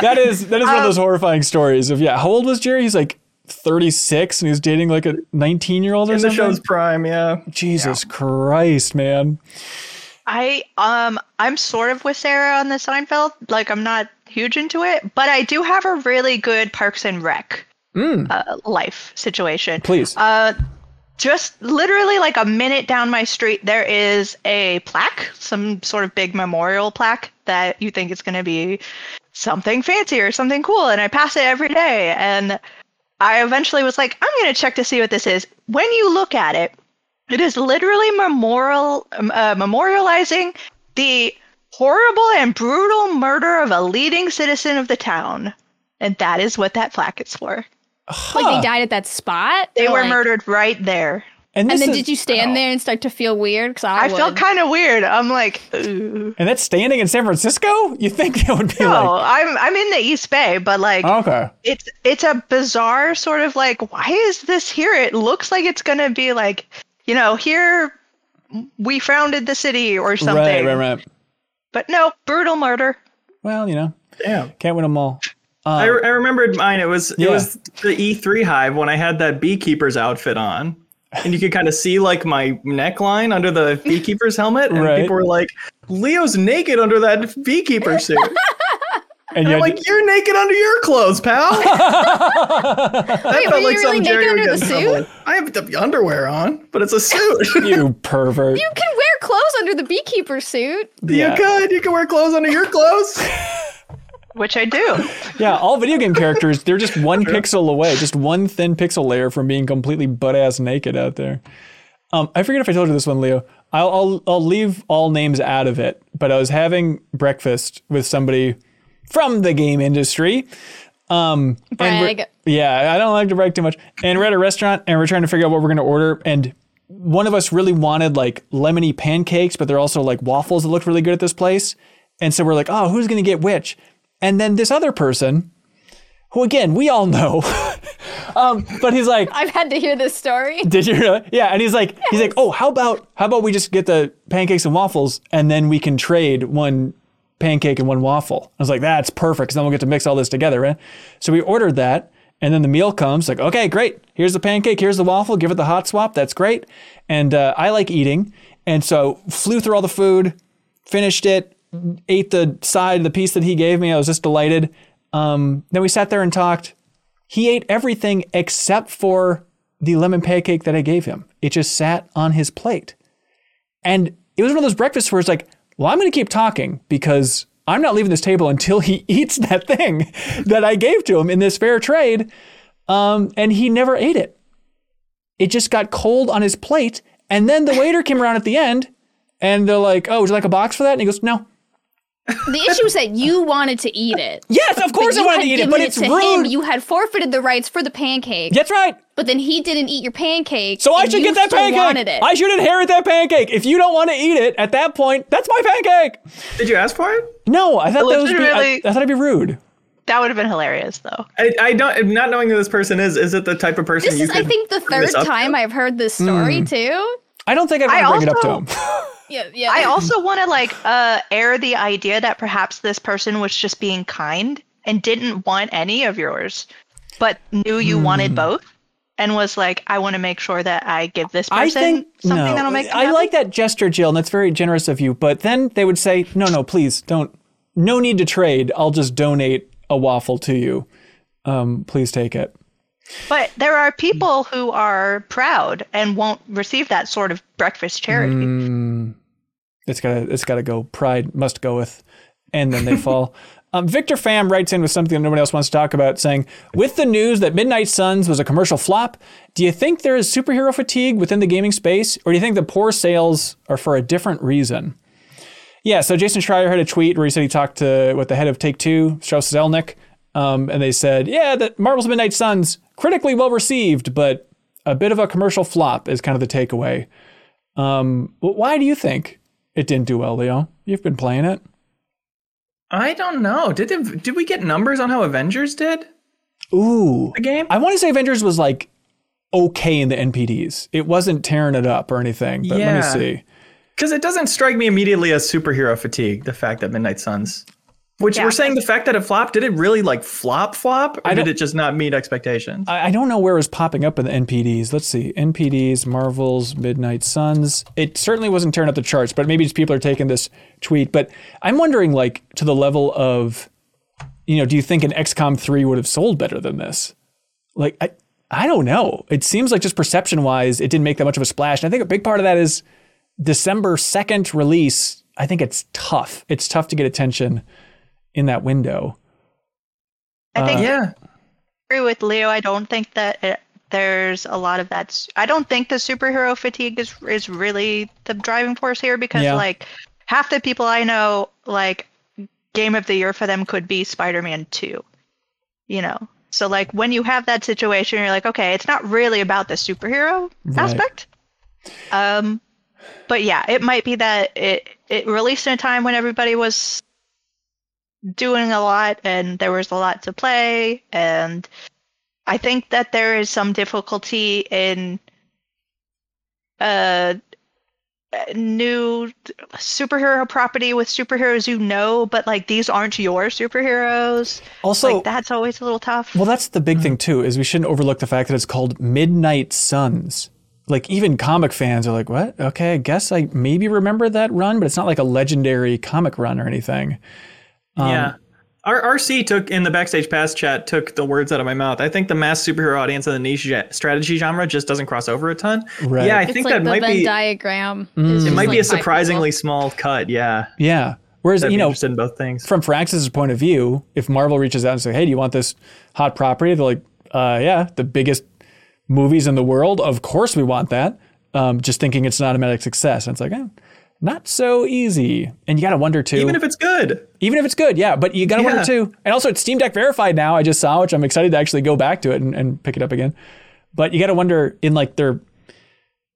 that is that is one of Um, those horrifying stories of yeah. How old was Jerry? He's like 36 and he's dating like a 19 year old or in the show's prime, yeah. Jesus Christ, man. I um I'm sort of with Sarah on the Seinfeld. Like I'm not huge into it, but I do have a really good Parks and Rec Mm, uh, life situation. please. Uh, just literally like a minute down my street, there is a plaque, some sort of big memorial plaque that you think is going to be something fancy or something cool. And I pass it every day. And I eventually was like, I'm going to check to see what this is. When you look at it, it is literally memorial uh, memorializing the horrible and brutal murder of a leading citizen of the town. And that is what that plaque is for. Like they died at that spot. They Or, were like- murdered right there. and, And then is- did you stand there and start to feel weird? Because I, I felt kind of weird. I'm like, Ooh. And that's standing in San Francisco? You think that would be no, like I'm I'm in the East Bay, but like Okay. it's it's a bizarre sort of like, why is this here? It looks like it's gonna be like, you know, here we founded the city or something. Right, right, right. But no, brutal murder. Well, you know, yeah, can't win them all. Um, I, I remembered mine. It was Yeah. it was the E3 hive when I had that beekeeper's outfit on, and you could kind of see like my neckline under the beekeeper's helmet, and Right. people were like, "Leo's naked under that beekeeper suit." and And you I'm had like, "You're naked under your clothes, pal." that Wait, were you really naked would under get the in trouble. I have the underwear on, but it's a suit. you pervert. You can wear clothes under the beekeeper suit. Yeah. You could. You can wear clothes under your clothes. Which I do. Yeah, all video game characters, they're just one pixel away, just one thin pixel layer from being completely butt ass naked out there. Um, I forget if I told you this one, Leo. I'll, I'll I'll leave all names out of it, but I was having breakfast with somebody from the game industry. Um, and Brag. yeah, I don't like to brag too much. And we're at a restaurant and we're trying to figure out what we're going to order. And one of us really wanted like lemony pancakes, but they're also like waffles that looked really good at this place. And so we're like, oh, who's going to get which? And then this other person, who again, we all know, um, but he's like, I've had to hear this story. did you really? Yeah. And he's like, he's like, oh, how about, how about we just get the pancakes and waffles and then we can trade one pancake and one waffle. I was like, that's perfect. 'cause then we'll get to mix all this together, right? So we ordered that. And then the meal comes like, okay, great. Here's the pancake. Here's the waffle. Give it the hot swap. That's great. And uh, I like eating. And so flew through all the food, finished it, ate the side, the piece that he gave me. I was just delighted. Um, then we sat there and talked. He ate everything except for the lemon pancake that I gave him. It just sat on his plate. And it was one of those breakfasts where it's like, well, I'm going to keep talking because I'm not leaving this table until he eats that thing that I gave to him in this fair trade. Um, and he never ate it. It just got cold on his plate. And then the waiter came around at the end and they're like, oh, would you like a box for that? And he goes, no. The issue is that you wanted to eat it. Yes, of course I you wanted to eat it, but it's to rude. him. You had forfeited the rights for the pancake, That's right. but then he didn't eat your pancake. So I should get that still pancake. Wanted it. I should inherit that pancake. If you don't want to eat it at that point, that's my pancake. Did you ask for it? No, I thought that was be, I, Legitimately- I thought it'd be rude. That would have been hilarious though. I, I don't. Not knowing who this person is, is it the type of person this you is, I think, the third up to? time I've heard this story hmm. too. I don't think I'd I want to bring it up to him. Yeah, yeah. I also want to like uh air the idea that perhaps this person was just being kind and didn't want any of yours, but knew you wanted Hmm. both and was like, I want to make sure that I give this I person think something no. that'll make them I happy. like that gesture, Jill, and that's very generous of you. But then they would say, "No, no, please don't. No need to trade. I'll just donate a waffle to you. Um, please take it." But there are people who are proud and won't receive that sort of breakfast charity. Mm. It's gotta it's gotta go. Pride must go with, and then they fall. Um, Victor Pham writes in with something that nobody else wants to talk about, saying, "With the news that Midnight Suns was a commercial flop, do you think there is superhero fatigue within the gaming space, or do you think the poor sales are for a different reason?" Yeah, so Jason Schreier had a tweet where he said he talked to with the head of Take Two, Strauss Zelnick, um, and they said, "Yeah, that Marvel's Midnight Suns critically well received, but a bit of a commercial flop is kind of the takeaway." Um, why do you think it didn't do well, Leo? You've been playing it. I don't know. Did it, did we get numbers on how Avengers did Ooh. the game? I want to say Avengers was like okay in the NPDs. It wasn't tearing it up or anything, but let me see. Because it doesn't strike me immediately as superhero fatigue. The fact that Midnight Suns, which Yeah. we're saying the fact that it flopped, did it really like flop flop, or I did it just not meet expectations? I, I don't know where it was popping up in the NPDs. Let's see. NPDs, Marvel's Midnight Suns. It certainly wasn't tearing up the charts, but maybe just people are taking this tweet. But I'm wondering, like, to the level of, you know, do you think an XCOM 3 would have sold better than this? Like, I, I don't know. It seems like just perception wise, it didn't make that much of a splash. And I think a big part of that is December 2nd release. I think it's tough. It's tough to get attention in that window. I think Uh, yeah, agree with Leo. I don't think that it, there's a lot of that. I don't think the superhero fatigue is is really the driving force here because Yeah. like half the people I know like game of the year for them could be Spider-Man 2. You know. So like when you have that situation you're like okay, it's not really about the superhero Right. aspect. Um but yeah, it might be that it it released in a time when everybody was doing a lot and there was a lot to play and I think that there is some difficulty in uh a new superhero property with superheroes you know but like these aren't your superheroes Also, like that's always a little tough Well, that's the big thing too. Is we shouldn't overlook the fact that it's called Midnight Suns. Like even comic fans are like, "What? Okay, I guess I maybe remember that run, but it's not like a legendary comic run or anything." Um, yeah. Our RC took in the backstage pass chat took the words out of my mouth. I think the mass superhero audience and the niche strategy genre just doesn't cross over a ton. Right. Yeah, I It's It's think like that the might Venn be diagram. Mm. it just might be a surprisingly small cut. Yeah, Yeah. Whereas I'd you know, interested in both things. from Firaxis' point of view, if Marvel reaches out and say, "Hey, do you want this hot property?" They're like, uh, "Yeah, the biggest movies in the world. Of course, we want that." Um, just thinking it's an automatic success, and it's like, eh, not so easy. And you got to wonder too. Even if it's good. Even if it's good, yeah. But you got to wonder too. And also, it's Steam Deck verified now. I just saw, which I'm excited to actually go back to it and, and pick it up again. But you got to wonder in like their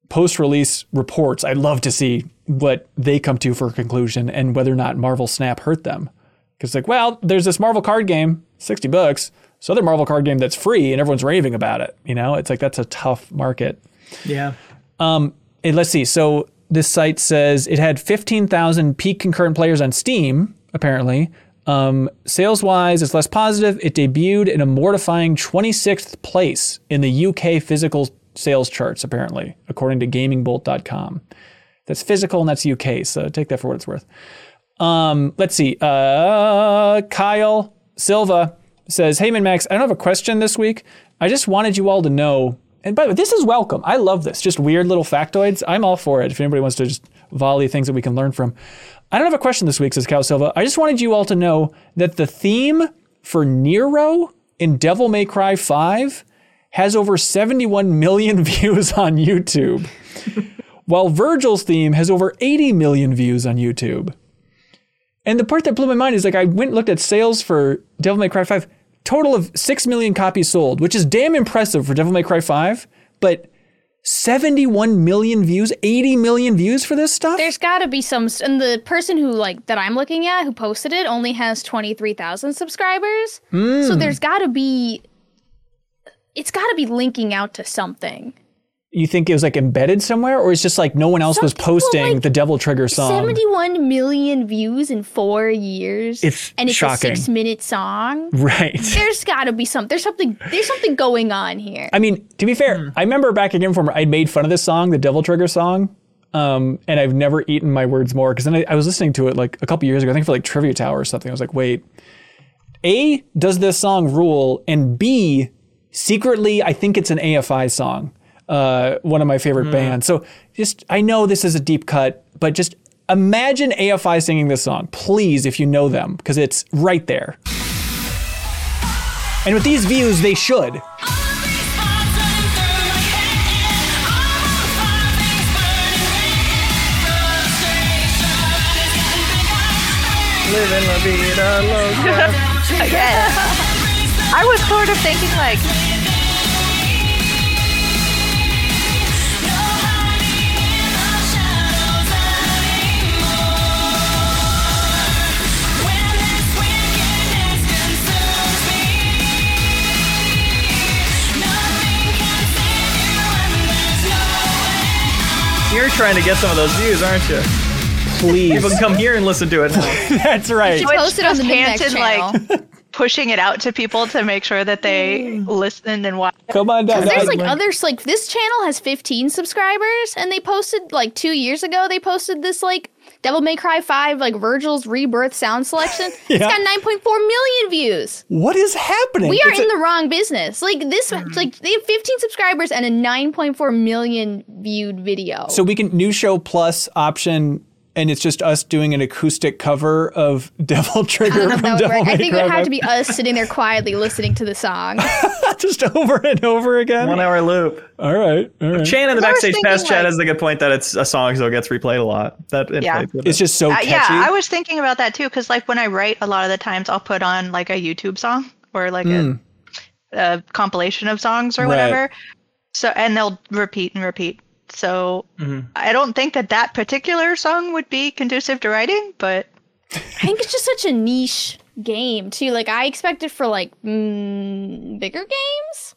post-release reports. I'd love to see what they come to for a conclusion and whether or not Marvel Snap hurt them. Because like, well, there's this Marvel card game, sixty bucks. This other Marvel card game that's free, and everyone's raving about it. You know, it's like that's a tough market. Yeah. Um, and let's see. So this site says it had 15,000 peak concurrent players on Steam, apparently. Um, sales wise, it's less positive. It debuted in a mortifying 26th place in the UK physical sales charts, apparently, according to gamingbolt.com. That's physical and that's UK, so take that for what it's worth. Um, let's see. Uh, Kyle Silva says, Hey, Max, I don't have a question this week. I just wanted you all to know. And by the way, this is welcome. I love this. Just weird little factoids. I'm all for it. If anybody wants to just volley things that we can learn from. I don't have a question this week, says Cal Silva. I just wanted you all to know that the theme for Nero in Devil May Cry 5 has over 71 million views on YouTube, while Virgil's theme has over 80 million views on YouTube. And the part that blew my mind is like I went and looked at sales for Devil May Cry 5, total of 6 million copies sold, which is damn impressive for Devil May Cry 5, but 71 million views, 80 million views for this stuff? There's got to be some, and the person who like that I'm looking at who posted it only has twenty three thousand subscribers. Hmm. So there's got to be, it's got to be linking out to something. You think it was like embedded somewhere or it's just like no one else Some was posting like, the Devil Trigger song? Seventy one million views in four years. It's and it's shocking. a six minute song. Right. There's got to be some. There's something. There's something going on here. I mean, to be fair, Hmm. I remember back at Game Informer, I'd made fun of this song, the Devil Trigger song, um, and I've never eaten my words more because then I, I was listening to it like a couple years ago, I think for like Trivia Tower or something. I was like, wait, A, does this song rule? And B, secretly, I think it's an AFI song, uh, one of my favorite Hmm. bands. So just, I know this is a deep cut, but just imagine AFI singing this song, please, if you know them, because it's right there. And with these views, they should. Living la vida loca. Again. I was sort of thinking like You're trying to get some of those views, aren't you? Please. People can come here and listen to it. That's right. Should post it on the Just Midnext Hanson, channel. like pushing it out to people to make sure that they mm. listen and watch. Come on down. There's like I- others like this channel has 15 subscribers and they posted like 2 years ago they posted this like Devil May Cry 5 like Virgil's Rebirth sound selection. It's Yeah. got 9.4 million views. what is happening? We are It's in a- the wrong business. Like this mm. like they have 15 subscribers and a 9.4 million viewed video. So we can new show plus option, and it's just us doing an acoustic cover of Devil Trigger don't know if from Devil work. May I think it would have to be us sitting there quietly listening to the song. just over and over again. One hour loop. all right, all right. Chan in the I backstage pass thinking, chat like- has the good point that it's a song, so it gets replayed a lot. That it Yeah. plays It's just so Uh, catchy. yeah, I was thinking about that too because like when I write, a lot of the times I'll put on like a YouTube song or like a, a compilation of songs or. Right. whatever. So and they'll repeat and repeat. So Mm-hmm. I don't think that that particular song would be conducive to writing, but I think it's just such a niche game too. Like I expected for like mm, bigger games.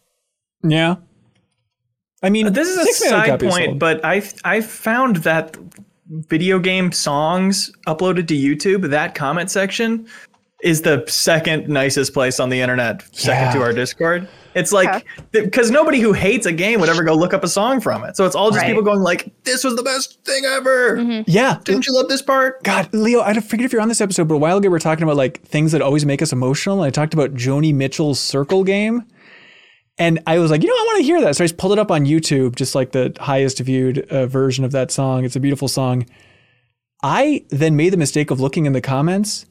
yeah. I mean, This is a side point, sold. but I've I've found that video game songs uploaded to YouTube, that comment section is the second nicest place on the internet, second Yeah. to our Discord. It's like because nobody who hates a game would ever go look up a song from it. So it's all just Right. people going like, "This was the best thing ever." yeah, Didn't you love this part? God, Leo, I forget if you're on this episode, but a while ago we were talking about like things that always make us emotional. And I talked about Joni Mitchell's Circle Game. And I was like, you know, I want to hear that. So I just pulled it up on YouTube, just like the highest viewed uh, version of that song. It's a beautiful song. I then made the mistake of looking in the comments.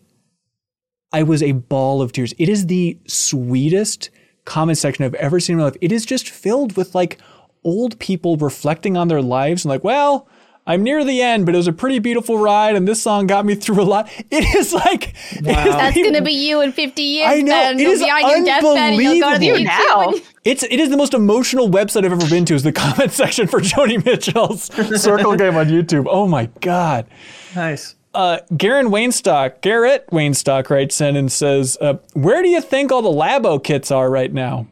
I was a ball of tears. It is the sweetest comment section I've ever seen in my life. It is just filled with like old people reflecting on their lives and like, well, I'm near the end, but it was a pretty beautiful ride, and this song got me through a lot. It is like, it is That's the- gonna be you in 50 years. I know, Ben. it You'll is be on your deathbed and you'll go to the unbelievable. YouTube Now. and- It's it is the most emotional website I've ever been to. Is the comment section for Joni Mitchell's Circle Game on YouTube? Oh my god. Nice. Uh, Garen Waynestock, Garrett Waynestock writes in and says, uh, "Where do you think all the Labo kits are right now?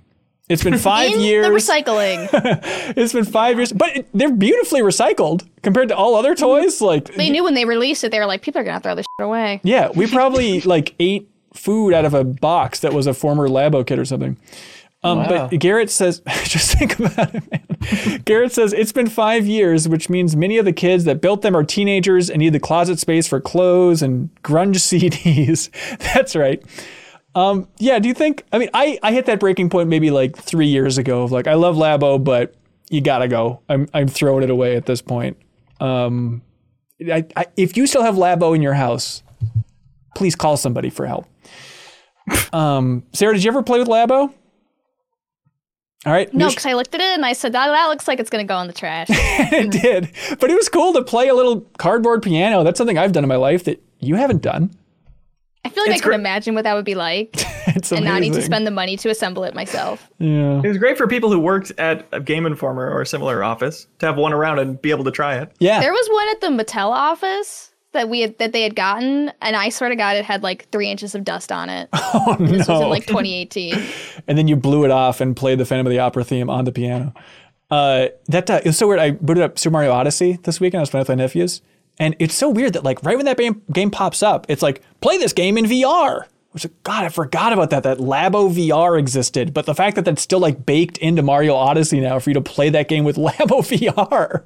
It's been five years. the recycling. it's been five years, but it, they're beautifully recycled compared to all other toys. Like, they knew when they released it, they were like, people are gonna throw this shit away. yeah, we probably like ate food out of a box that was a former Labo kit or something." Um, But Garrett says, just think about it, man. Garrett says, it's been five years, which means many of the kids that built them are teenagers and need the closet space for clothes and grunge CDs. That's right. Um, yeah, do you think, I mean, I, I hit that breaking point maybe like three years ago of like, I love Labo, but you gotta go. I'm, I'm throwing it away at this point. Um, I, I, if you still have Labo in your house, please call somebody for help. Um, Sarah, did you ever play with Labo? All right. No, Mish- because I looked at it and I said, that, that looks like it's gonna go in the trash. it did. But it was cool to play a little cardboard piano. That's something I've done in my life that you haven't done. I feel like It's I could great- imagine what that would be like It's and amazing. not need to spend the money to assemble it myself. Yeah. It was great for people who worked at a Game Informer or a similar office to have one around and be able to try it. Yeah. There was one at the Mattel office that we had that they had gotten, and I swear to God, it had like three inches of dust on it. oh, This was no. in like 2018. and then you blew it off and played the Phantom of the Opera theme on the piano. Uh, that uh, it was so weird. I booted up Super Mario Odyssey this weekend. I was playing with my nephews, and it's so weird that like right when that game, game pops up, it's like play this game in VR. Which like God, I forgot about that. That Labo VR existed, but the fact that that's still like baked into Mario Odyssey now for you to play that game with Labo VR.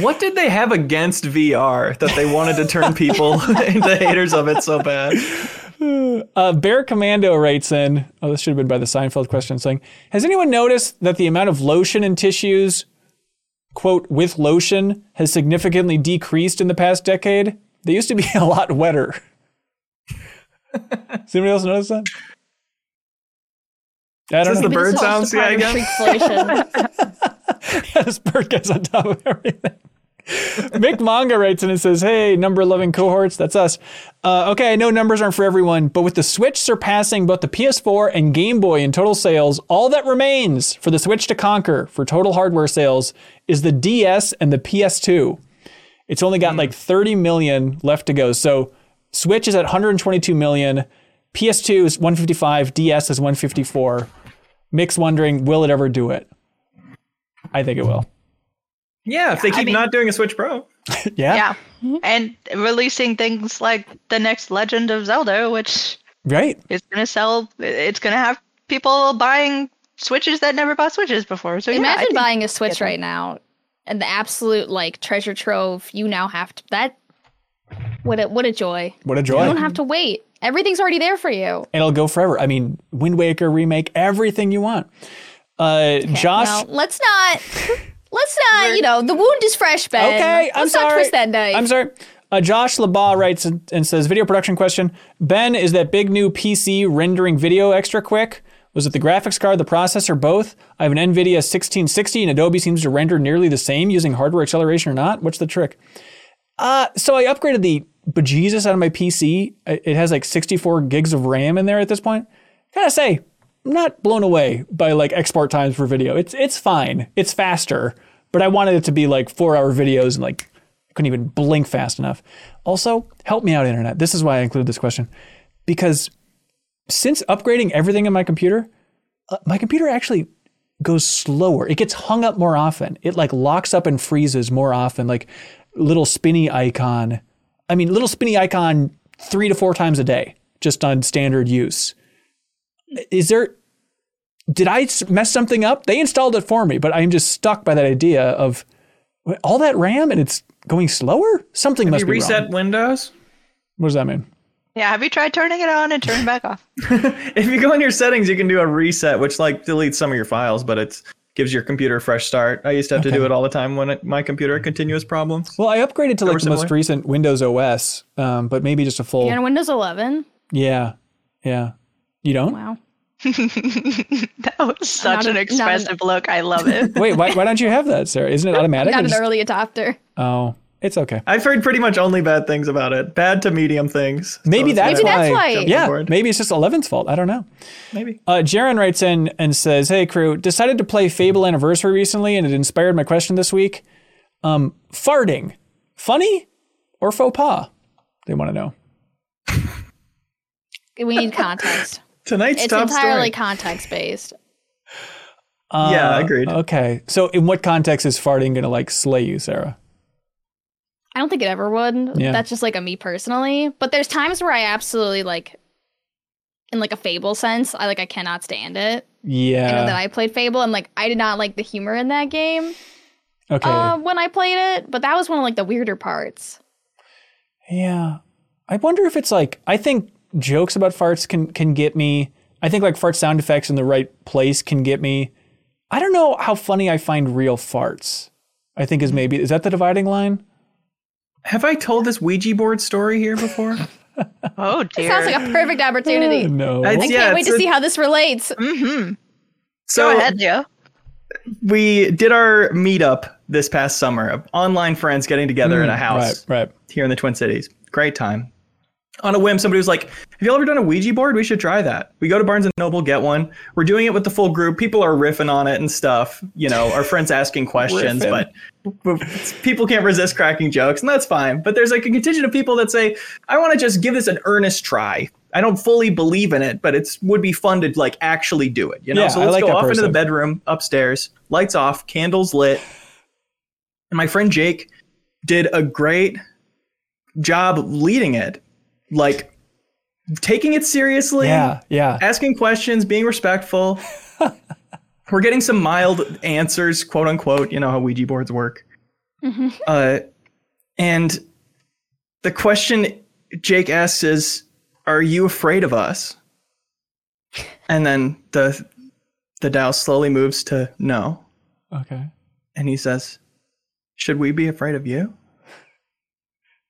What did they have against VR that they wanted to turn people into haters of it so bad? Uh, Bear Commando writes in, oh, this should have been by the Seinfeld question, saying, Has anyone noticed that the amount of lotion in tissues, quote, with lotion, has significantly decreased in the past decade? They used to be a lot wetter. Does anybody else notice that? I don't Is this know. the bird This sounds guy part of again? This bird gets on top of everything. Mick Manga writes in and says, Hey, number loving cohorts, that's us. Uh, okay, I know numbers aren't for everyone, but with the Switch surpassing both the PS4 and Game Boy in total sales, all that remains for the Switch to conquer for total hardware sales is the DS and the PS2. It's only got like 30 million left to go. So Switch is at 122 million, PS2 is 155, DS is 154. Mick's wondering, will it ever do it? I think it will. Yeah, if they I keep mean- not doing a Switch Pro. yeah, Yeah. And releasing things like the next Legend of Zelda, which right. is going to sell, it's going to have people buying Switches that never bought Switches before. So Imagine think- buying a Switch right now, and the absolute like treasure trove you now have to that. What a what a joy! What a joy. You don't have to wait. Everything's already there for you. and it'll go forever. I mean, Wind Waker remake, everything you want. Uh, Josh, Well, let's not. Let's not. You know, the wound is fresh, Ben. Okay, I'm let's sorry. not twist that knife. I'm sorry. Uh, Josh Labaugh writes and, and says, "Video production question: Ben, is that big new PC rendering video extra quick? Was it the graphics card, the processor, both? I have an NVIDIA 1660, and Adobe seems to render nearly the same using hardware acceleration or not. What's the trick? Uh, so I upgraded the bejesus out of my PC. It it has like 64 gigs of RAM in there at this point. Gotta say, I'm not blown away by like export times for video. It's it's fine. It's faster, but I wanted it to be like four hour videos and like couldn't even blink fast enough. Also, help me out, internet. This is why I included this question because since upgrading everything in my computer, uh, my computer actually goes slower. It gets hung up more often. It like locks up and freezes more often. Like little spinny icon. I mean, little spinny icon three to four times a day just on standard use. Is there? Did I mess something up? They installed it for me, but I'm just stuck by that idea of all that RAM and it's going slower. Something must you be reset wrong. Windows. What does that mean? Yeah, have you tried turning it on and turning it back off? If you go in your settings, you can do a reset, which like deletes some of your files, but it gives your computer a fresh start. I used to have to do it all the time when it, my computer had continuous problems. Well, I upgraded to like were the most recent Windows OS, um, but maybe just a full. You're Windows 11. Yeah, yeah. You don't? Wow. That was such not an a- not an- expressive look. I love it. Wait, why, why don't you have that, Sarah? Isn't it automatic? Not Or an just- early adopter. oh, it's okay. I've heard pretty much only bad things about it. Bad to medium things. Maybe it's that's Maybe why. that's why- Yeah, aboard. maybe it's just 11's fault. I don't know. Maybe. Uh, Jaron writes in and says, "Hey crew, decided to play Fable Anniversary recently, and it inspired my question this week. Um, farting, funny or faux pas? They want to know. We need context. Tonight's it's top entirely story. context based. Uh, Yeah, agreed. Okay, so in what context is farting gonna like slay you, Sarah? I don't think it ever would. Yeah. That's just like a me personally. But there's times where I absolutely like, in like a Fable sense, I like I cannot stand it. Yeah, I know that I played Fable and like I did not like the humor in that game Okay. uh, when I played it. But that was one of like the weirder parts. Yeah. I wonder if it's like I think jokes about farts can can get me. I think like fart sound effects in the right place can get me. I don't know how funny I find real farts. I think is maybe is that the dividing line? Have I told this Ouija board story here before? Oh dear! It sounds like a perfect opportunity. no. I- I can't wait to a- see how this relates. mm-hmm. So Go ahead, Leo. we did our meetup this past summer of online friends getting together in a house Right, right. here in the Twin Cities. Great time. On a whim, somebody was like, Have you all ever done a Ouija board? We should try that. We go to Barnes and Noble, get one. We're doing it with the full group. People are riffing on it and stuff. You know, our friends asking questions, but people can't resist cracking jokes, and that's fine. But there's like a contingent of people that say, I want to just give this an earnest try. I don't fully believe in it, but it's would be fun to like actually do it. You know, Yeah, so let's like go off into the bedroom upstairs, lights off, candles lit. And my friend Jake did a great job leading it. Like taking it seriously, Yeah, yeah. asking questions, being respectful. We're getting some mild answers, quote unquote. You know how Ouija boards work. Uh, and the question Jake asks is, "Are you afraid of us?" And then the the Dow slowly moves to no, Okay. and he says, "Should we be afraid of you?"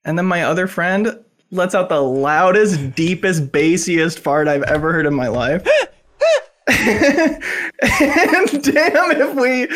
And then my other friend lets out the loudest, deepest, bassiest fart I've ever heard in my life. and damn if we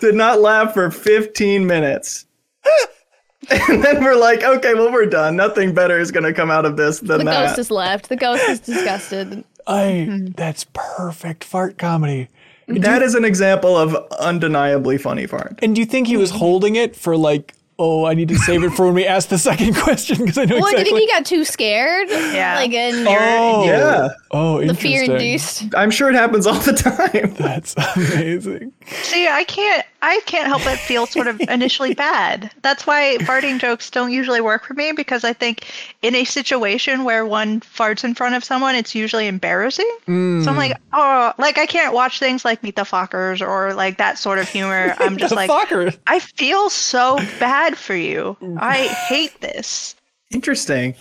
did not laugh for 15 minutes. and then we're like, okay, well, we're done. Nothing better is going to come out of this than The that. The ghost is left. The ghost is disgusted. I that's perfect fart comedy. that is an example of undeniably funny fart. And do you think he was mm-hmm. holding it for like, oh, I need to save it for when we ask the second question because I know Well, do you think he got too scared? Yeah. Like, and oh, Yeah. Oh, the fear induced. I'm sure it happens all the time. That's amazing. See, I can't I can't help but feel sort of initially bad. That's why farting jokes don't usually work for me because I think in a situation where one farts in front of someone, it's usually embarrassing. So I'm like, mm. oh, like I can't watch things like Meet the Fockers or like that sort of humor. I'm just the like, fucker. I feel so bad for you. I mm. hate this. Interesting.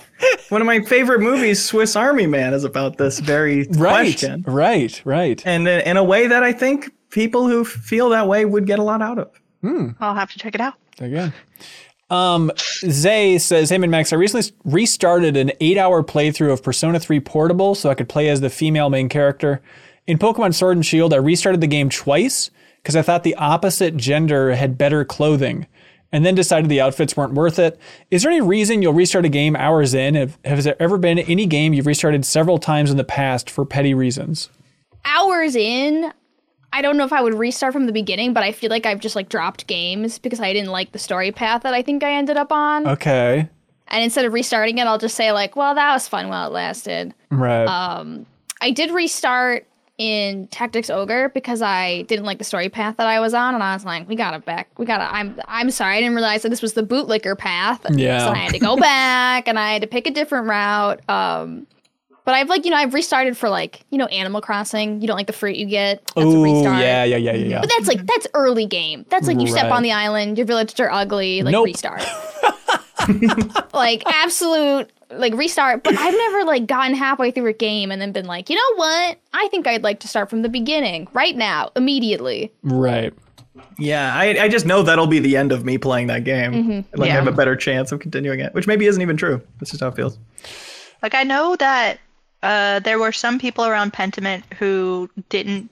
One of my favorite movies, Swiss Army Man, is about this very Right. question. Right. Right. And in in a way that I think people who feel that way would get a lot out of. I'll have to check it out. Again. Um, Zay says, Hey, MinnMax, I recently restarted an eight hour playthrough of Persona 3 Portable so I could play as the female main character. In Pokemon Sword and Shield, I restarted the game twice because I thought the opposite gender had better clothing and then decided the outfits weren't worth it. Is there any reason you'll restart a game hours in? Have, has there ever been any game you've restarted several times in the past for petty reasons? Hours in, I don't know if I would restart from the beginning, but I feel like I've just like dropped games because I didn't like the story path that I think I ended up on. Okay. And instead of restarting it, I'll just say like, well, that was fun while it lasted. Right. Um, I did restart in Tactics Ogre because I didn't like the story path that I was on, and I was like, we gotta back, we gotta. I'm I'm sorry, I didn't realize that this was the bootlicker path. Yeah. So I had to go back, and I had to pick a different route. Um, but I've like you know I've restarted for like you know Animal Crossing. You don't like the fruit you get. That's a restart. yeah, yeah, yeah, yeah, yeah. But that's like that's early game. That's like you step Right. on the island, your villagers are ugly, like Nope. restart. like absolute like restart. But I've never like gotten halfway through a game and then been like, you know what? I think I'd like to start from the beginning right now, immediately. Right. Yeah, I, I just know that'll be the end of me playing that game. Mm-hmm. Like I have a better chance of continuing it, which maybe isn't even true. That's just how it feels. Like I know that uh, there were some people around Pentiment who didn't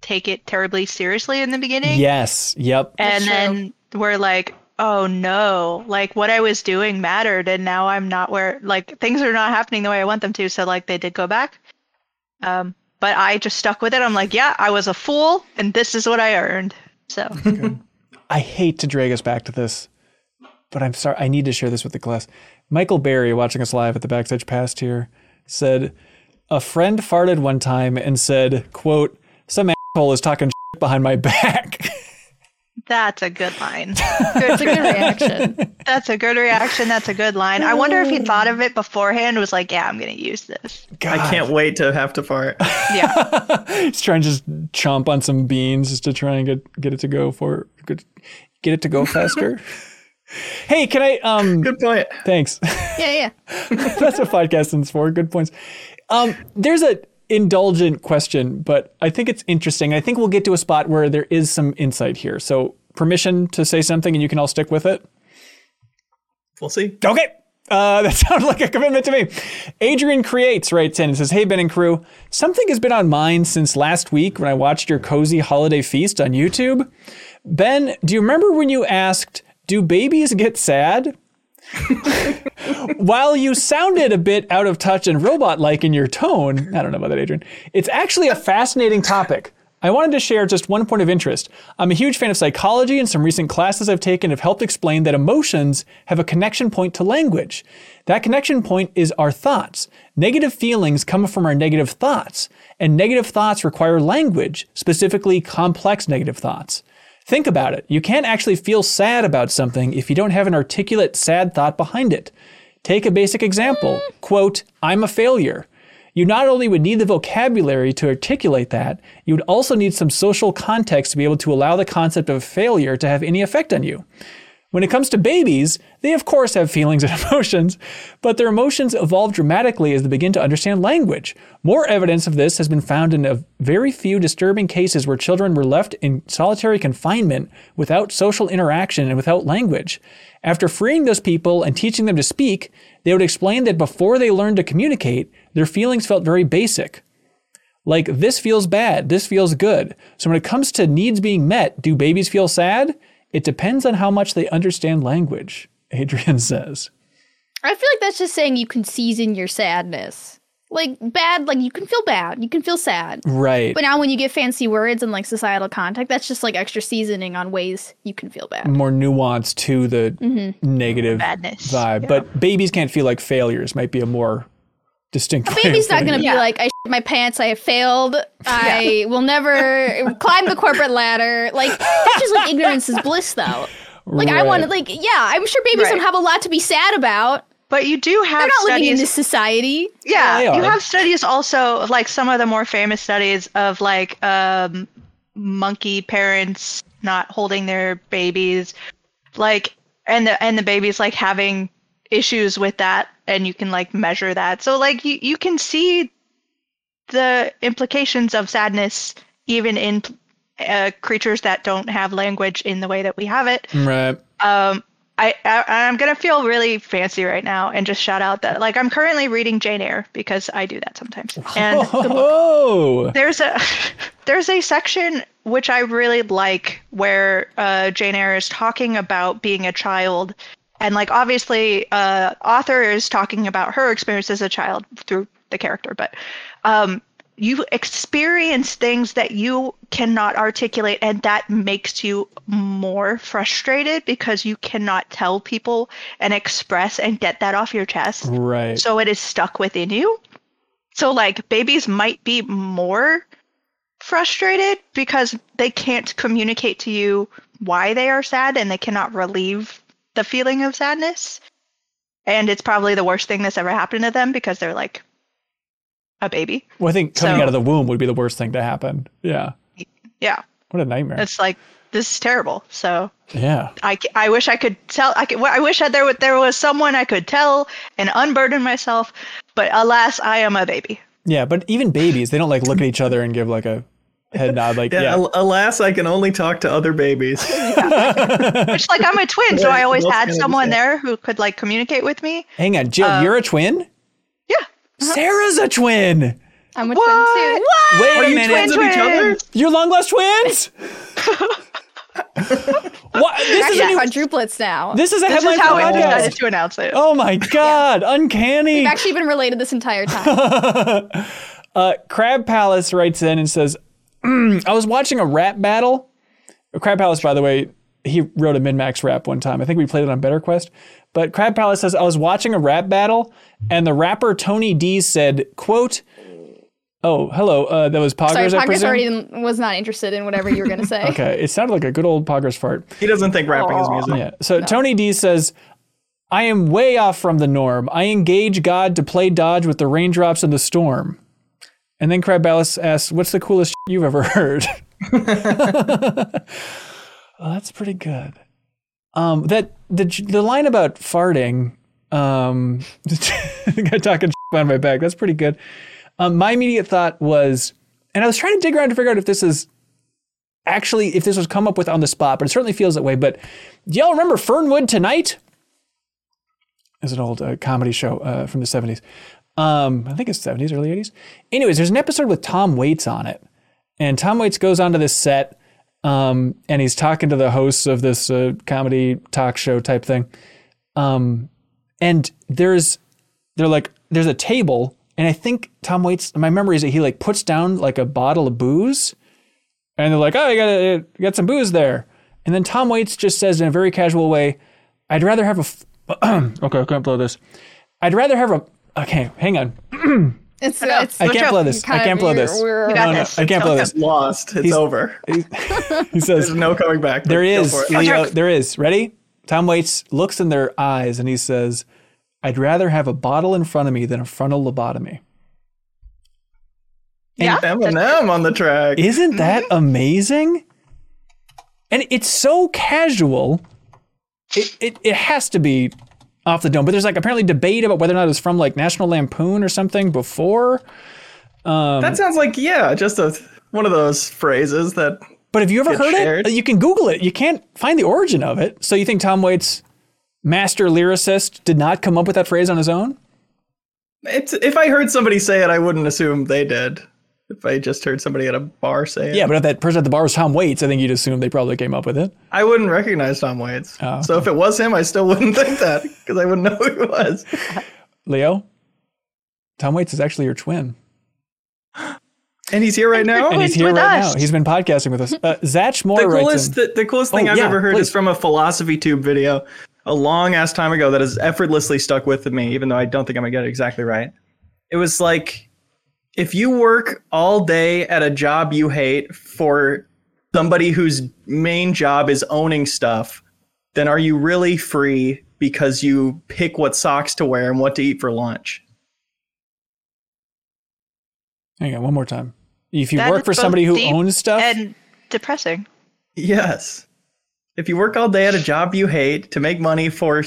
take it terribly seriously in the beginning, Yes. Yep. and That's then were like, "Oh no! Like what I was doing mattered, and now I'm not where like things are not happening the way I want them to." So like they did go back. Um, but I just stuck with it. I'm like, "Yeah, I was a fool, and this is what I earned." So I hate to drag us back to this, but I'm sorry. I need to share this with the class. Michael Barry, watching us live at the backstage past here, said a friend farted one time and said, "quote Some asshole is talking shit behind my back." that's a good line. That's a good reaction. That's a good reaction. That's a good line. I wonder if he thought of it beforehand. and Was like, "Yeah, I'm gonna use this." God, I can't wait to have to fart. Yeah. He's trying to just chomp on some beans just to try and get get it to go for get, get it to go faster. hey, can I? Um, Good point. thanks. Yeah, yeah. That's what podcasting's for. Good points. Um, there's a indulgent question, but I think it's interesting. I think we'll get to a spot where there is some insight here. So permission to say something, and you can all stick with it. We'll see. Okay. Uh, that sounds like a commitment to me. Adrian Creates writes in and says, Hey, Ben and crew, something has been on mind since last week when I watched your cozy holiday feast on YouTube. Ben, do you remember when you asked, Do babies get sad? While you sounded a bit out of touch and robot like in your tone, I don't know about that, Adrian, it's actually a fascinating topic. I wanted to share just one point of interest. I'm a huge fan of psychology, and some recent classes I've taken have helped explain that emotions have a connection point to language. That connection point is our thoughts. Negative feelings come from our negative thoughts, and negative thoughts require language, specifically complex negative thoughts. Think about it. You can't actually feel sad about something if you don't have an articulate sad thought behind it. Take a basic example. Quote, I'm a failure. You not only would need the vocabulary to articulate that, you would also need some social context to be able to allow the concept of failure to have any effect on you. When it comes to babies, they of course have feelings and emotions, but their emotions evolve dramatically as they begin to understand language. More evidence of this has been found in a very few disturbing cases where children were left in solitary confinement without social interaction and without language. After freeing those people and teaching them to speak, they would explain that before they learned to communicate, their feelings felt very basic. Like, this feels bad, this feels good. So, when it comes to needs being met, do babies feel sad? It depends on how much they understand language, Adrian says. I feel like that's just saying you can season your sadness. Like bad, like you can feel bad, you can feel sad. Right. But now when you get fancy words and like societal context, that's just like extra seasoning on ways you can feel bad. More nuance to the mm-hmm. negative Badness. vibe. But babies can't feel like failures, might be a more distinct way of Baby's not gonna be Yeah. like, I shit my pants. I have failed. I will never climb the corporate ladder. Like that's just like ignorance is bliss, though. Like I Right. want to, like yeah, I'm sure babies Right. don't have a lot to be sad about. But you do have They're not living in studies. this society. yeah, they you have studies also of, like some of the more famous studies of like um, monkey parents not holding their babies, like and the and the babies like having issues with that, and you can like measure that. So like you you can see the implications of sadness even in uh, creatures that don't have language in the way that we have it. Right. Um, I, I I'm gonna feel really fancy right now and just shout out that like I'm currently reading Jane Eyre because I do that sometimes. And Oh. there's a there's a section which I really like where uh, Jane Eyre is talking about being a child, and like obviously, uh, author is talking about her experience as a child through the character, but um, you experience things that you cannot articulate, and that makes you more frustrated because you cannot tell people and express and get that off your chest. Right. So it is stuck within you. So like babies might be more frustrated because they can't communicate to you why they are sad and they cannot relieve the feeling of sadness. And it's probably the worst thing that's ever happened to them because they're like a baby. well, I think coming so- out of the womb would be the worst thing to happen. Yeah. Yeah. What a nightmare. It's like this is terrible. So yeah. I, I wish I could tell I could I wish that there was there was someone I could tell and unburden myself, but alas I am a baby. Yeah. But even babies, they don't like look at each other and give like a head nod. Like, Yeah, yeah. alas, I can only talk to other babies. Which like I'm a twin, so I always had someone there who could like communicate with me. Hang on, Jill, Uh, you're a twin? Yeah. Sarah's a twin. I'm a What? twin too. What? Wait Are a you minute. twins of each other? Twins! You're long lost twins? what? This is Yeah, a new, quadruplets now. this is a This headline is how for I the podcast. decided to announce it. Oh my god, uncanny. We've actually been related this entire time. Uh, Crab Palace writes in and says, "Mm, I was watching a rap battle. Crab Palace, by the way, he wrote a MinnMax rap one time. I think we played it on Better Quest. But Crab Palace says, I was watching a rap battle, and the rapper Tony D said, quote, Oh, hello. Uh, that was Poggers, Sorry, I Poggers presume? already was not interested in whatever you were going to say. Okay, it sounded like a good old Poggers fart. He doesn't think rapping is music. Yeah. So Tony D says, I am way off from the norm. I engage God to play dodge with the raindrops and the storm. And then Crab Palace asks, What's the coolest you've ever heard? well, that's pretty good. Um, that the the line about farting, um, the guy talking behind my back. That's pretty good. Um, my immediate thought was, and I was trying to dig around to figure out if this is actually if this was come up with on the spot, but it certainly feels that way. But do y'all remember Fernwood Tonight? Is an old uh, comedy show uh, from the 70s. Um, I think it's 70s, early 80s. Anyways, there's an episode with Tom Waits on it. And Tom Waits goes onto this set um, and he's talking to the hosts of this uh, comedy talk show type thing. Um, and there's, they're like, there's a table. And I think Tom Waits, my memory is that he like puts down like a bottle of booze and they're like, "Oh, you got got some booze there." And then Tom Waits just says in a very casual way, "I'd rather have a." Okay, I can't blow this. I'd rather have a. Okay, hang on. It's, know. it's I can't blow this. I can't blow this. we're- You got No, no, this. I can't blow this. Lost. It's over. He says, There's no coming back. "There Go is, for it. Leo. There is. Ready?" Tom Waits looks in their eyes and he says, "I'd rather have a bottle in front of me than a frontal lobotomy." Yeah. Eminem on the track. Isn't mm-hmm. that amazing? And it's so casual. It, it, it has to be off the dome. But there's like apparently debate about whether or not it's from like National Lampoon or something before. Um, that sounds like yeah, just a one of those phrases that But have you ever heard shared. it? You can Google it. You can't find the origin of it. So you think Tom Waits, master lyricist, did not come up with that phrase on his own? it's if I heard somebody say it, I wouldn't assume they did. If I just heard somebody at a bar say it, Yeah, but if that person at the bar was Tom Waits, I think you'd assume they probably came up with it. I wouldn't recognize Tom Waits. Oh, So if it was him, I still wouldn't think that because I wouldn't know who he was. Leo, Tom Waits is actually your twin. And he's here right now. And he's He's here right us. now. He's been podcasting with us. Uh, Zach Moore the coolest, in, the, the coolest thing Oh, I've yeah, ever heard please. is from a philosophy tube video a long ass time ago that has effortlessly stuck with me, even though I don't think I'm gonna get it exactly right. It was like if you work all day at a job you hate for somebody whose main job is owning stuff, then are you really free because you pick what socks to wear and what to eat for lunch? Hang on, one more time. If you That work for somebody who owns stuff, And depressing. Yes. If you work all day at a job you hate to make money for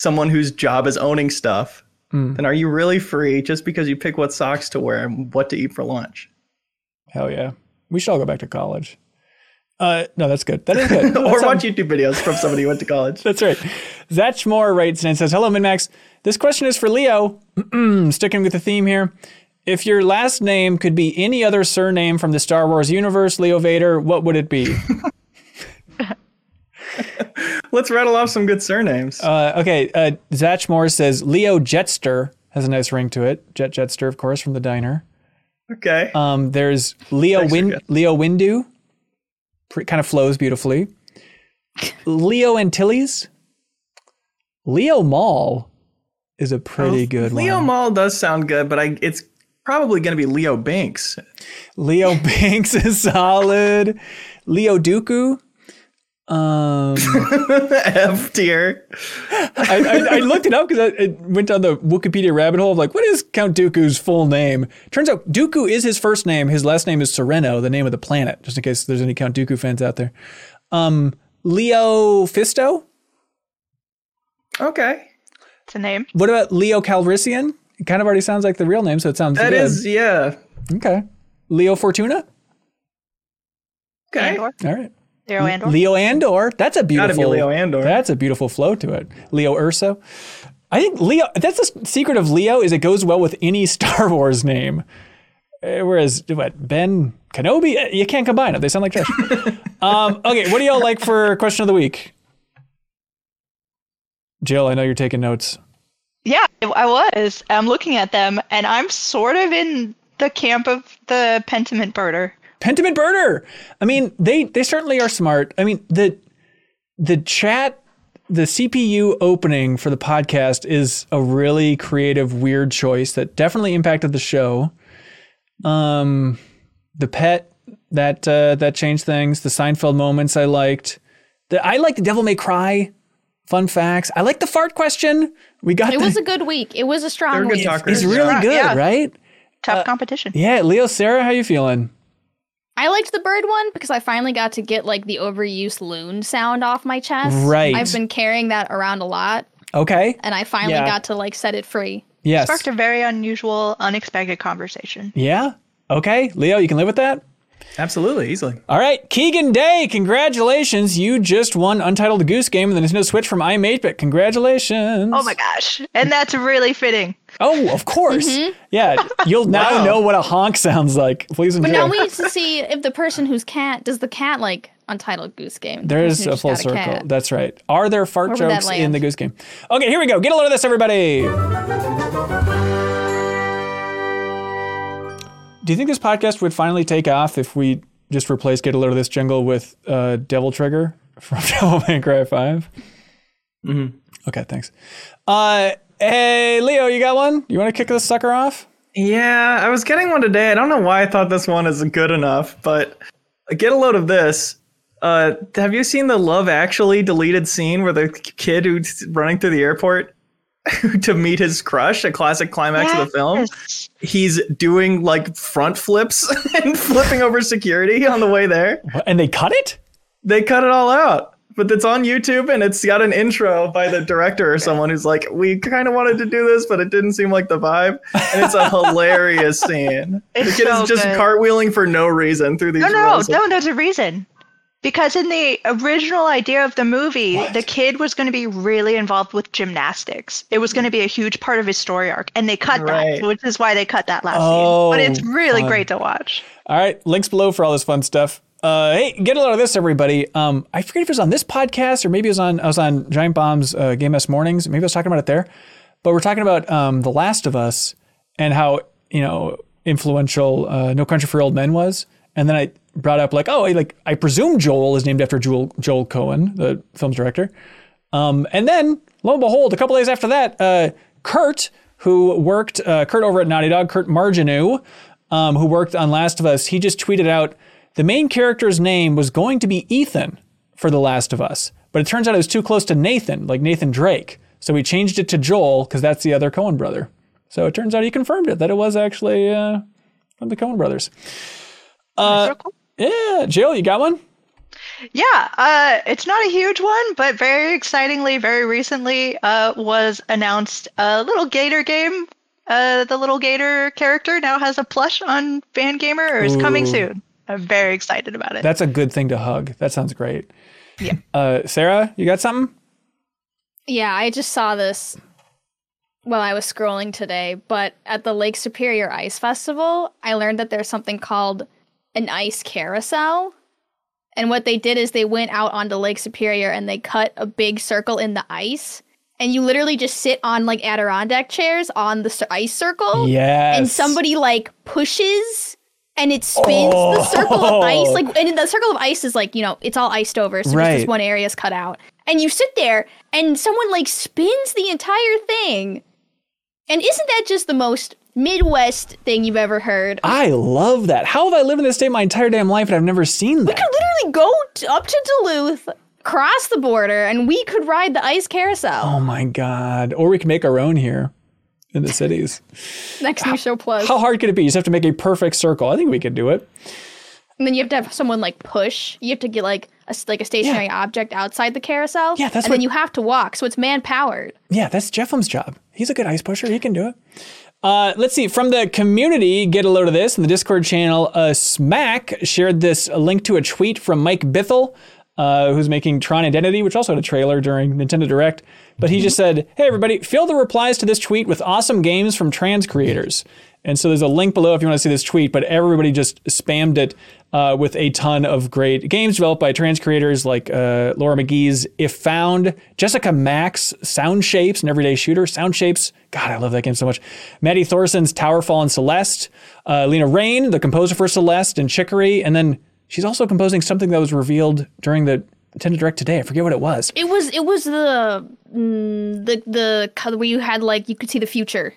someone whose job is owning stuff, Mm. then are you really free just because you pick what socks to wear and what to eat for lunch? hell yeah, we should all go back to college. Uh, no, that's good. That is good. or That's, um, watch YouTube videos from somebody who went to college. That's right. Zach Moore writes and says, Hello, MinnMax. This question is for Leo. Sticking with the theme here. If your last name could be any other surname from the Star Wars universe, Leo Vader, what would it be? Let's rattle off some good surnames. uh, okay, uh, Zach Moore says Leo Jettster has a nice ring to it. Jet Jettster, of course, from the diner. okay. Um, there's Leo Thanks Win. Leo Windu, Pre- kind of flows beautifully. Leo Antilles, Leo Maul is a pretty good Leo one. Maul does sound good, but I it's probably going to be Leo Banks. Leo Banks is solid. Leo Dooku. Um, F tier. I, I, I looked it up because I, I went down the Wikipedia rabbit hole of like, what is Count Dooku's full name? Turns out Dooku is his first name. His last name is Sereno, the name of the planet, just in case there's any Count Dooku fans out there. Um, Leo Fisto. Okay. It's a name. What about Leo Calrissian? It kind of already sounds like the real name, so it sounds That good. is yeah. okay. Leo Fortuna. Okay. Andor. All right. Leo Andor. Leo Andor. That's a Gotta beautiful. be Leo Andor. That's a beautiful flow to it. Leo Erso. I think Leo. That's the secret of Leo is it goes well with any Star Wars name. Uh, Whereas what Ben Kenobi, eh, you can't combine them. They sound like trash. um, okay, what do y'all like for question of the week? Jill, I know you're taking notes. Yeah, I was. I'm looking at them, and I'm sort of in the camp of the Pentiment birder. Pentiment Burner. I mean, they they certainly are smart. I mean, the the chat, the CPU opening for the podcast is a really creative, weird choice that definitely impacted the show. Um, the pet that uh, that changed things. The Seinfeld moments I liked. The I like the Devil May Cry. Fun facts. I like the fart question. We got It the, was a good week. It was a They're strong good week. talkers. It's really good, Yeah. right? Tough competition. Yeah, Leo, Sarah, how you feeling? I liked the bird one because I finally got to get like the overuse loon sound off my chest. Right. I've been carrying that around a lot, Okay. and I finally Yeah. got to like set it free. Yes. Sparked a very unusual, unexpected conversation. Yeah. Okay. Leo, you can live with that? Absolutely, easily. All right. Keegan Day, congratulations. You just won Untitled Goose Game and the Nintendo Switch from iam8bit. Congratulations. Oh my gosh. And that's really fitting. Oh, of course. Yeah. You'll now Wow. know what a honk sounds like. Please enjoy. But now we need to see if the person whose cat does the cat like Untitled Goose Game. The There's a full circle. cat. That's right. Are there fart Where jokes in the Goose Game? Okay, here we go. Get a load of this, everybody. Do you think this podcast would finally take off if we just replace Get a Load of This jingle with uh, Devil Trigger from Devil May Cry 5? Mhm. Okay, thanks. Uh, hey, Leo, you got one? You want to kick this sucker off? Yeah, I was getting one today. I don't know why I thought this one is good enough, but get a load of this. Uh, have you seen the Love Actually deleted scene where the kid who's running through the airport to meet his crush, a classic climax of the film? He's doing like front flips and flipping over security on the way there. And they cut it? They cut it all out. But it's on YouTube and it's got an intro by the director or someone who's like, We kind of wanted to do this, but it didn't seem like the vibe. And it's a hilarious scene. It's the kid so is just good. cartwheeling for no reason through these No, no, rows no, there's a reason. Because in the original idea of the movie, the kid was going to be really involved with gymnastics. It was going to be a huge part of his story arc, and they cut Right. that, which is why they cut that last Oh, scene. But it's really oh, fun. great to watch. All right, links below for all this fun stuff. Uh, hey, get a load of this, everybody. Um, I forget if it was on this podcast or maybe it was on I was on Giant Bomb's uh, Game Mess Mornings. Maybe I was talking about it there, but we're talking about um, The Last of Us and how you know influential uh, No Country for Old Men was, and then I brought up like, oh, like I presume Joel is named after Joel Joel Coen, the film's director. Um, and then, lo and behold, a couple days after that, uh, Kurt, who worked, uh, Kurt over at Naughty Dog, Kurt Margenau, um, who worked on Last of Us, he just tweeted out the main character's name was going to be Ethan for The Last of Us, but it turns out it was too close to Nathan, like Nathan Drake. So we changed it to Joel because that's the other Coen brother. So it turns out he confirmed it that it was actually uh, from the Coen brothers. Uh, yeah, Jill, you got one? Yeah, uh, it's not a huge one, but very excitingly, very recently uh, was announced a little Gator game. Uh, the little Gator character now has a plush on Fangamer, or is coming soon. I'm very excited about it. That's a good thing to hug. That sounds great. Yeah. Uh, Sarah, you got something? Yeah, I just saw this while I was scrolling today, but at the Lake Superior Ice Festival, I learned that there's something called an ice carousel. And what they did is they went out onto Lake Superior and they cut a big circle in the ice. And you literally just sit on like Adirondack chairs on the ice circle. Yes. And somebody like pushes and it spins the oh. circle of ice. Like, and the circle of ice is like, you know, it's all iced over. So just Right. this one area is cut out. And you sit there and someone like spins the entire thing. And isn't that just the most Midwest thing you've ever heard? I love that. How have I lived in this state my entire damn life and I've never seen that? We could literally go t- up to Duluth, cross the border, and we could ride the ice carousel. Oh my god! Or we can make our own here in the cities. Next new show plus. How hard could it be? You just have to make a perfect circle. I think we could do it. And then you have to have someone like push. You have to get like a like a stationary object outside the carousel. Yeah, that's and what- then you have to walk, so it's man powered. Yeah, that's Jefflam's job. He's a good ice pusher. He can do it. Uh, let's see. From the community, get a load of this in the Discord channel. Uh, Smack shared this link to a tweet from Mike Bithell, uh, who's making Tron Identity, which also had a trailer during Nintendo Direct. But he just said, "Hey everybody, fill the replies to this tweet with awesome games from trans creators." And so there's a link below if you want to see this tweet. But everybody just spammed it uh, with a ton of great games developed by trans creators like uh, Laura McGee's If Found, Jessica Mak's, Sound Shapes, an everyday shooter. Sound Shapes, God, I love that game so much. Maddie Thorson's Towerfall and Celeste, uh, Lena Raine, the composer for Celeste and Chicory, and then she's also composing something that was revealed during the Nintendo Direct today. I forget what it was. It was it was the mm, the the co- where you had like you could see the future,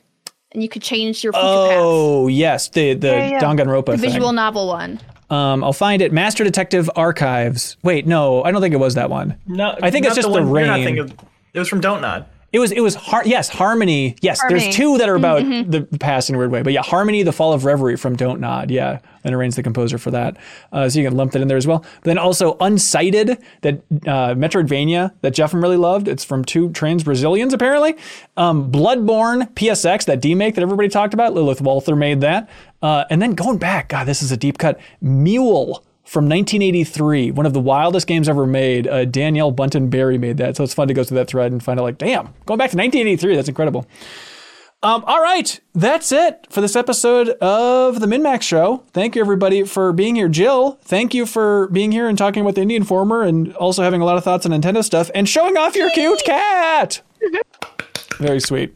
and you could change your future paths. Oh yes, the the Yeah, yeah. Danganronpa The thing. visual novel one. Um, I'll find it. Master Detective Archives. Wait, no, I don't think it was that one. No, I think it's just the, one you're not rain. thinking of. It was from Don't Nod. It was it was har- yes Harmony yes Harmony. there's two that are about the past in a weird way but yeah Harmony the Fall of Reverie from Don't Nod yeah and Arraigns the composer for that. Uh, so you can lump that in there as well. But then also Unsighted that uh, Metroidvania that Jeffem really loved. It's from two trans Brazilians apparently. Um, Bloodborne PSX that demake that everybody talked about. Lilith Walther made that. Uh, and then going back God this is a deep cut. M.U.L.E. from 1983, one of the wildest games ever made. Uh, Danielle Bunten Berry made that, so it's fun to go through that thread and find out, like, damn, going back to 1983, that's incredible. Um, all right, that's it for this episode of the MinnMax Show. Thank you, everybody, for being here. Jill, thank you for being here and talking about the Indie Informer and also having a lot of thoughts on Nintendo stuff and showing off your cute cat. Very sweet.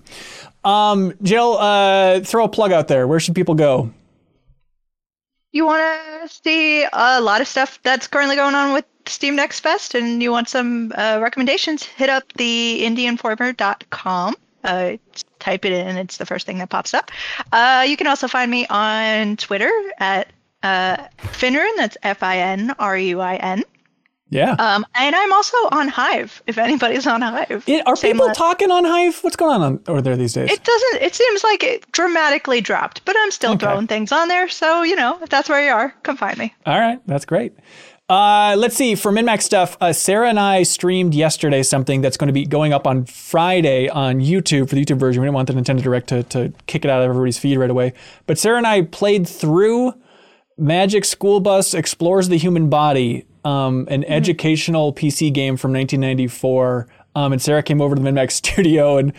Um, Jill, uh, throw a plug out there. Where should people go? You want to see a lot of stuff that's currently going on with Steam Next Fest and you want some uh, recommendations, hit up the IndieInformer.com. Uh, type it in, it's the first thing that pops up. Uh, you can also find me on Twitter at uh, Finruin, that's F I N R U I N. Yeah. Um, and I'm also on Hive, if anybody's on Hive. It- are Same people last- talking on Hive? What's going on, on over there these days? It doesn't. It seems like it dramatically dropped, but I'm still Okay. throwing things on there. So you know, if that's where you are, come find me. All right, that's great. Uh, let's see. For MinnMax stuff, uh, Sarah and I streamed yesterday something that's going to be going up on Friday on YouTube for the YouTube version. We didn't want the Nintendo Direct to, to kick it out of everybody's feed right away. But Sarah and I played through Magic School Bus Explores the Human Body, um, an educational PC game from 1994. Um, and Sarah came over to the MinnMax studio and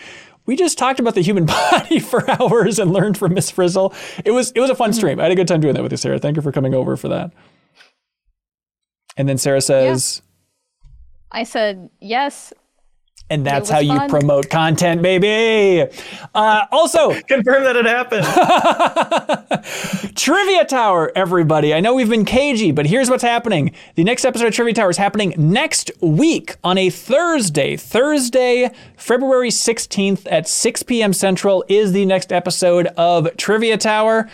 we just talked about the human body for hours and learned from Miss Frizzle. It was it was a fun stream. I had a good time doing that with you, Sarah. Thank you for coming over for that. And then Sarah says, I said yes. And that's was how you promote content, baby. Uh, also, Confirm that it happened. Trivia Tower, everybody. I know we've been cagey, but here's what's happening. The next episode of Trivia Tower is happening next week on a Thursday. Thursday, February 16th at 6 p.m. Central is the next episode of Trivia Tower.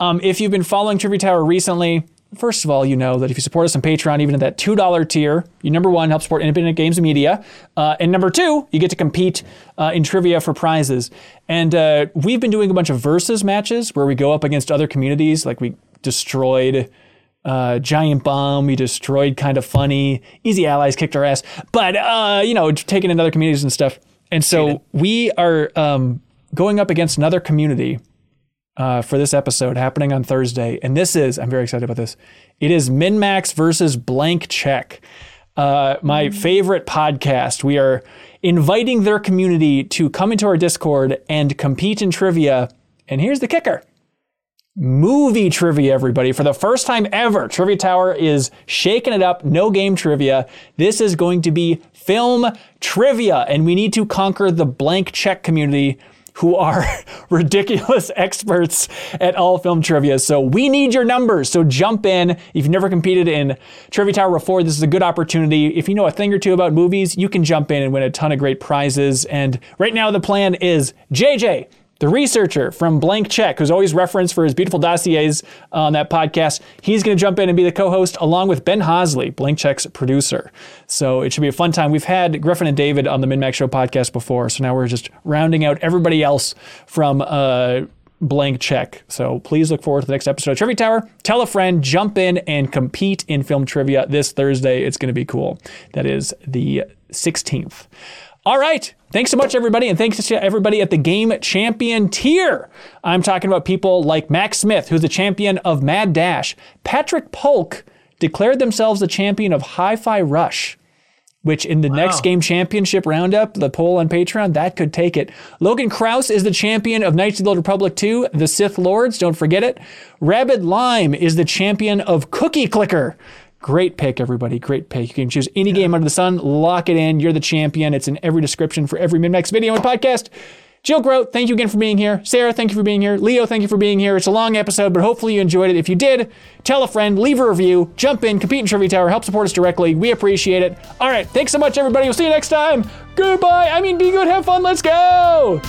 Um, if you've been following Trivia Tower recently, first of all, you know that if you support us on Patreon, even at that $2 tier, you number one, help support independent games and media. Uh, and number two, you get to compete uh, in trivia for prizes. And uh, we've been doing a bunch of versus matches where we go up against other communities. Like we destroyed uh, Giant Bomb, we destroyed Kind of Funny, Easy Allies kicked our ass. But, uh, you know, taking in other communities and stuff. And so we are um, going up against another community uh, for this episode happening on Thursday. And this is, I'm very excited about this. It is MinnMax versus Blank Check, uh, my favorite podcast. We are inviting their community to come into our Discord and compete in trivia. And here's the kicker movie trivia, everybody. For the first time ever, Trivia Tower is shaking it up. No game trivia. This is going to be film trivia, and we need to conquer the blank check community who are ridiculous experts at all film trivia. So we need your numbers. So jump in. If you've never competed in Trivia Tower before, this is a good opportunity. If you know a thing or two about movies, you can jump in and win a ton of great prizes. And right now, the plan is JJ the researcher from Blank Check, who's always referenced for his beautiful dossiers on that podcast, he's going to jump in and be the co host along with Ben Hosley, Blank Check's producer. So it should be a fun time. We've had Griffin and David on the MinnMax Show podcast before, so now we're just rounding out everybody else from uh, Blank Check. So please look forward to the next episode of Trivia Tower. Tell a friend, jump in and compete in film trivia this Thursday. It's going to be cool. That is the 16th. All right. Thanks so much, everybody, and thanks to everybody at the Game Champion tier. I'm talking about people like Max Smith, who's the champion of Mad Dash. Patrick Polk declared themselves the champion of Hi Fi Rush, which in the wow. next Game Championship roundup, the poll on Patreon, that could take it. Logan Kraus is the champion of Knights of the Old Republic 2, The Sith Lords, don't forget it. Rabid Lime is the champion of Cookie Clicker. Great pick, everybody. Great pick. You can choose any yeah. game under the sun, lock it in. You're the champion. It's in every description for every MinnMax video and podcast. Jill Grodt, thank you again for being here. Sarah, thank you for being here. Leo, thank you for being here. It's a long episode, but hopefully you enjoyed it. If you did, tell a friend, leave a review, jump in, compete in Trivia Tower, help support us directly. We appreciate it. All right, thanks so much, everybody. We'll see you next time. Goodbye. I mean, be good, have fun. Let's go.